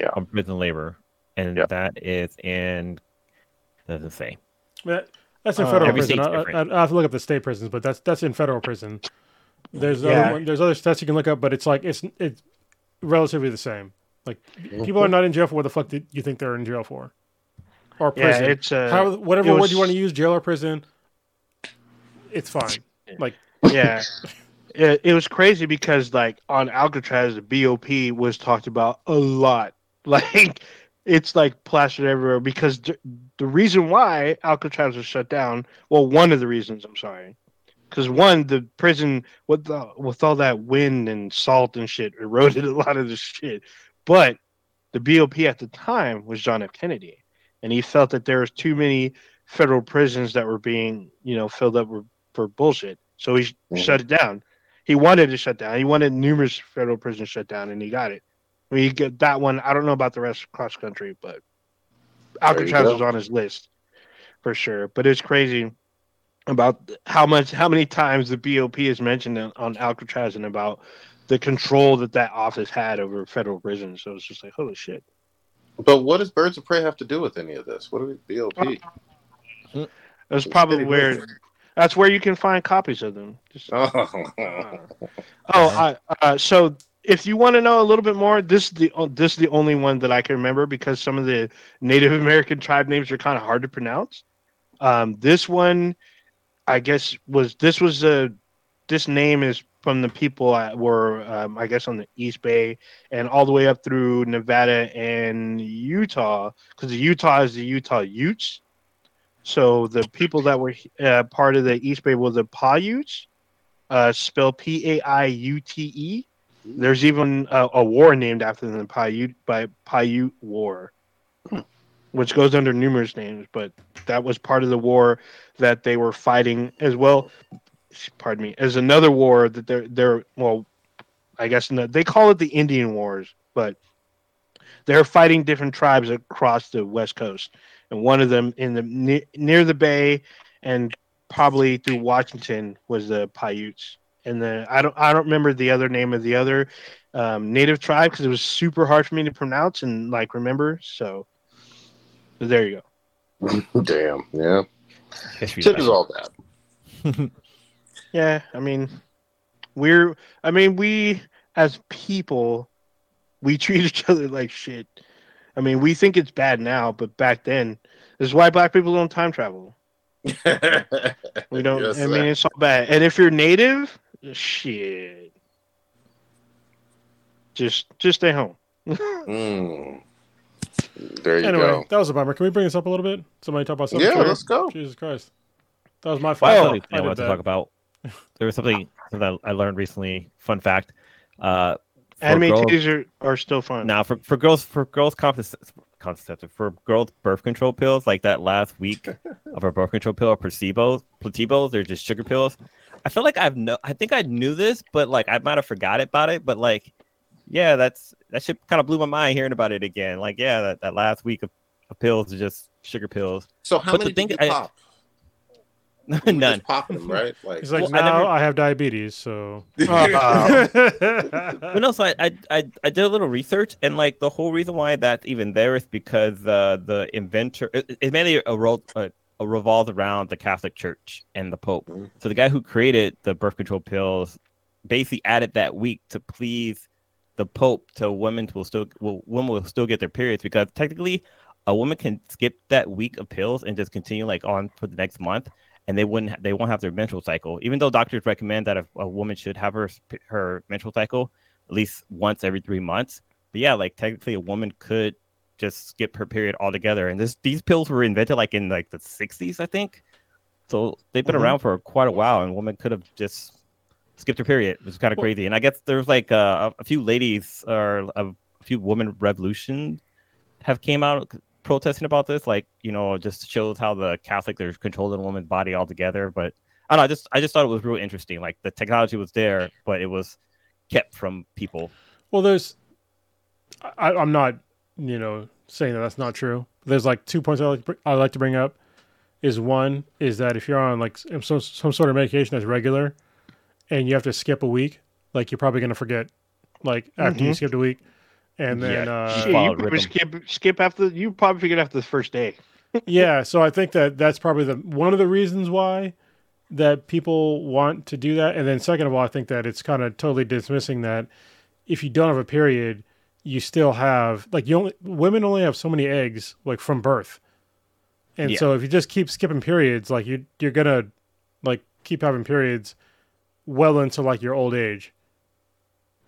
Yeah. on prison labor, and Yep. that is in doesn't say. That, that's in Uh, federal Every prison. I, I, I, have to look up the state prisons, but that's that's in federal prison. There's Yeah. other one, there's other stats you can look up, but it's like it's it's relatively the same. Like people are not in jail for what the fuck did you think they're in jail for, or prison. yeah, it's uh, How, whatever it word you want to use, jail or prison, it's fine. Like yeah. It, it was crazy because like on Alcatraz, the BOP was talked about a lot. Like it's like plastered everywhere because the, the reason why Alcatraz was shut down. Well, one of the reasons. I'm sorry, because one the prison with the, with all that wind and salt and shit eroded a lot of the shit. But the BOP at the time was John F. Kennedy, and he felt that there was too many federal prisons that were being you know filled up for, for bullshit. So he Mhm. shut it down. He wanted to shut down. He wanted numerous federal prisons shut down, and he got it. I mean, he got that one. I don't know about the rest across country, but Alcatraz was on his list for sure. But it's crazy about how much, how many times the BOP is mentioned on, on Alcatraz and about the control that that office had over federal prisons. So it's just like, holy shit. But what does Birds of Prey have to do with any of this? What do we BOP? That's probably where. That's where you can find copies of them. Just, Oh, Oh, I, uh, so if you want to know a little bit more, this is the o- this is the only one that I can remember because some of the Native American tribe names are kind of hard to pronounce. Um, this one, I guess, was this was a this name is from the people that were um, I guess on the East Bay and all the way up through Nevada and Utah because Utah is the Utah Utes. So the people that were uh, part of the East Bay were the Paiutes uh, spelled P A I U T E. There's even a, a war named after them, the Paiute by Paiute War, which goes under numerous names. But that was part of the war that they were fighting as well. Pardon me, as another war that they're they're well, I guess in the, they call it the Indian Wars, but they're fighting different tribes across the West Coast, and one of them in the ne- near the Bay and probably through Washington was the Paiutes, and then I don't I don't remember the other name of the other um, native tribe because it was super hard for me to pronounce and like remember. So, so there you go. Damn. Yeah. History Tip is all that. Yeah, I mean, we're I mean we as people we treat each other like shit. I mean, we think it's bad now, but back then, this is why black people don't time travel. We don't. Yes, I mean, sir. it's all bad. And if you're native, shit, just just stay home. Mm. There you Anyway, go. that was a bummer. Can we bring this up a little bit? Somebody talk about something. Yeah, funny? let's go. Jesus Christ, that was my Well, fault. something I, I did wanted to talk about. There was something that I learned recently. Fun fact. Uh, for Anime girls- titties are, are still fun. Now, for, for girls, for girls, contraceptive, contraceptive, for girls, birth control pills, like that last week of our birth control pill, or placebo, placebos, they're just sugar pills. I feel like I've no, I think I knew this, but like I might have forgot about it. But like, yeah, that's that shit kind of blew my mind hearing about it again. Like, yeah, that, that last week of, of pills are just sugar pills. So how But many thing- did you I- pop? You were None. Just popping them, right? Like, He's like, Well, I now never- I have diabetes, so. Uh, But no, so I, I I I did a little research, and like the whole reason why that's even there is because uh, the inventor it, it mainly a, ro- uh, a revolves around the Catholic Church and the Pope. Mhm. So the guy who created the birth control pills basically added that week to please the Pope, so women will still will women will still get their periods because technically a woman can skip that week of pills and just continue like on for the next month and they wouldn't they won't have their menstrual cycle. Even though doctors recommend that a, a woman should have her her menstrual cycle at least once every three months but yeah like technically a woman could just skip her period altogether. And this these pills were invented like in like the 60s i think. So they've been Mhm. around for quite a while and women could have just skipped her period. Which is kind of Well- crazy. And i guess there's like uh, a, a few ladies or a few women revolution have came out protesting about this like you know just shows how the catholic they're controlling a woman's body altogether but i don't know i just i just thought it was real interesting like the technology was there but it was kept from people Well, there's, I, I'm not, you know, saying that that's not true. There's like two points I like, to I like to bring up. Is one is that if you're on like some some sort of medication that's regular, and you have to skip a week, like you're probably gonna forget, like after you Mhm. skipped a week, and then Yeah, uh, Shit, follow you probably skip skip after you probably figured after the first day. yeah so i think that that's probably the one of the reasons why that people want to do that and then second of all i think that it's kind of totally dismissing that if you don't have a period you still have like you only women only have so many eggs like from birth and Yeah. so if you just keep skipping periods like you you're gonna like keep having periods well into like your old age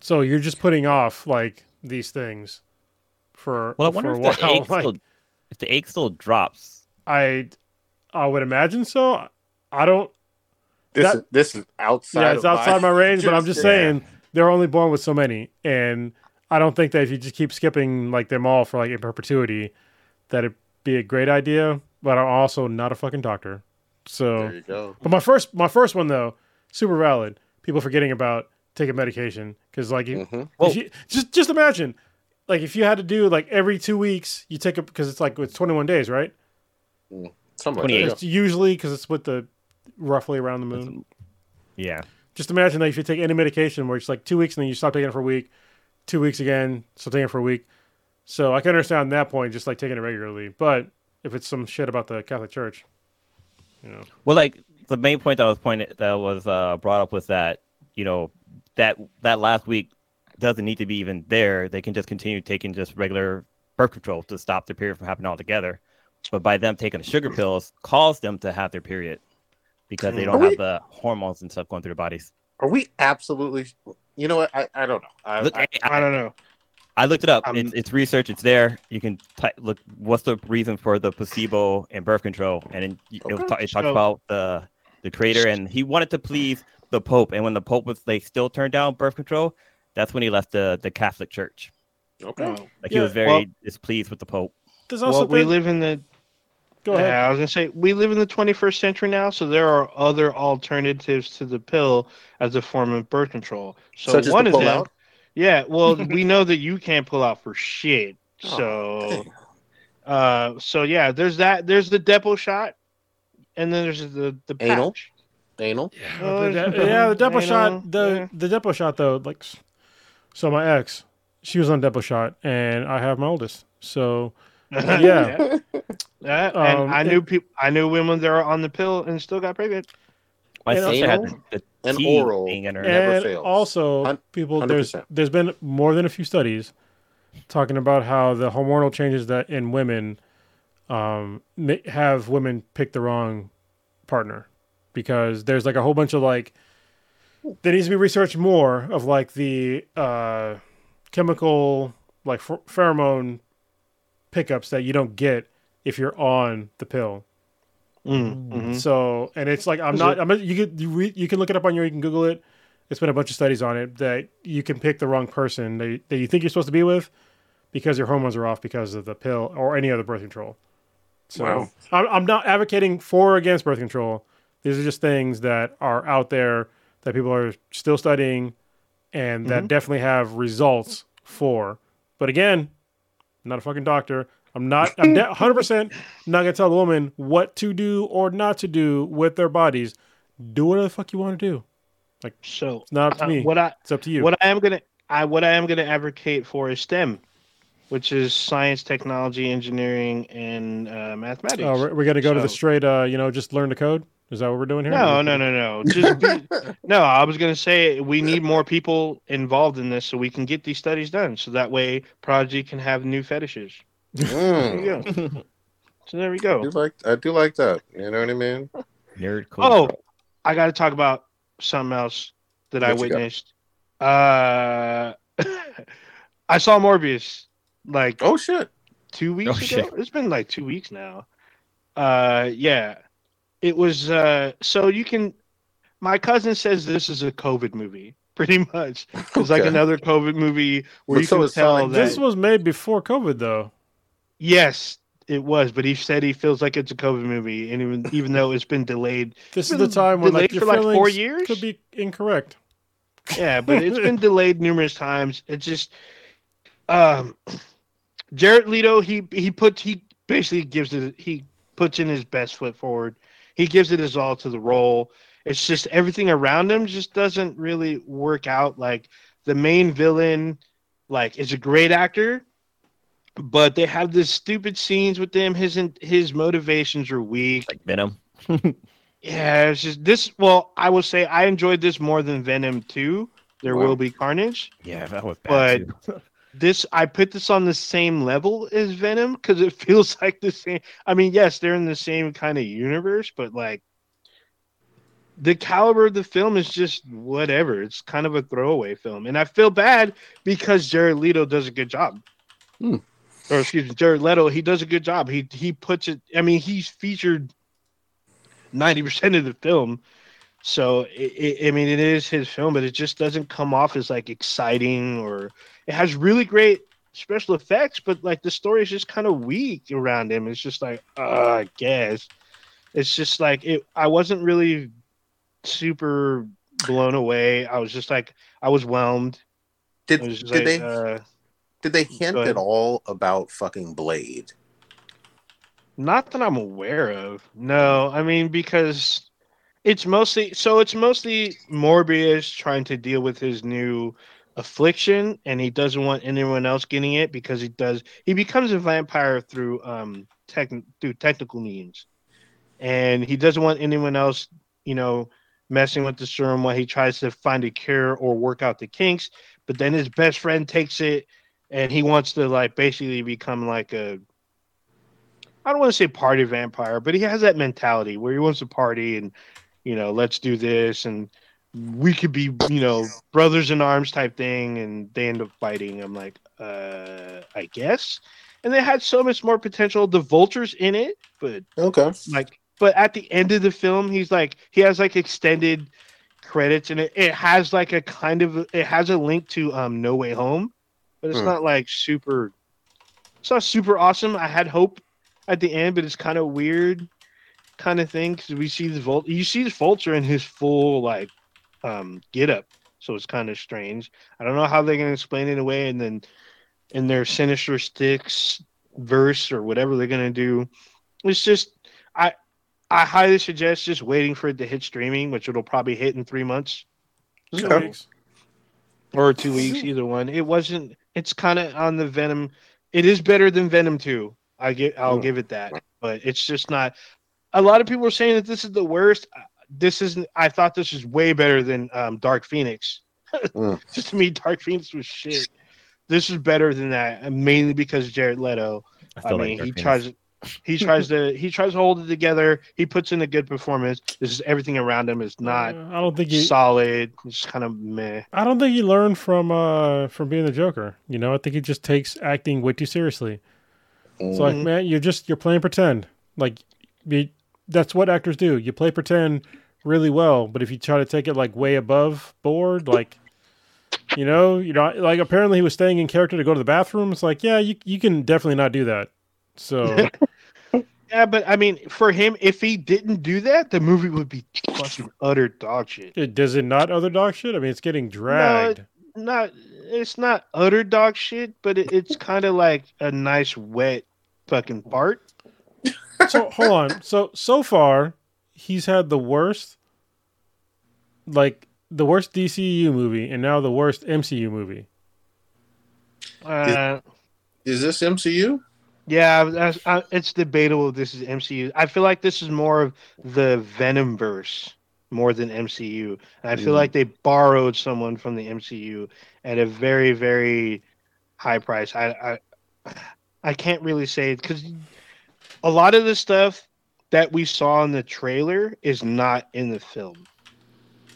so you're just putting off like these things for well i wonder if the while egg like still if the egg still drops I I would imagine so. I don't. This That- is this is outside. yeah, it's of outside my range, but I'm just jurisdiction. saying they're only born with so many, and I don't think that if you just keep skipping like them all for like in perpetuity, that it'd be a great idea. But I'm also not a fucking doctor, so. There you go. But my first my first one though, super valid. People forgetting about taking medication because like you, Mhm. Well- if you just just imagine, like if you had to do like every two weeks, you take it because it's like it's 21 days, right? Something like that. It's usually because it's with the roughly around the moon. yeah just imagine that if you take any medication where it's like two weeks and then you stop taking it for a week, two weeks again, stop taking it for a week. So I can understand that point, just like taking it regularly. But if it's some shit about the Catholic Church, you know, Well, like the main point that was pointed that was uh, brought up was that you know that that last week doesn't need to be even there. They can just continue taking just regular birth control to stop their period from happening altogether. But by them taking the sugar pills, cause them to have their period because they don't we- have the hormones and stuff going through their bodies. Are we absolutely? You know what? I, I don't know. I, Look, I, I don't know. I looked it up. Um, it's, it's research. It's there. You can ty- look. What's the reason for the placebo and birth control? And then it, Okay. ta- it talks So- about the the creator, and he wanted to please the Pope. And when the Pope was they still turned down birth control, that's when he left the the Catholic Church. okay. Oh. Like he was very well- displeased with the Pope. there's also Well, we live in the go ahead. Yeah, I was gonna say we live in the 21st century now, so there are other alternatives to the pill as a form of birth control. So Such one the of them, out. Yeah, well, we know that you can't pull out for shit. Oh, So, dang. uh, so yeah, there's that. There's the Depo shot, and then there's the the Anal? Patch. anal. Oh, the de- yeah, the Depo you shot. The yeah. the Depo shot though, like, so my ex, she was on Depo shot, and I have my oldest. So Yeah. yeah. Yeah, and Um, I knew people. I knew women that are on the pill and still got pregnant. My And sister had anal the, the and oral. thing in her. Never and fails. also people there's 100%. there's been more than a few studies talking about how the hormonal changes that in women um have women pick the wrong partner because there's like a whole bunch of like there needs to be researched more of like the uh chemical like ph- pheromone pickups that you don't get if you're on the pill Mm, mhm. so, and it's like I'm Is not. it- I'm. You can you, re, you can look it up on your. You can Google it. It's been a bunch of studies on it that you can pick the wrong person that, that you think you're supposed to be with because your hormones are off because of the pill or any other birth control. So Wow. I'm, I'm not advocating for or against birth control. These are just things that are out there that people are still studying and that definitely have results for. But again, I'm not a fucking doctor. I'm not. I'm de- 100% not gonna tell the woman what to do or not to do with their bodies. Do whatever the fuck you want to do. Like so It's not up to uh, me. what I it's up to you. what I am gonna I what I am gonna advocate for is STEM, which is science, technology, engineering, and uh, mathematics. oh, we're, we're gonna go to the straight. Uh, you know, just learn to code. Is that what we're doing here? No, no, no, no. Just be, no. I was gonna say we need more people involved in this so we can get these studies done. So that way, Prodigy can have new fetishes. There Mm. you go. So there we I go. do like I do like that. You know what I mean? Nerd cool. Oh, I got to talk about something else that I What you got? witnessed. Uh, I saw Morbius like Oh shit. two weeks Oh, ago. shit. It's been like two weeks now. Uh, yeah, it was. Uh, so you can. My cousin says this is a COVID movie, pretty much. It's like another COVID movie where But you so can tell like that. This was made before COVID, though. yes, it was, but he said he feels like it's a COVID movie, and even even though it's been delayed, This is the time when like your for, like, four years? could be incorrect. Yeah, but it's been delayed numerous times. It's just um Jared Leto, he he puts he basically gives it he puts in his best foot forward. He gives it his all to the role. It's just everything around him just doesn't really work out. Like the main villain, like is a great actor, but they have this stupid scenes with him. His his motivations are weak. like Venom. Yeah, it's just this. Well, I will say I enjoyed this more than Venom 2. There Wow. will be Carnage. Yeah, that was bad too. This I put this on the same level as Venom because it feels like the same. I mean, yes, they're in the same kind of universe, but like the caliber of the film is just whatever. It's kind of a throwaway film, and I feel bad because Jared Leto does a good job. Hmm. Or excuse me, Jared Leto, he does a good job. He he puts it. I mean, he's featured ninety percent of the film, so it, it, I mean, it is his film, but it just doesn't come off as like exciting or it has really great special effects, but like the story is just kind of weak around him. It's just like, uh, I guess it's just like it. I wasn't really super blown away. I was just like, I was whelmed. Did was did like, they uh, did they hint at all about fucking Blade? Not that I'm aware of. No, I mean because it's mostly so it's mostly Morbius trying to deal with his new affliction and he doesn't want anyone else getting it because he does he becomes a vampire through um tech through technical means. And he doesn't want anyone else, you know, messing with the serum while he tries to find a cure or work out the kinks, but then his best friend takes it and he wants to like basically become like a I don't want to say party vampire, but he has that mentality where he wants to party and, you know, let's do this and we could be, you know, brothers in arms type thing. And they end up fighting. I'm like, uh, I guess. And they had so much more potential. The vultures in it, but Okay. like, but at the end of the film, he's like, he has like extended credits and it, it has like a kind of, it has a link to um No Way Home, but it's Hmm. not like super, it's not super awesome. I had hope at the end, but it's kind of weird kind of thing because we see the Vult. You see the Vulture in his full like um get up, so it's kind of strange. I don't know how they're gonna explain it away, and then in their Sinister Six verse or whatever they're gonna do, it's just I I highly suggest just waiting for it to hit streaming, which it'll probably hit in three months Two Okay. weeks. or two weeks, either one. It wasn't. It's kind of on the Venom. It is better than Venom Two. I get. I'll Mm. give it that. But it's just not. A lot of people are saying that this is the worst. Uh, This isn't. I thought this was way better than um, Dark Phoenix. Mm. just to me, Dark Phoenix was shit. This is better than that, and mainly because Jared Leto. I I mean, like he Dark tries. He tries to. He tries to hold it together. He puts in a good performance. This is everything around him is not Uh, I don't think he. solid. It's kind of meh. I don't think he learned from uh from being the Joker. You know, I think he just takes acting way too seriously. It's like, Mhm. man, you're just you're playing pretend. Like, be, that's what actors do. You play pretend really well, but if you try to take it like way above board, like, you know, you know, like apparently he was staying in character to go to the bathroom. It's like, yeah, you you can definitely not do that. So Yeah, but I mean, for him, if he didn't do that, the movie would be fucking utter dog shit. it, does it not other dog shit? I mean, it's getting dragged. No, Not, it's not utter dog shit, but it, it's kind of like a nice wet fucking fart. So hold on. So so far, he's had the worst, like the worst DCU movie, and now the worst MCU movie. Uh, Is this MCU? yeah, that's- I, it's debatable. if This is MCU. I feel like this is more of the Venom verse more than MCU. And I feel Mm. like they borrowed someone from the MCU at a very, very high price. I, I, I can't really say because a lot of the stuff that we saw in the trailer is not in the film.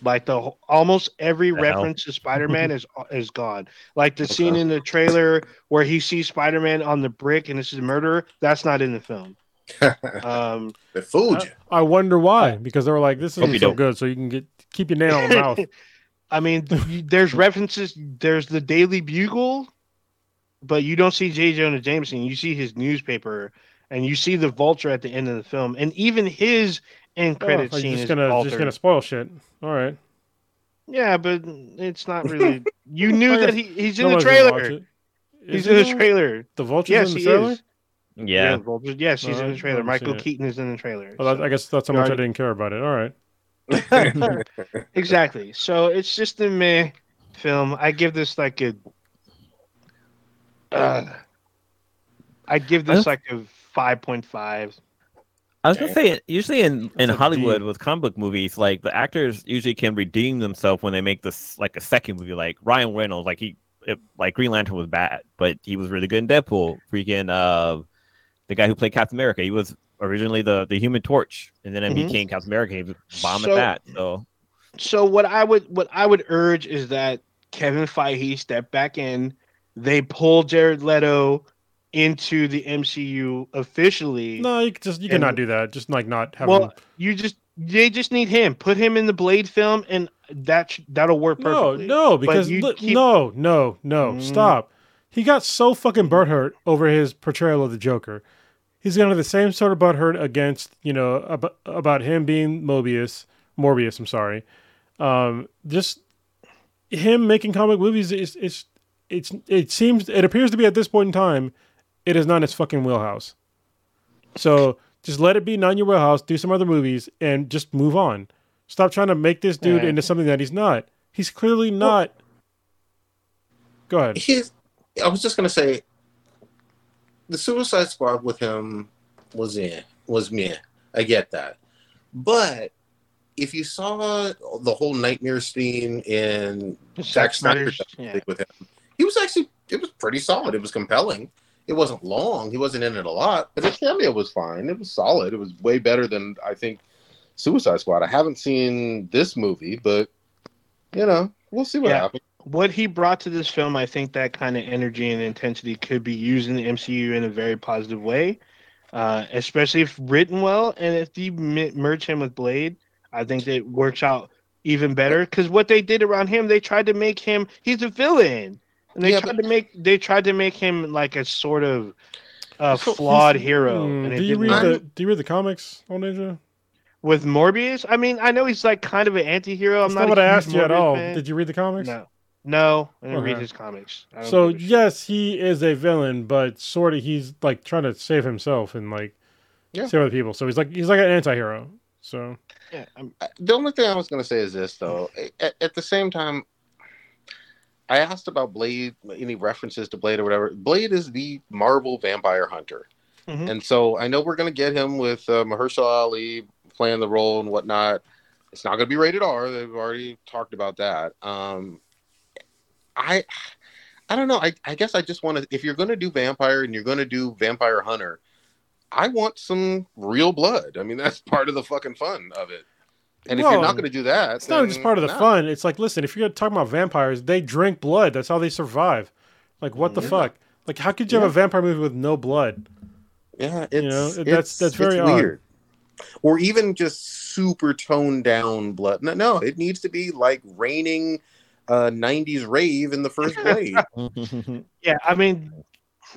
Like the almost every The hell? reference to Spider-Man is is gone. Like the scene in the trailer where he sees Spider-Man on the brick and this is a murderer. That's not in the film. Um, they fooled you. I wonder why. Because they were like, "This isn't so don't. good," so you can get keep your nail in the mouth. I mean, there's references. There's the Daily Bugle, but you don't see J. Jonah Jameson. You see his newspaper, and you see the Vulture at the end of the film, and even his end Oh, credit like, scene just is gonna altered. just gonna spoil shit. All right. Yeah, but it's not really. You knew that he, he's in the Nobody's gonna watch trailer. He's in the though? trailer. The vultures Yes, in the he trailer. is. Yeah. Vulture. Yes, he's No, in the trailer. Michael. Keaton is in the trailer. Well, so- I guess that's how You much I didn't care about it. All right. exactly. So it's just a meh film. I give this like a. Uh, I give this like a five point five. I was gonna say, usually in in That's Hollywood D. with comic book movies, like the actors usually can redeem themselves when they make this like a second movie. Like Ryan Reynolds, like he, it, like Green Lantern was bad, but he was really good in Deadpool. Freaking uh, the guy who played Captain America, he was originally the the Human Torch, and then it Mhm. became Captain America. He was bomb So- at that. So So what I would what I would urge is that Kevin Feige step back in. They pull Jared Leto into the MCU officially. No, you just you And- cannot do that. Just like not have well, him- you just they just need him. Put him in the Blade film, and that sh- that'll work perfectly. no, no, because keep- no, no, no, Mm. stop. He got so fucking butthurt over his portrayal of the Joker. He's gonna have the same sort of butthurt against you know about, about him being Mobius, Morbius. I'm sorry. Um, just him making comic movies is it's it's it seems it appears to be at this point in time, it is not his fucking wheelhouse. So just let it be not in your wheelhouse. Do some other movies and just move on. Stop trying to make this dude Yeah. into something that he's not. He's clearly not. Go ahead. His, I was just gonna say, the Suicide Squad with him was in was me. I get that, but if you saw the whole nightmare scene in Zack Snyder yeah. with him, he was actually it was pretty solid. It was compelling. It wasn't long. He wasn't in it a lot, but his cameo was fine. It was solid. It was way better than I think Suicide Squad. I haven't seen this movie, but you know, we'll see what Yeah. happens. what he brought to this film, I think that kind of energy and intensity could be used in the MCU in a very positive way, uh, especially if written well. And if you mi- merge him with Blade, I think that works out even better. Because what they did around him, they tried to make him he's a villain, and they Yeah, tried but- to make they tried to make him like a sort of uh, So flawed He's- hero. And do you read work. the Do you read the comics on Ninja? with Morbius, I mean, I know he's like kind of an anti-hero. I'm not, not a what I huge asked you at all. fan. Did you read the comics? No, no, I didn't read his comics. So give a shit. yes, he is a villain, but sort of he's like trying to save himself and like Yeah. save other people. So he's like he's like an anti-hero. So yeah, I'm- The only thing I was going to say is this, though. At, at the same time, I asked about Blade, any references to Blade or whatever. Blade is the Marvel vampire hunter. Mhm. And so I know we're going to get him with uh, Mahershala Ali playing the role and whatnot. It's not going to be rated R. They've already talked about that. Um, I, I don't know. I, I guess I just want to. If you're going to do vampire and you're going to do vampire hunter, I want some real blood. I mean, that's part of the fucking fun of it. And if you're not going to do that, it's not just part of the no. fun. It's like listen, if you're talking about vampires, they drink blood. That's how they survive. Like what the Yeah. fuck? Like how could you have a vampire movie with no blood? Yeah, it's, You know, it's that's- that's very it's odd. weird. Or even just super toned down blood. No, no, it needs to be like raining uh 90s rave in the first blade. yeah. I mean,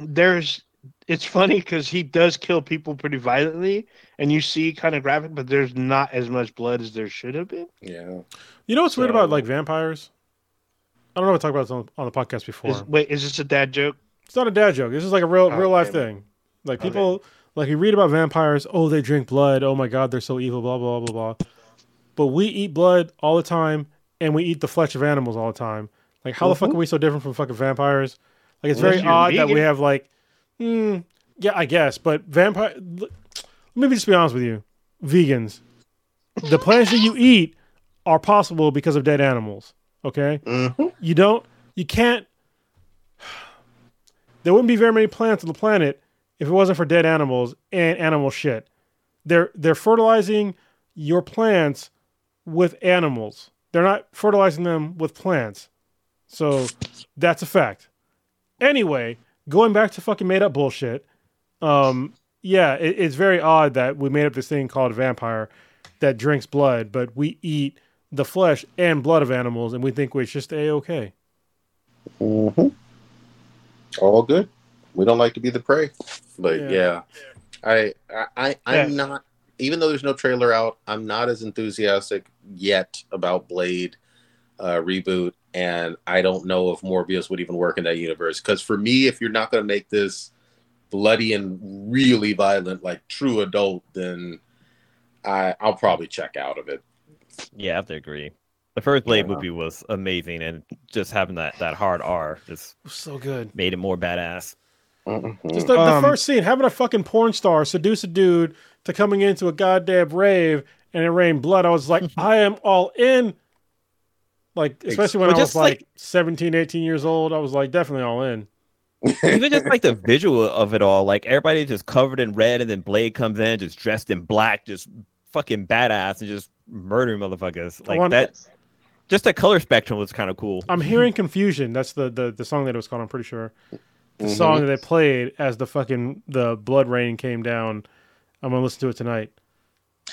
there's. It's funny because he does kill people pretty violently, and you see kind of graphic, but there's not as much blood as there should have been. yeah. You know what's weird about like vampires? I don't know if I talked about this on, on the podcast before. Is, wait, is this a dad joke? It's not a dad joke. This is like a real Oh, real life okay. thing. Like Okay. people like you read about vampires, oh they drink blood, oh my god, they're so evil, blah blah blah blah blah. But we eat blood all the time and we eat the flesh of animals all the time. Like how the fuck mm-hmm. are we so different from fucking vampires? Like it's very Unless you're odd that we have like hmm, yeah, I guess, but vampire let me just be honest with you. Vegans. The plants that you eat are possible because of dead animals. Okay? Mhm. You don't you can't there wouldn't be very many plants on the planet if it wasn't for dead animals and animal shit. They're they're fertilizing your plants with animals. They're not fertilizing them with plants. So that's a fact. Anyway, going back to fucking made up bullshit. Um, yeah, it, it's very odd that we made up this thing called a vampire that drinks blood, but we eat the flesh and blood of animals, and we think it's just a okay. Mhm. All good. We don't like to be the prey. But Yeah. yeah. I I, I I'm Yeah. not even though there's no trailer out, I'm not as enthusiastic yet about Blade uh, reboot, and I don't know if Morbius would even work in that universe. Because for me, if you're not going to make this bloody and really violent, like true adult, then I I'll probably check out of it. yeah, I have to agree. The first Blade Yeah. movie was amazing, and just having that, that hard R just So good. made it more badass. Mhm. Just the, the Um, first scene, having a fucking porn star seduce a dude to coming into a goddamn rave and it rained blood. I was like, I am all in. Like, especially when But I was like- like 17, 18 years old, I was like, definitely all in. Even just like the visual of it all, like everybody just covered in red, and then Blade comes in just dressed in black, just fucking badass, and just murdering motherfuckers. Like want- that. Just the color spectrum was kind of cool. I'm hearing confusion. That's the, the, the song that it was called, I'm pretty sure. The Mhm. song that they played as the fucking the blood rain came down. I'm gonna listen to it tonight.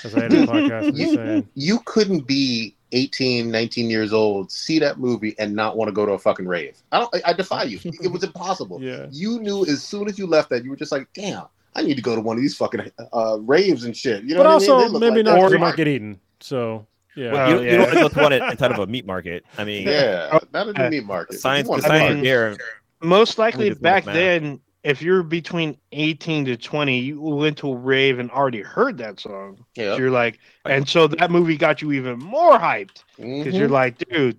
As I edit the podcast. I'm just saying. you couldn't be 18 19 years old see that movie and not want to go to a fucking rave i don't i, I defy you it was impossible Yeah. you knew as soon as you left that you were just like damn i need to go to one of these fucking uh, raves and shit you know But what I mean? also, maybe like not that. because it might get eaten. So, yeah. Well, you, you yeah. don't just want it inside of a meat market. I mean, yeah not a Uh, meat market science, You want the to I science mean- here. Most likely back went mad. then, if you're between 18 to 20, you went to a rave and already heard that song. yeah You're like, and so that movie got you even more hyped because Mhm. you're like, dude,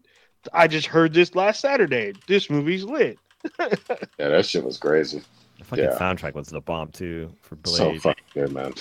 I just heard this last Saturday. This movie's lit. yeah that shit was crazy The fucking Yeah. soundtrack was the bomb too for Blade. so Blade. fucking good man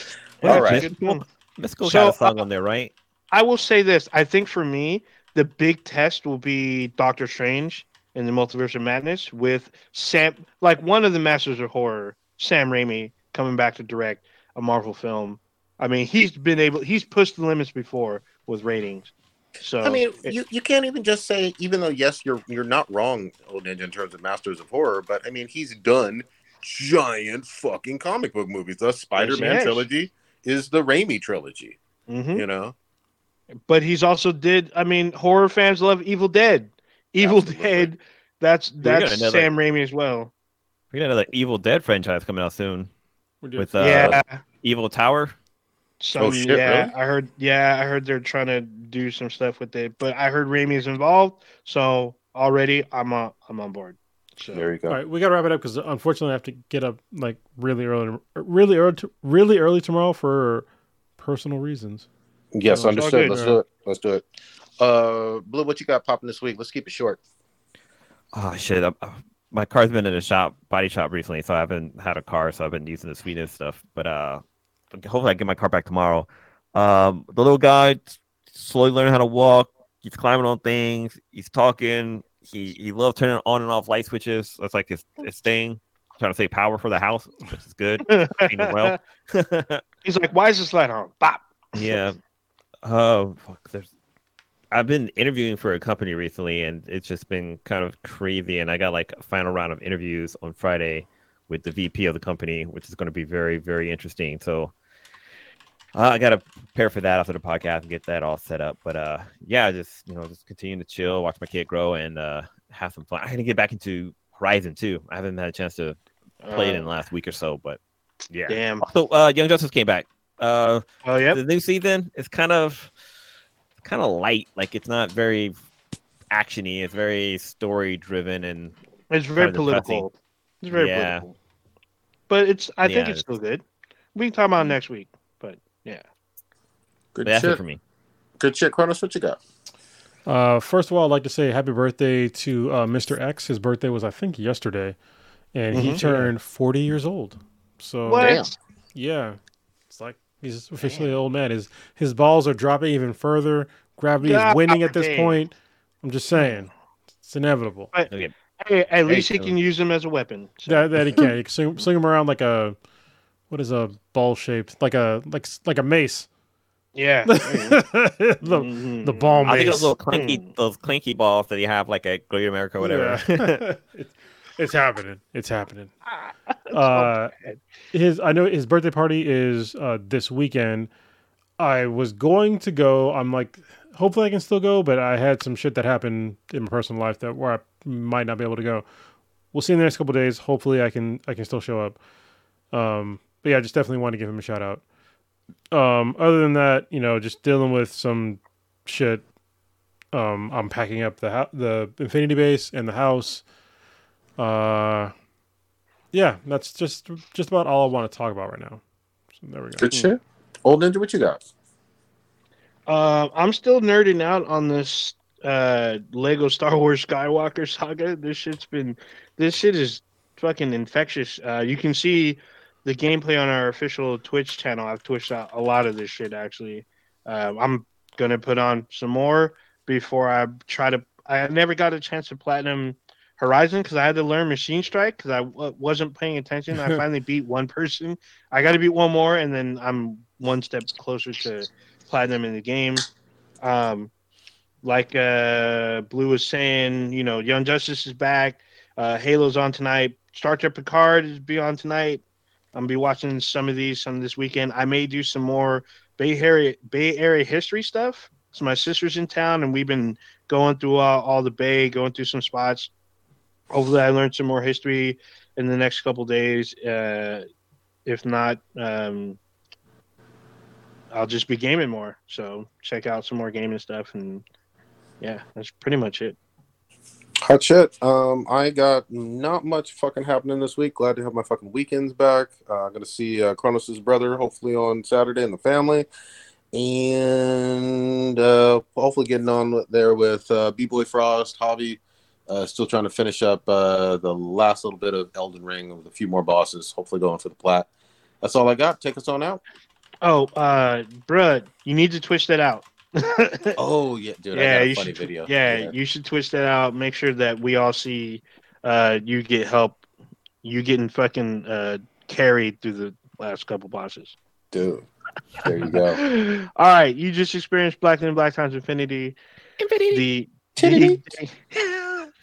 Yeah, all right Mystikal, Mystikal So, had a song uh, on there, right? I will say this. I think for me, the big test will be Doctor Strange in the Multiverse of Madness with Sam, like one of the masters of horror, Sam Raimi, coming back to direct a Marvel film. I mean, he's been able, he's pushed the limits before with ratings. So I mean, it- you, you can't even just say, even though yes, you're you're not wrong, old ninja, in terms of Masters of Horror, but I mean, he's done giant fucking comic book movies. The Spider-Man has. trilogy is the Raimi trilogy. mhm. You know, but he's also did. I mean, horror fans love Evil Dead. Evil Absolutely. Dead. That's that's another- Sam Raimi as well. We got another Evil Dead franchise coming out soon We did. with uh, yeah, Evil Tower. Some, Oh, shit, yeah, really? I heard. Yeah, I heard they're trying to do some stuff with it, but I heard Raimi is involved, so already I'm on. I'm on board. So There you go. All right, we gotta wrap it up because unfortunately I have to get up like really early, really early, really early tomorrow for personal reasons. Yes, So understood. good. Let's do it. Let's do it. Uh, Blue, what you got popping this week? Let's keep it short. Oh shit! I'm, my car's been in a shop, body shop recently, so I haven't had a car, so I've been using the sweetness stuff. But uh, hopefully I get my car back tomorrow. Um, the little guy slowly learning how to walk. He's climbing on things. He's talking. He he loves turning on and off light switches. That's like his his thing. Trying to save power for the house, which is good. Well. he's like, "Why is this light on?" Bop. yeah. Oh, fuck. There's. I've been interviewing for a company recently, and it's just been kind of crazy. And I got like a final round of interviews on Friday with the VP of the company, which is going to be very, very interesting. So uh, I got to prepare for that after the podcast and get that all set up. But uh, yeah, just you know, just continue to chill, watch my kid grow, and uh, have some fun. I got to get back into Horizon too. I haven't had a chance to play it in the last week or so, but yeah. Damn. So uh, Young Justice came back. Uh, Oh yeah, the new season is kind of kind of light. Like it's not very actiony. It's very story driven and It's very kinda depressing. political. It's very Yeah. political. But it's. I think Yeah, it's still good. We can talk about it next week. But yeah. Good but that's it shit. for me. Good shit, Kronos. What you got? Uh, first of all, I'd like to say happy birthday to uh, Mr. X. His birthday was, I think, yesterday, and he Mhm. turned 40 years old. So What? Yeah, it's like he's officially an old man. His his balls are dropping even further. Gravity God is winning at this damn. point. I'm just saying, it's inevitable. Okay. Hey, at least he so- can use them as a weapon. So. That, that he can. He can swing, swing him around like a what is a ball shaped like a like like a mace. yeah. the Mhm. the ball I think those little clinky, those clinky balls that you have like at Great America, or whatever. Yeah. it's, happening. It's happening. Uh, his I know his birthday party is uh, this weekend. I was going to go. I'm like, hopefully I can still go, but I had some shit that happened in my personal life that where I might not be able to go. We'll see in the next couple days. Hopefully I can I can still show up. Um, but yeah, I just definitely want to give him a shout out. Um, other than that, you know, just dealing with some shit. Um, I'm packing up the ho- the Infinity Base and the house. Uh, yeah, that's just just about all I want to talk about right now. So there we go. Good shit. Old Ninja, what you got? Uh, I'm still nerding out on this uh Lego Star Wars Skywalker saga. This shit's been this shit is fucking infectious. Uh, you can see the gameplay on our official Twitch channel. I've twitched out a lot of this shit actually. Uh, I'm gonna put on some more before I try to. I never got a chance to platinum Horizon because I had to learn Machine Strike because I w- wasn't paying attention. I finally beat one person. I got to beat one more, and then I'm one step closer to platinum in the game. Um, like uh, Blue was saying, you know, Young Justice is back. Uh, Halo's on tonight. Star Trek Picard is be on tonight. I'm gonna be watching some of these some this weekend. I may do some more Bay Area Bay Area history stuff. So my sister's in town, and we've been going through all, all the Bay, going through some spots. Hopefully, I learned some more history in the next couple days. Uh, if not, um, I'll just be gaming more. So check out some more gaming stuff, and yeah, that's pretty much it. Hot shit. Um, I got not much fucking happening this week. Glad to have my fucking weekends back. Uh, gonna see uh, Kronos' brother hopefully on Saturday and the family, and uh, hopefully getting on there with uh, B Boy Frost, Hobby. Uh, still trying to finish up uh, the last little bit of Elden Ring with a few more bosses. Hopefully going for the plat. That's all I got. Take us on out. Oh, uh, bruh, you need to twitch that out. Oh yeah, dude. I yeah, got a you funny should. video. Yeah, you should twitch that out. Make sure that we all see uh, you get help. You getting fucking uh, carried through the last couple bosses. dude. There you go. all right, you just experienced Black and Black Times Infinity. Infinity. The the,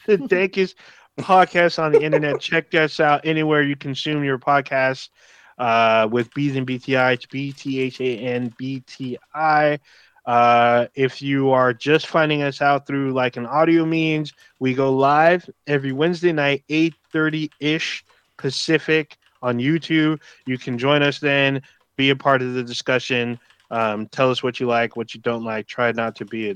the dankest podcast on the internet. Check us out anywhere you consume your podcast. Uh, with B's and BTI, it's B T H A N B T I. Uh, if you are just finding us out through like an audio means, we go live every Wednesday night, 8:30 ish Pacific on YouTube. You can join us then, be a part of the discussion. Um, tell us what you like, what you don't like. Try not to be a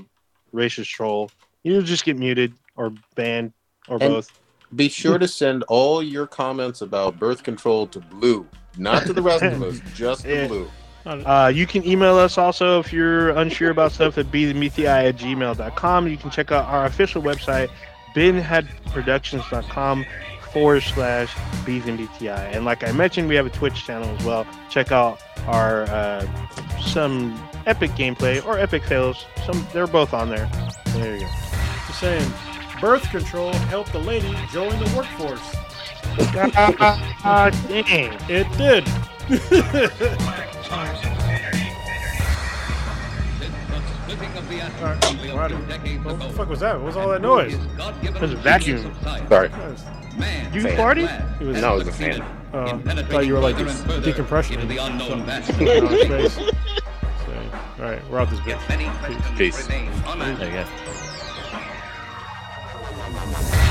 racist troll. You'll just get muted or banned or And- both. Be sure to send all your comments about birth control to Blue, not to the rest of us, just to Yeah. Blue. Uh, you can email us also if you're unsure about stuff at bethemethi at gmail.com. You can check out our official website, binheadproductions.com forward slash bethemethi. And like I mentioned, we have a Twitch channel as well. Check out our uh, some epic gameplay or epic fails. Some they're both on there. There you go. Just saying, birth control helped the lady join the workforce. Ah, dang. It did. Alright, we're out of here. What the fuck was that? What was all that noise? There's a vacuum. Sorry. You Fan. farted? It was, No, it was a fan. uh, I thought you were like decompression. into the unknown vast. All right, we're out this bitch. Many questions Peace. remain unanswered. There you go. Música